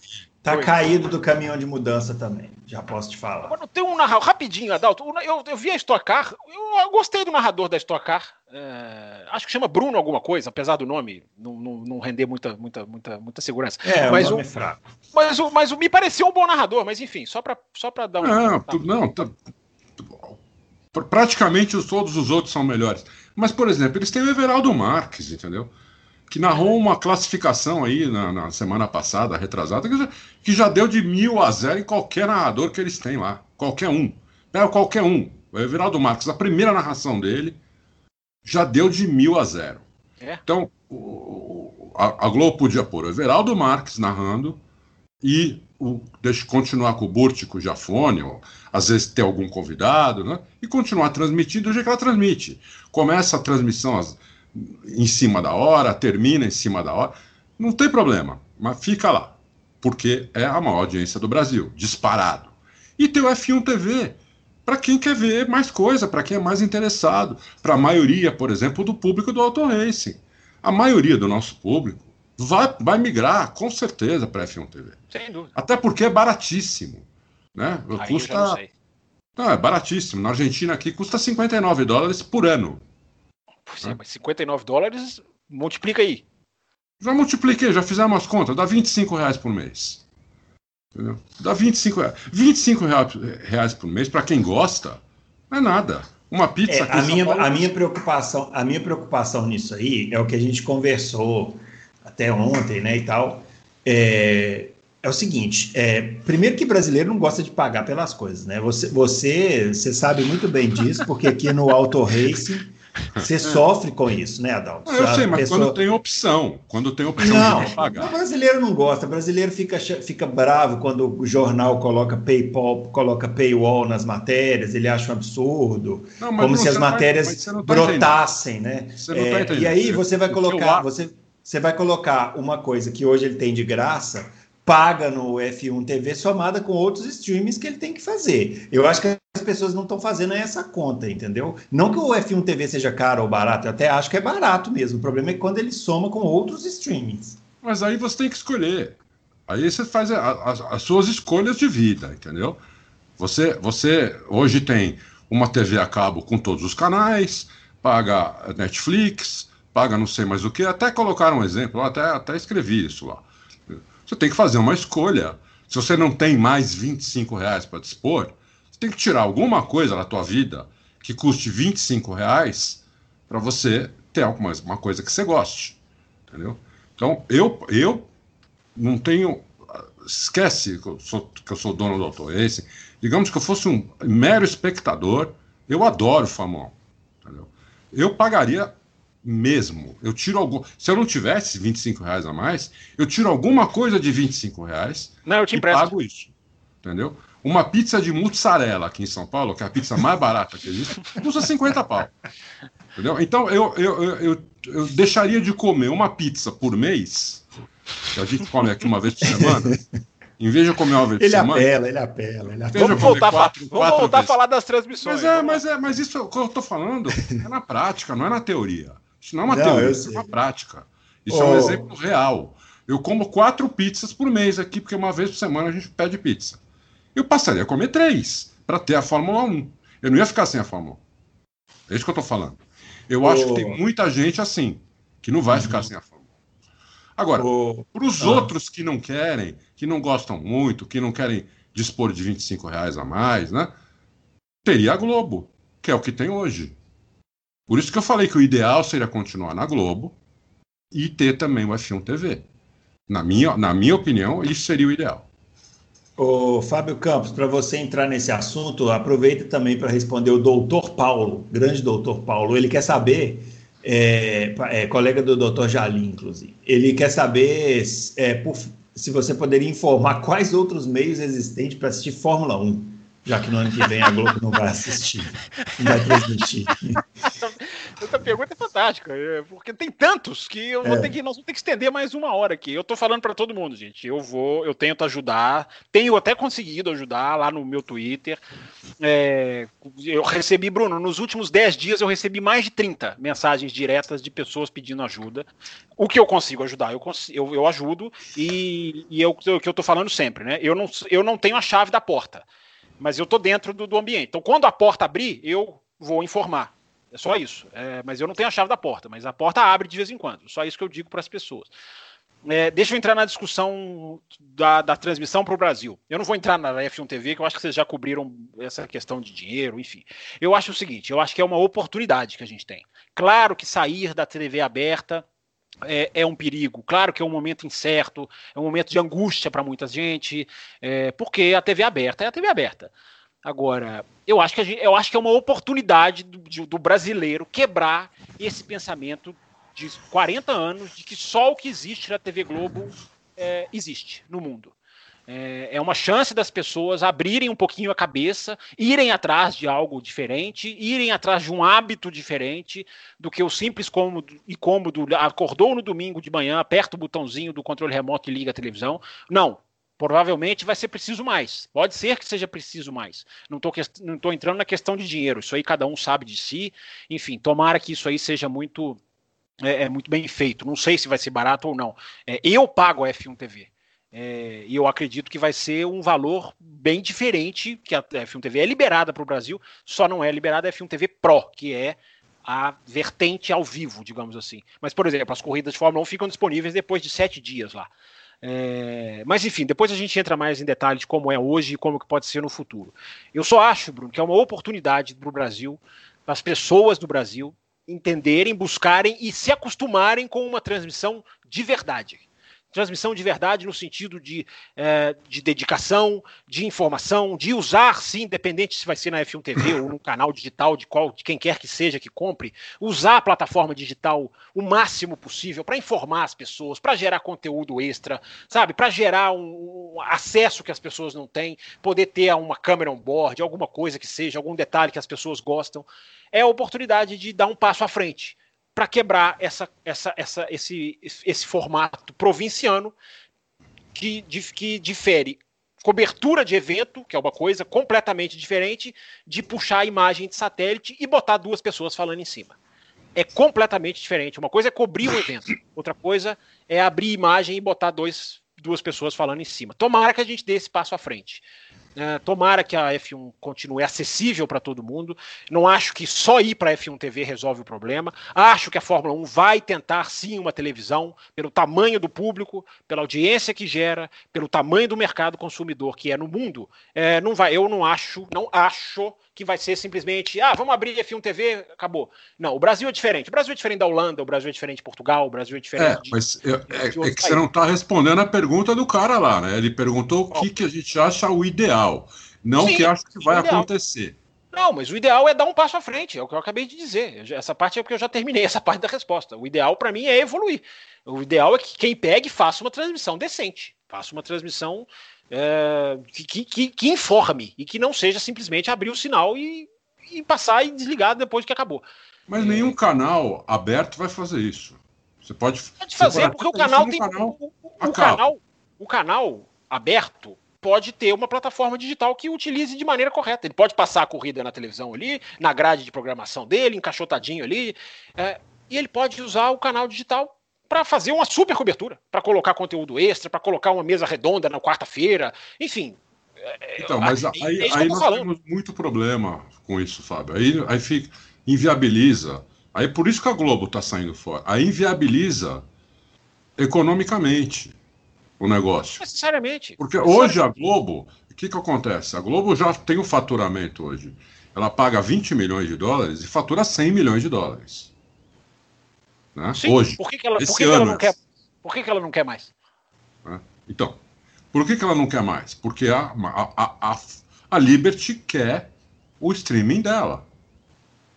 Está caído do caminhão de mudança também, já posso te falar. Agora, tem um narrador, rapidinho, Adalto, eu, eu vi a Stock Car, eu, eu gostei do narrador da Stock Car, é, acho que chama Bruno alguma coisa, apesar do nome não, não, não render muita, muita, muita, muita segurança. É, mas o nome o, é fraco. Mas, o, mas o, me pareceu um bom narrador, mas enfim, só para só dar um. Não, tá. não tá, praticamente todos os outros são melhores. Mas, por exemplo, eles têm o Everaldo Marques, entendeu? Que narrou uma classificação aí na, na semana passada, retrasada, que já, que já, deu de mil a zero em qualquer narrador que eles têm lá. Qualquer um. Pega qualquer um. O Everaldo Marques, a primeira narração dele já deu de mil a zero. É? Então, o, a, a, Globo podia pôr o Everaldo Marques narrando e o, deixa continuar com o Burti, com o Jafone, ou, às vezes ter algum convidado, né? E continuar transmitindo do jeito que ela transmite. Começa a transmissão as, em cima da hora, termina em cima da hora. Não tem problema, mas fica lá. Porque é a maior audiência do Brasil, disparado. E tem o F1 TV, para quem quer ver mais coisa, para quem é mais interessado, para a maioria, por exemplo, do público do Auto Racing. A maioria do nosso público vai, vai migrar, com certeza, para F1 TV. Sem dúvida. Até porque é baratíssimo. Né? Custa Não, é baratíssimo. Na Argentina aqui custa 59 dólares por ano. Sim, é, mas 59 dólares, multiplica aí. Já multipliquei, já fizemos as contas, dá 25 reais por mês. Entendeu? Dá 25 reais. 25 reais por mês, para quem gosta, não é nada. Uma pizza é, a minha, Paulo... a minha preocupação A minha preocupação nisso aí é o que a gente conversou até ontem, né, e tal. É, é o seguinte, é, primeiro que brasileiro não gosta de pagar pelas coisas, né? Você, você, você sabe muito bem disso, porque aqui no Auto Racing você sofre com isso, né, Adalto? eu sei, mas pessoa... quando tem opção, quando tem opção não, de pagar. O brasileiro não gosta, o brasileiro fica, fica bravo quando o jornal coloca PayPal, coloca paywall nas matérias, ele acha um absurdo, não, como não, se as matérias tá, brotassem, né? Não tá é, e aí você vai colocar, você, você vai colocar uma coisa que hoje ele tem de graça paga no F1 TV somada com outros streams que ele tem que fazer. Eu acho que pessoas não estão fazendo essa conta, entendeu? Não que o F1 TV seja caro ou barato, eu até acho que é barato mesmo. O problema é quando ele soma com outros streamings. Mas aí você tem que escolher. Aí você faz a, a, as suas escolhas de vida, entendeu? Você, você hoje tem uma TV a cabo com todos os canais, paga Netflix, paga não sei mais o que, até colocar um exemplo, até, até escrevi isso lá. Você tem que fazer uma escolha. Se você não tem mais 25 reais para dispor, você tem que tirar alguma coisa da tua vida que custe 25 reais para você ter alguma uma coisa que você goste. Entendeu? Então, eu, eu não tenho. Esquece que eu sou, que eu sou dono do Autoracing. Digamos que eu fosse um mero espectador, eu adoro o Famão. Entendeu? Eu pagaria mesmo. Eu tiro algum. Se eu não tivesse 25 reais a mais, eu tiro alguma coisa de 25 reais não, eu te e pago isso. Entendeu? Uma pizza de mussarela aqui em São Paulo, que é a pizza mais barata que existe, custa 50 pau. Entendeu? Então eu, eu, eu, eu, eu deixaria de comer uma pizza por mês, que a gente come aqui uma vez por semana. Em vez de comer uma vez ele semana. Apela, ele apela, ele apela. Vamos voltar, quatro, vamos quatro voltar a falar das transmissões. Mas é, mas é, mas isso que eu estou falando é na prática, não é na teoria. Isso não é uma não, teoria, isso é uma prática. Isso oh. é um exemplo real. Eu como quatro pizzas por mês aqui, porque uma vez por semana a gente pede pizza. Eu passaria a comer três para ter a Fórmula 1. Eu não ia ficar sem a Fórmula 1. É isso que eu estou falando. Eu oh. acho que tem muita gente assim, que não vai uhum. ficar sem a Fórmula 1. Agora, oh. para os ah. outros que não querem, que não gostam muito, que não querem dispor de 25 reais a mais, né? Teria a Globo, que é o que tem hoje. Por isso que eu falei que o ideal seria continuar na Globo e ter também o F1 TV. Na minha, na minha opinião, isso seria o ideal. Ô, Fábio Campos, para você entrar nesse assunto, aproveita também para responder o doutor Paulo, grande doutor Paulo. Ele quer saber, é, é, colega do doutor Jalim, inclusive, ele quer saber é, por, se você poderia informar quais outros meios existentes para assistir Fórmula 1 já que no ano que vem a Globo não vai assistir, não vai [laughs] transmitir. Essa pergunta é fantástica, é, porque tem tantos que eu vou é. ter que, nós vamos ter que estender mais uma hora aqui. Eu estou falando para todo mundo, gente. Eu vou, eu tento ajudar, tenho até conseguido ajudar lá no meu Twitter. É, eu recebi, Bruno, nos últimos 10 dias eu recebi mais de 30 mensagens diretas de pessoas pedindo ajuda. O que eu consigo ajudar, eu, consigo, eu, eu ajudo, e, e eu, o que eu estou falando sempre, né? Eu não, eu não tenho a chave da porta mas eu estou dentro do, do, ambiente. Então, quando a porta abrir, eu vou informar. É só isso. É, mas eu não tenho a chave da porta, mas a porta abre de vez em quando. Só isso que eu digo para as pessoas. É, deixa eu entrar na discussão da, da transmissão para o Brasil. Eu não vou entrar na F1 TV, que eu acho que vocês já cobriram essa questão de dinheiro, enfim. Eu acho o seguinte: eu acho que é uma oportunidade que a gente tem. Claro que sair da TV aberta é, é, um perigo. Claro que é um momento incerto, é um momento de angústia para muita gente, é, porque a TV aberta é a TV aberta. Agora, eu acho que, gente, eu acho que é uma oportunidade do, de, do, brasileiro quebrar esse pensamento de 40 anos de que só o que existe na TV Globo é, existe no mundo. É, é, uma chance das pessoas abrirem um pouquinho a cabeça, irem atrás de algo diferente, irem atrás de um hábito diferente do que o simples cômodo e cômodo. Acordou no domingo de manhã, aperta o botãozinho do controle remoto e liga a televisão. Não. Provavelmente vai ser preciso mais. Pode ser que seja preciso mais. Não estou não tô entrando na questão de dinheiro. Isso aí cada um sabe de si. Enfim, tomara que isso aí seja muito, é, é muito bem feito. Não sei se vai ser barato ou não. É, eu pago a F1 TV É, e eu acredito que vai ser um valor bem diferente, que a F1 TV é liberada para o Brasil, só não é liberada a F1 TV Pro, que é a vertente ao vivo, digamos assim. Mas, por exemplo, as corridas de Fórmula 1 ficam disponíveis depois de sete dias lá. É, mas enfim, depois a gente entra mais em detalhes de como é hoje e como que pode ser no futuro. Eu só acho, Bruno, que é uma oportunidade para o Brasil, para as pessoas do Brasil entenderem, buscarem e se acostumarem com uma transmissão de verdade transmissão de verdade no sentido de, é, de dedicação, de informação, de usar, sim, independente se vai ser na F1 TV [laughs] ou no canal digital de qual de quem quer que seja que compre, usar a plataforma digital o máximo possível para informar as pessoas, para gerar conteúdo extra, sabe, para gerar um, um, acesso que as pessoas não têm, poder ter uma câmera on board, alguma coisa que seja, algum detalhe que as pessoas gostam, é a oportunidade de dar um passo à frente para quebrar essa, essa, essa, esse, esse formato provinciano que, que difere cobertura de evento, que é uma coisa completamente diferente, de puxar a imagem de satélite e botar duas pessoas falando em cima. É completamente diferente. Uma coisa é cobrir um evento, outra coisa é abrir imagem e botar dois, duas pessoas falando em cima. Tomara que a gente dê esse passo à frente. É, tomara que a F1 continue acessível para todo mundo. Não acho que só ir para a F1 TV resolve o problema. Acho que a Fórmula 1 vai tentar sim uma televisão, pelo tamanho do público, pela audiência que gera, pelo tamanho do mercado consumidor que é no mundo. É, não vai, eu não acho, não acho que vai ser simplesmente, ah, vamos abrir F1 TV, acabou. Não, o Brasil é diferente. O Brasil é diferente da Holanda, o Brasil é diferente de Portugal, o Brasil é diferente. É, de, mas eu, é, é, que você não está respondendo a pergunta do cara lá, né? Ele perguntou o que, que a gente acha o ideal, não o que acha que vai acontecer. Não, mas o ideal é dar um passo à frente, é o que eu acabei de dizer. Essa parte é porque eu já terminei essa [laughs] parte da resposta. O ideal para mim é evoluir. O ideal é que quem pegue faça uma transmissão decente, faça uma transmissão é, que, que, que, informe e que não seja simplesmente abrir o sinal e, e passar e desligar depois que acabou. Mas é, nenhum canal aberto vai fazer isso. Você pode, pode fazer, porque o canal tem. Canal, o, o, canal, o canal aberto pode ter uma plataforma digital que utilize de maneira correta. Ele pode passar a corrida na televisão ali, na grade de programação dele, encaixotadinho ali, é, e ele pode usar o canal digital para fazer uma super cobertura, para colocar conteúdo extra, para colocar uma mesa redonda na quarta-feira, enfim. É, então, mas aí, é aí nós falando. temos muito problema com isso, Fábio. Aí, aí fica, inviabiliza. Aí por isso que a Globo está saindo fora. Aí inviabiliza economicamente o negócio. Necessariamente. Porque hoje a Globo, o que, que acontece? A Globo já tem o faturamento hoje. Ela paga 20 milhões de dólares e fatura 100 milhões de dólares. Né? Sim, Hoje. Por que, que ela, por que, que ela não quer? Por que, ela não quer mais? Né? Então, por que, ela não quer mais? Porque a, a, a, a Liberty quer o streaming dela.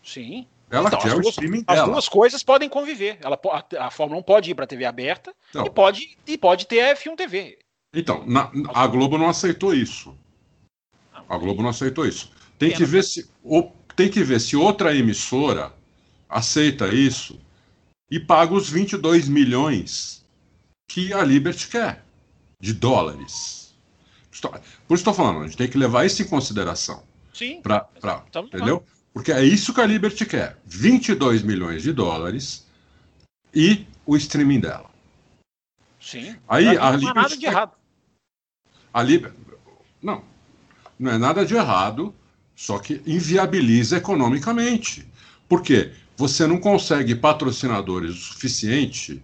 Sim. Ela então, quer o duas, streaming as dela. As duas coisas podem conviver. Ela, a, a Fórmula 1 pode ir para a TV aberta então, e, pode, e pode ter a F1 TV. Então, na, a Globo não aceitou isso. A Globo não aceitou isso. Tem que ver se, tem que ver se outra emissora aceita isso e paga os 22 milhões que a Liberty quer de dólares. Por isso estou falando, a gente tem que levar isso em consideração. Sim. Pra, pra, entendeu? Porque é isso que a Liberty quer: 22 milhões de dólares e o streaming dela. Sim. Aí a Liberty. Não é nada de errado. A Liberty. Não. Não é nada de errado, só que inviabiliza economicamente. Por quê? Você não consegue patrocinadores o suficiente,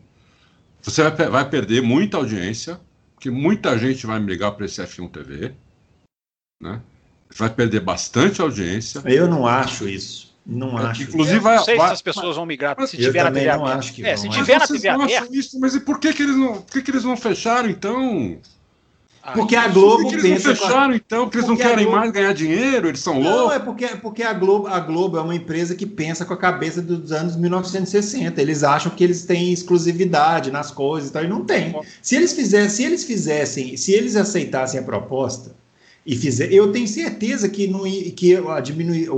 você vai, vai perder muita audiência, porque muita gente vai migrar para esse F1 TV, né? Vai perder bastante audiência. Eu não acho isso. Não é, acho. Inclusive, vai, não sei vai, se as pessoas vão migrar se tiver na TV aberta. É, se tiver na TV aberta. Isso, mas e por que, que eles não, por que, que eles não fecharam então? Porque a Globo por que eles não fecharam, a... então? Porque eles não querem Globo... mais ganhar dinheiro? Eles são loucos? Não, é porque, porque a, Globo, a Globo é uma empresa que pensa com a cabeça dos anos 1960. Eles acham que eles têm exclusividade nas coisas e tal, e não tem. Se eles fizessem, se eles fizessem, se eles aceitassem a proposta e fizer, eu tenho certeza que, não, que a, diminuir,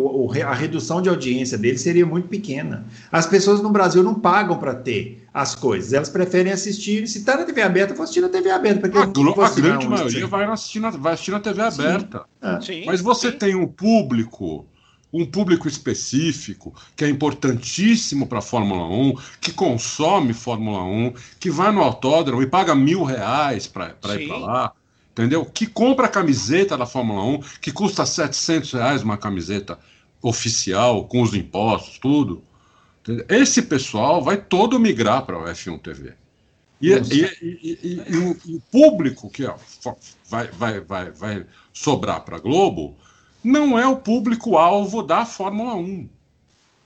a redução de audiência deles seria muito pequena. As pessoas no Brasil não pagam para ter as coisas. Elas preferem assistir. Se está na TV aberta, vou assistir na TV aberta. Porque a, a grande maioria vai assistir, na, vai assistir na TV aberta. Sim. É. Sim, Mas você sim. tem um público, um público específico que é importantíssimo para a Fórmula 1, que consome Fórmula 1, que vai no autódromo e paga mil reais para ir para lá, entendeu? Que compra a camiseta da Fórmula 1, que custa 700 reais uma camiseta oficial, com os impostos, tudo. Esse pessoal vai todo migrar para o F1 TV. E, e, e, e o, o, público que ó, vai, vai, vai, vai sobrar para a Globo não é o público-alvo da Fórmula 1.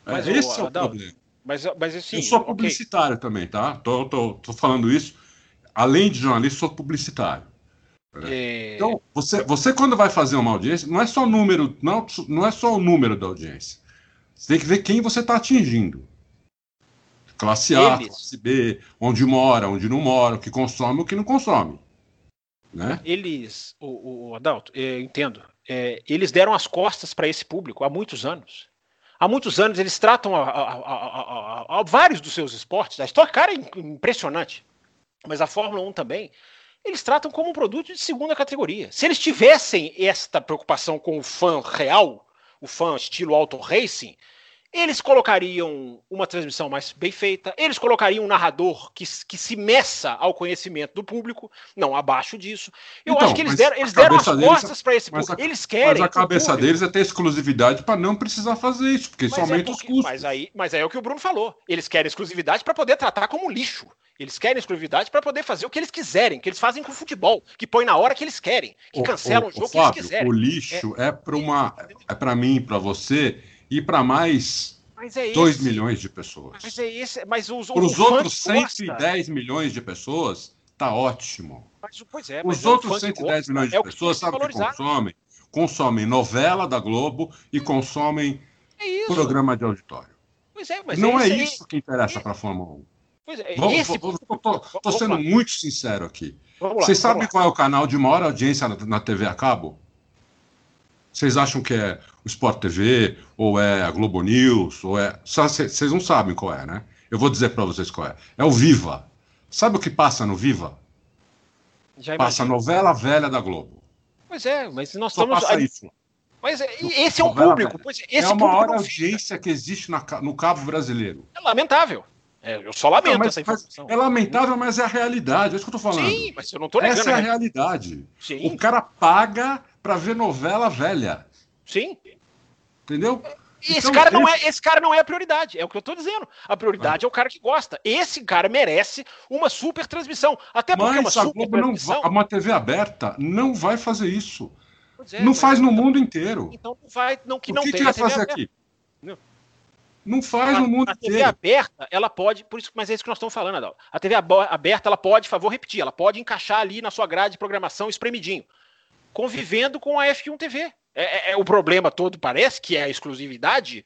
É, mas, Esse o, é o Adão, problema. Mas, mas assim, eu sou publicitário okay. também, tá? Tô, tô, tô falando isso. Além de jornalista, sou publicitário. É... Então, você, você quando vai fazer uma audiência, não é só número, não, não é só o número da audiência. Você tem que ver quem você está atingindo. Classe A, Eles... classe B, onde mora, onde não mora, o que consome, o que não consome. Né? Eles, o, o Adalto, eu entendo. É, eles deram as costas para esse público há muitos anos. Há muitos anos eles tratam a, a, a, vários dos seus esportes. A Stock Car é impressionante, mas a Fórmula 1 também. Eles tratam como um produto de segunda categoria. Se eles tivessem esta preocupação com o fã real, o fã estilo auto racing, eles colocariam uma transmissão mais bem feita, eles colocariam um narrador que, que se meça ao conhecimento do público, não abaixo disso. Eu então, acho que eles deram, eles deram as costas para esse público. A, eles querem. Mas a cabeça deles é ter exclusividade para não precisar fazer isso, porque isso aumenta é porque, os custos. Mas aí, mas aí é o que o Bruno falou. Eles querem exclusividade para poder tratar como lixo. Eles querem exclusividade para poder fazer o que eles quiserem, que eles fazem com o futebol, que põe na hora que eles querem, que cancelam o, jogo o, que Fábio, eles quiserem. O lixo é, é para uma, é para mim, para você e para mais é 2 milhões de pessoas. Mas é esse, mas os, Para os outros 110 gosta. milhões de pessoas, tá ótimo. Mas, pois é, os outros 110 milhões de é pessoas, sabe o que consomem? Consomem novela da Globo e consomem é programa de auditório. É, mas Não é, é isso que interessa para a Fórmula 1. Pois é, vamos, esse... Estou sendo muito sincero aqui. Vocês sabem qual é o canal de maior audiência na, na TV a cabo? Vocês acham que é o Sport TV, ou é a Globo News, ou é. Vocês não sabem qual é, né? Eu vou dizer para vocês qual é. É o Viva. Sabe o que passa no Viva? Passa a novela velha da Globo. Pois é, mas nós Só estamos. Passa isso. Mas é, esse é um público. Pois, é, esse é a maior audiência que existe na, no cabo brasileiro. É lamentável. É, eu só lamento não, essa informação. É lamentável, mas é a realidade. É isso que eu estou falando. Sim, mas eu não estou negando. Essa é a realidade. Sim. O cara paga para ver novela velha. Sim. Entendeu? Esse, então, cara não é, esse cara não é a prioridade, é o que eu estou dizendo. A prioridade ah. é o cara que gosta. Esse cara merece uma super transmissão. Até porque Mas uma super transmissão. Vai, uma TV aberta não vai fazer isso. É, não faz no mundo inteiro. Então não vai, não que o não que tem. Que vai fazer aberta. aqui? Não. não faz a, no mundo inteiro. A TV aberta, ela pode, por isso, mas é isso que nós estamos falando, Adal. A TV aberta, ela pode, favor repetir, ela pode encaixar ali na sua grade de programação espremidinho, convivendo com a F1 TV. É, é, é, o problema todo, parece, que é a exclusividade,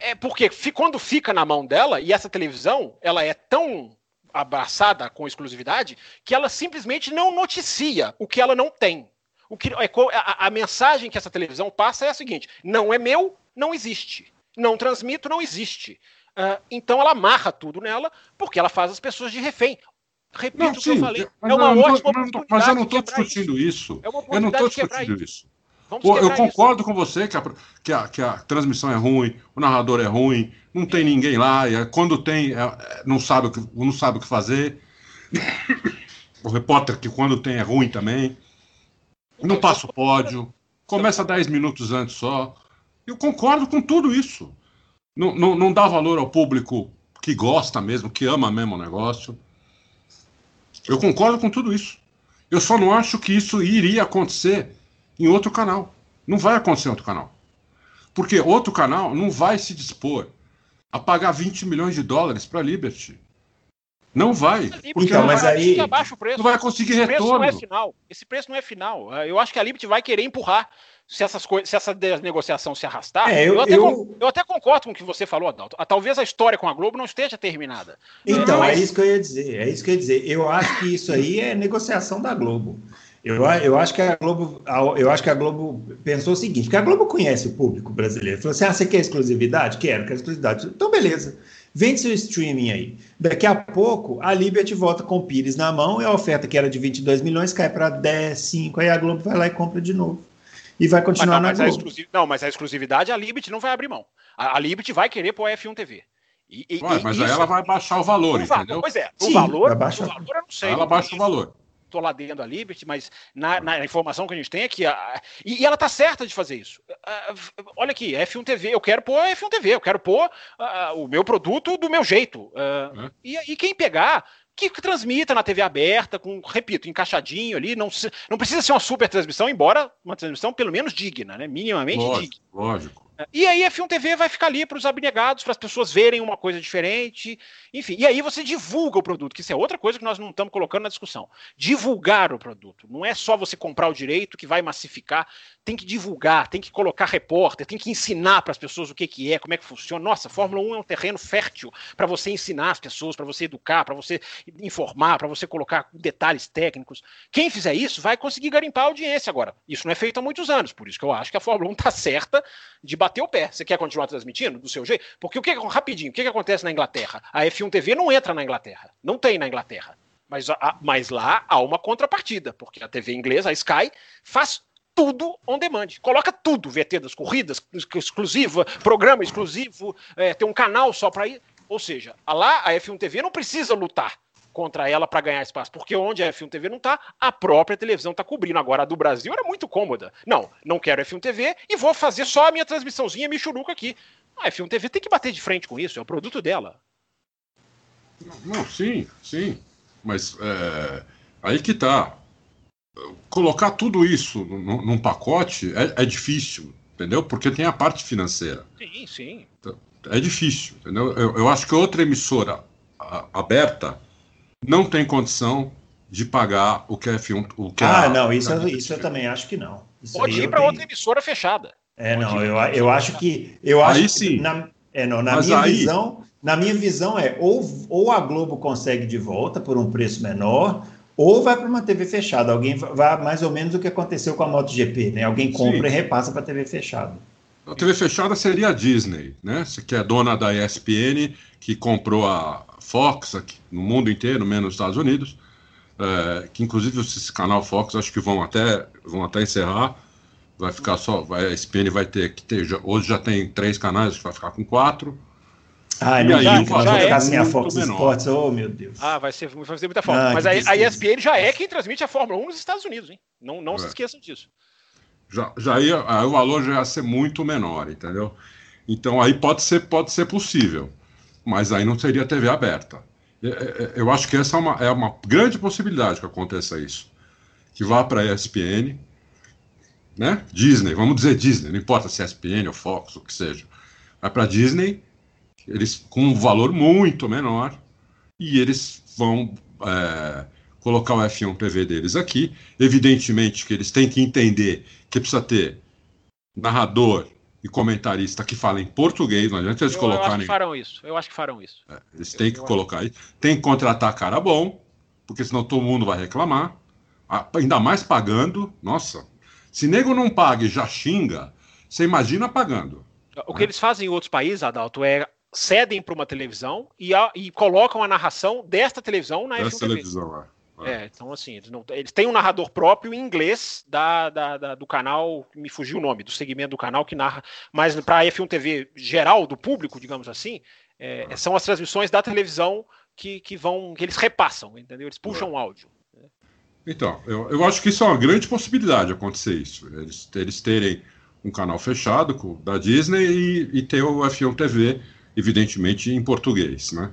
é porque quando fica na mão dela, e essa televisão, ela é tão abraçada com exclusividade, que ela simplesmente não noticia o que ela não tem. O que, é a, a mensagem que essa televisão passa é a seguinte: não é meu, não existe. Não transmito, não existe. Uh, então ela amarra tudo nela, porque ela faz as pessoas de refém. Repito não, o que eu falei. é uma ótima tô, oportunidade. Mas eu não estou discutindo isso. isso. É eu não estou discutindo isso. Pô, eu concordo isso. com você que a, que, a, que a transmissão é ruim, o narrador é ruim, não tem ninguém lá, e é, quando tem, é, é, não, sabe o que, não sabe o que fazer. [coughs] o repórter que quando tem é ruim também. Não passa o pódio, começa 10 minutos antes só. Eu concordo com tudo isso. Não, não, não dá valor ao público que gosta mesmo, que ama mesmo o negócio. Eu concordo com tudo isso. Eu só não acho que isso iria acontecer em outro canal. Não vai acontecer em outro canal. Porque outro canal não vai se dispor a pagar 20 milhões de dólares para a Liberty. Não vai. Porque então, mas aí não vai conseguir Esse retorno. Preço não é final. Esse preço não é final. Eu acho que a Liberty vai querer empurrar se, essas coisas, se essa negociação se arrastar, é, eu, eu, até eu... eu, até concordo com o que você falou, Adalto. Ah, talvez a história com a Globo não esteja terminada. Então, é isso que eu ia dizer. É isso que eu ia dizer. Eu acho que isso aí é negociação da Globo. Eu, eu, acho que a Globo, eu acho que a Globo pensou o seguinte, porque a Globo conhece o público brasileiro. Falou assim: ah, você quer exclusividade? Quero, quero exclusividade. Então, beleza. Vende seu streaming aí. Daqui a pouco, a Liberty volta com o Pires na mão e a oferta que era de 22 milhões cai para 10, 5, aí a Globo vai lá e compra de novo. e vai continuar mas não, na Globo. Não, mas a exclusividade a Liberty não vai abrir mão. A, a Liberty vai querer pôr a F1 TV. E, e, Ué, mas isso, aí ela vai baixar o valor, o entendeu? Pois é, o Sim, valor, o valor eu não sei. Ela baixa o valor estou lá dentro da Liberty, mas na, na, informação que a gente tem é que. A, e, e, ela está certa de fazer isso. olha aqui, F1 TV, eu quero pôr F1 TV, eu quero pôr o meu produto do meu jeito. Uh, é. e, e quem pegar, que transmita na TV aberta, com, repito, encaixadinho ali, não, não precisa ser uma super transmissão, embora uma transmissão pelo menos digna, né? Minimamente lógico, digna. Lógico. E aí a F1 TV vai ficar ali para os abnegados, para as pessoas verem uma coisa diferente, enfim. E aí você divulga o produto, que isso é outra coisa que nós não estamos colocando na discussão. Divulgar o produto. Não é só você comprar o direito que vai massificar, tem que divulgar, tem que colocar repórter, tem que ensinar para as pessoas o que, que é, como é que funciona. Nossa, Fórmula 1 é um terreno fértil para você ensinar as pessoas, para você educar, para você informar, para você colocar detalhes técnicos. Quem fizer isso vai conseguir garimpar a audiência agora. Isso não é feito há muitos anos, por isso que eu acho que a Fórmula 1 está certa de bater o pé. Você quer continuar transmitindo do seu jeito? Porque o que rapidinho, o que, que acontece na Inglaterra? A F1 TV não entra na Inglaterra. Não tem na Inglaterra. Mas, mas lá há uma contrapartida, porque a TV inglesa, a Sky, faz tudo on demand. Coloca tudo, VT das corridas, exclusiva, programa exclusivo, é, tem um canal só para ir. Ou seja, lá a F1 TV não precisa lutar contra ela para ganhar espaço, porque onde a F1 TV não está, a própria televisão está cobrindo. Agora a do Brasil era muito cômoda. Não, não quero F1 TV e vou fazer só a minha transmissãozinha Michuruca aqui. A F1 TV tem que bater de frente com isso, é o produto dela. Não, sim, sim. Mas é, aí que tá. Colocar tudo isso num, num pacote é, é, difícil, entendeu? Porque tem a parte financeira. Sim, sim. É difícil, entendeu? Eu, eu acho que outra emissora aberta não tem condição de pagar o que a F1. O que ah, a, não, isso, eu, isso eu também acho que não. Isso Pode ir para outra emissora fechada. É, Pode não, eu, eu acho que. Eu acho aí sim. Que na, é, não, na minha aí... visão, na minha visão é ou, ou a Globo consegue de volta por um preço menor, ou vai para uma TV fechada. Alguém vai mais ou menos o que aconteceu com a MotoGP, né? Alguém compra Sim. e repassa para a TV fechada. A TV fechada seria a Disney, né? Que é dona da ESPN, que comprou a, Fox aqui, no mundo inteiro, menos nos Estados Unidos, é, que inclusive esse canal Fox acho que vão até, vão até encerrar, vai ficar só, vai, a ESPN vai ter que ter, já, hoje já tem três canais, acho que vai ficar com quatro. Ah, não, já, já, já é assim a Fox menor. Sports, oh meu Deus. Ah, vai ser, vai fazer muita falta. Ah, Mas a, a, ESPN já é quem transmite a Fórmula 1 nos Estados Unidos, hein? Não, não é. se esqueçam disso. Já, já ia, aí o valor já ia ser muito menor, entendeu? Então aí pode ser, pode ser possível mas aí não seria TV aberta. É, é, é, eu acho que essa é uma, é uma grande possibilidade que aconteça isso. Que vá para a ESPN, né? Disney, vamos dizer Disney, não importa se é ESPN ou Fox, o que seja. Vai para Disney, eles com um valor muito menor, e eles vão é, colocar o F1 TV deles aqui. Evidentemente que eles têm que entender que precisa ter narrador, e comentarista que fala em português, não adianta eles eu, colocarem. Eu acho que farão isso, eu acho que farão isso. É, eles têm eu, que colocar aí. Tem que contratar cara bom, porque senão todo mundo vai reclamar. Ainda mais pagando. Nossa, se nego não paga e já xinga, você imagina pagando. O né? que eles fazem em outros países, Adalto, é cedem para uma televisão e, a, e, colocam a narração desta televisão na Desta televisão, é. É, então assim, eles, não, eles têm um narrador próprio em inglês da, da, da, do canal, me fugiu o nome, do segmento do canal que narra, mas para a F1 TV geral, do público, digamos assim, é, ah. são as transmissões da televisão que, que vão, que eles repassam, entendeu? Eles puxam o áudio. Então, eu, eu acho que isso é uma grande possibilidade de acontecer isso. Eles, eles terem um canal fechado com, da Disney e, e ter o F1 TV, evidentemente, em português, né?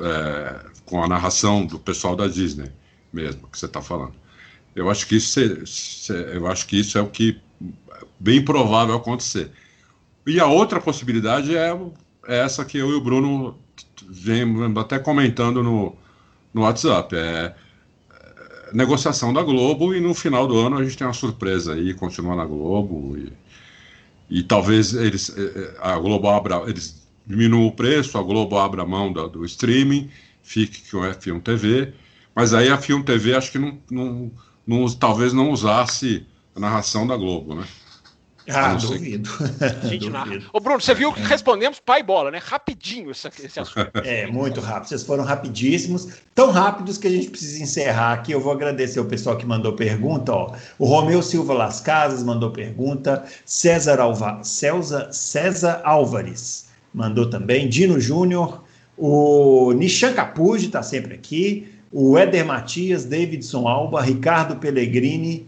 É, com a narração do pessoal da Disney mesmo que você está falando. Eu acho que isso é, eu acho que isso é o que é bem provável acontecer. E a outra possibilidade é, é essa que eu e o Bruno vem até comentando no, no WhatsApp. É, é, negociação da Globo e no final do ano a gente tem uma surpresa aí, continua na Globo e, e talvez eles é, a Globo abra, eles diminuam o preço, a Globo abra a mão do, do streaming, fique com o F1 TV mas aí a Film TV acho que não, não, não, talvez não usasse a narração da Globo, né? Ah, duvido. [laughs] Gente narra. Ô, Bruno, você viu que respondemos pai bola, né? Rapidinho esse, esse assunto. [laughs] É, muito rápido. Vocês foram rapidíssimos. Tão rápidos que a gente precisa encerrar aqui. Eu vou agradecer o pessoal que mandou pergunta. Ó. O Romeu Silva Las Casas mandou pergunta. César, Alva... César, César Álvares mandou também. Dino Júnior. O Nishan Capuji está sempre aqui. O Éder Matias, Davidson Alba, Ricardo Pellegrini.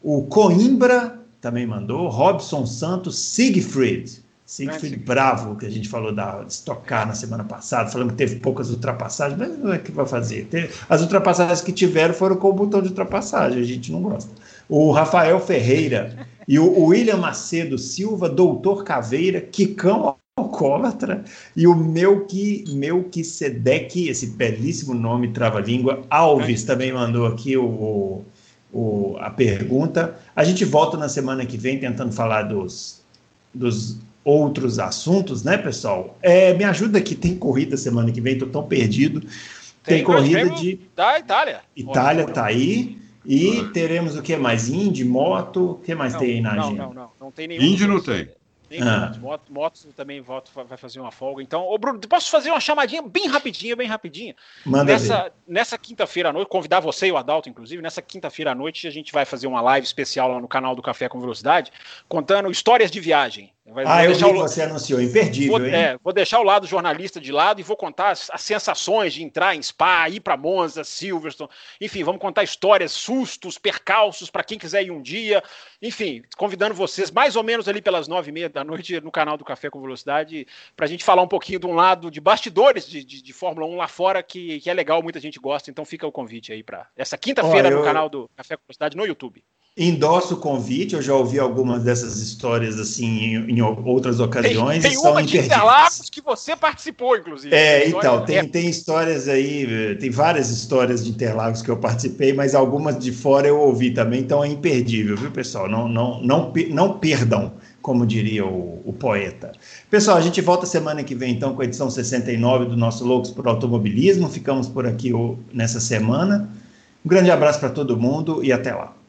O Coimbra também mandou. Robson Santos, Siegfried. Siegfried Bravo, que a gente falou da Stock Car na semana passada, falando que teve poucas ultrapassagens, mas não é que vai fazer. As ultrapassagens que tiveram foram com o botão de ultrapassagem, a gente não gosta. O Rafael Ferreira e o William Macedo Silva, Doutor Caveira, Kikão alcoólatra, e o Melqui, Melquisedeque, esse belíssimo nome trava-língua, Alves também mandou aqui o, o, a pergunta. A gente volta na semana que vem tentando falar dos, dos outros assuntos, né, pessoal? É, me ajuda aqui, tem corrida semana que vem, estou tão perdido. Tem, tem corrida de. Da Itália. Itália está aí. E teremos o que mais? Indy, moto, o que mais não, tem aí na não, agenda? Não, não, não tem nenhum. Indy não tem. Ah. Motos, motos também voto, vai fazer uma folga. Então, ô Bruno, posso fazer uma chamadinha bem rapidinha, bem rapidinha? Manda nessa nessa quinta-feira à noite, convidar você e o Adalto, inclusive, nessa quinta-feira à noite a gente vai fazer uma live especial lá no canal do Café com Velocidade, contando histórias de viagem. Vai, ah, eu vi o... que você anunciou, imperdível, vou, hein? É, vou deixar o lado jornalista de lado e vou contar as, as sensações de entrar em Spa, ir para Monza, Silverstone, enfim, vamos contar histórias, sustos, percalços para quem quiser ir um dia, enfim, convidando vocês mais ou menos ali pelas nove e meia da noite no canal do Café com Velocidade para a gente falar um pouquinho de um lado de bastidores de, de, de Fórmula 1 lá fora que, que é legal, muita gente gosta, então fica o convite aí para essa quinta-feira no canal do Café com Velocidade no YouTube. Endosso o convite, eu já ouvi algumas dessas histórias assim em, em outras ocasiões. Tem, tem uma de Interlagos que você participou, inclusive. É, então, tem, tem histórias aí, tem várias histórias de Interlagos que eu participei, mas algumas de fora eu ouvi também, então é imperdível, viu, pessoal? Não, não, não, não perdam, como diria o, o poeta. Pessoal, a gente volta semana que vem, então, com a edição 69 do nosso Loucos por Automobilismo. Ficamos por aqui nessa semana. Um grande abraço para todo mundo e até lá.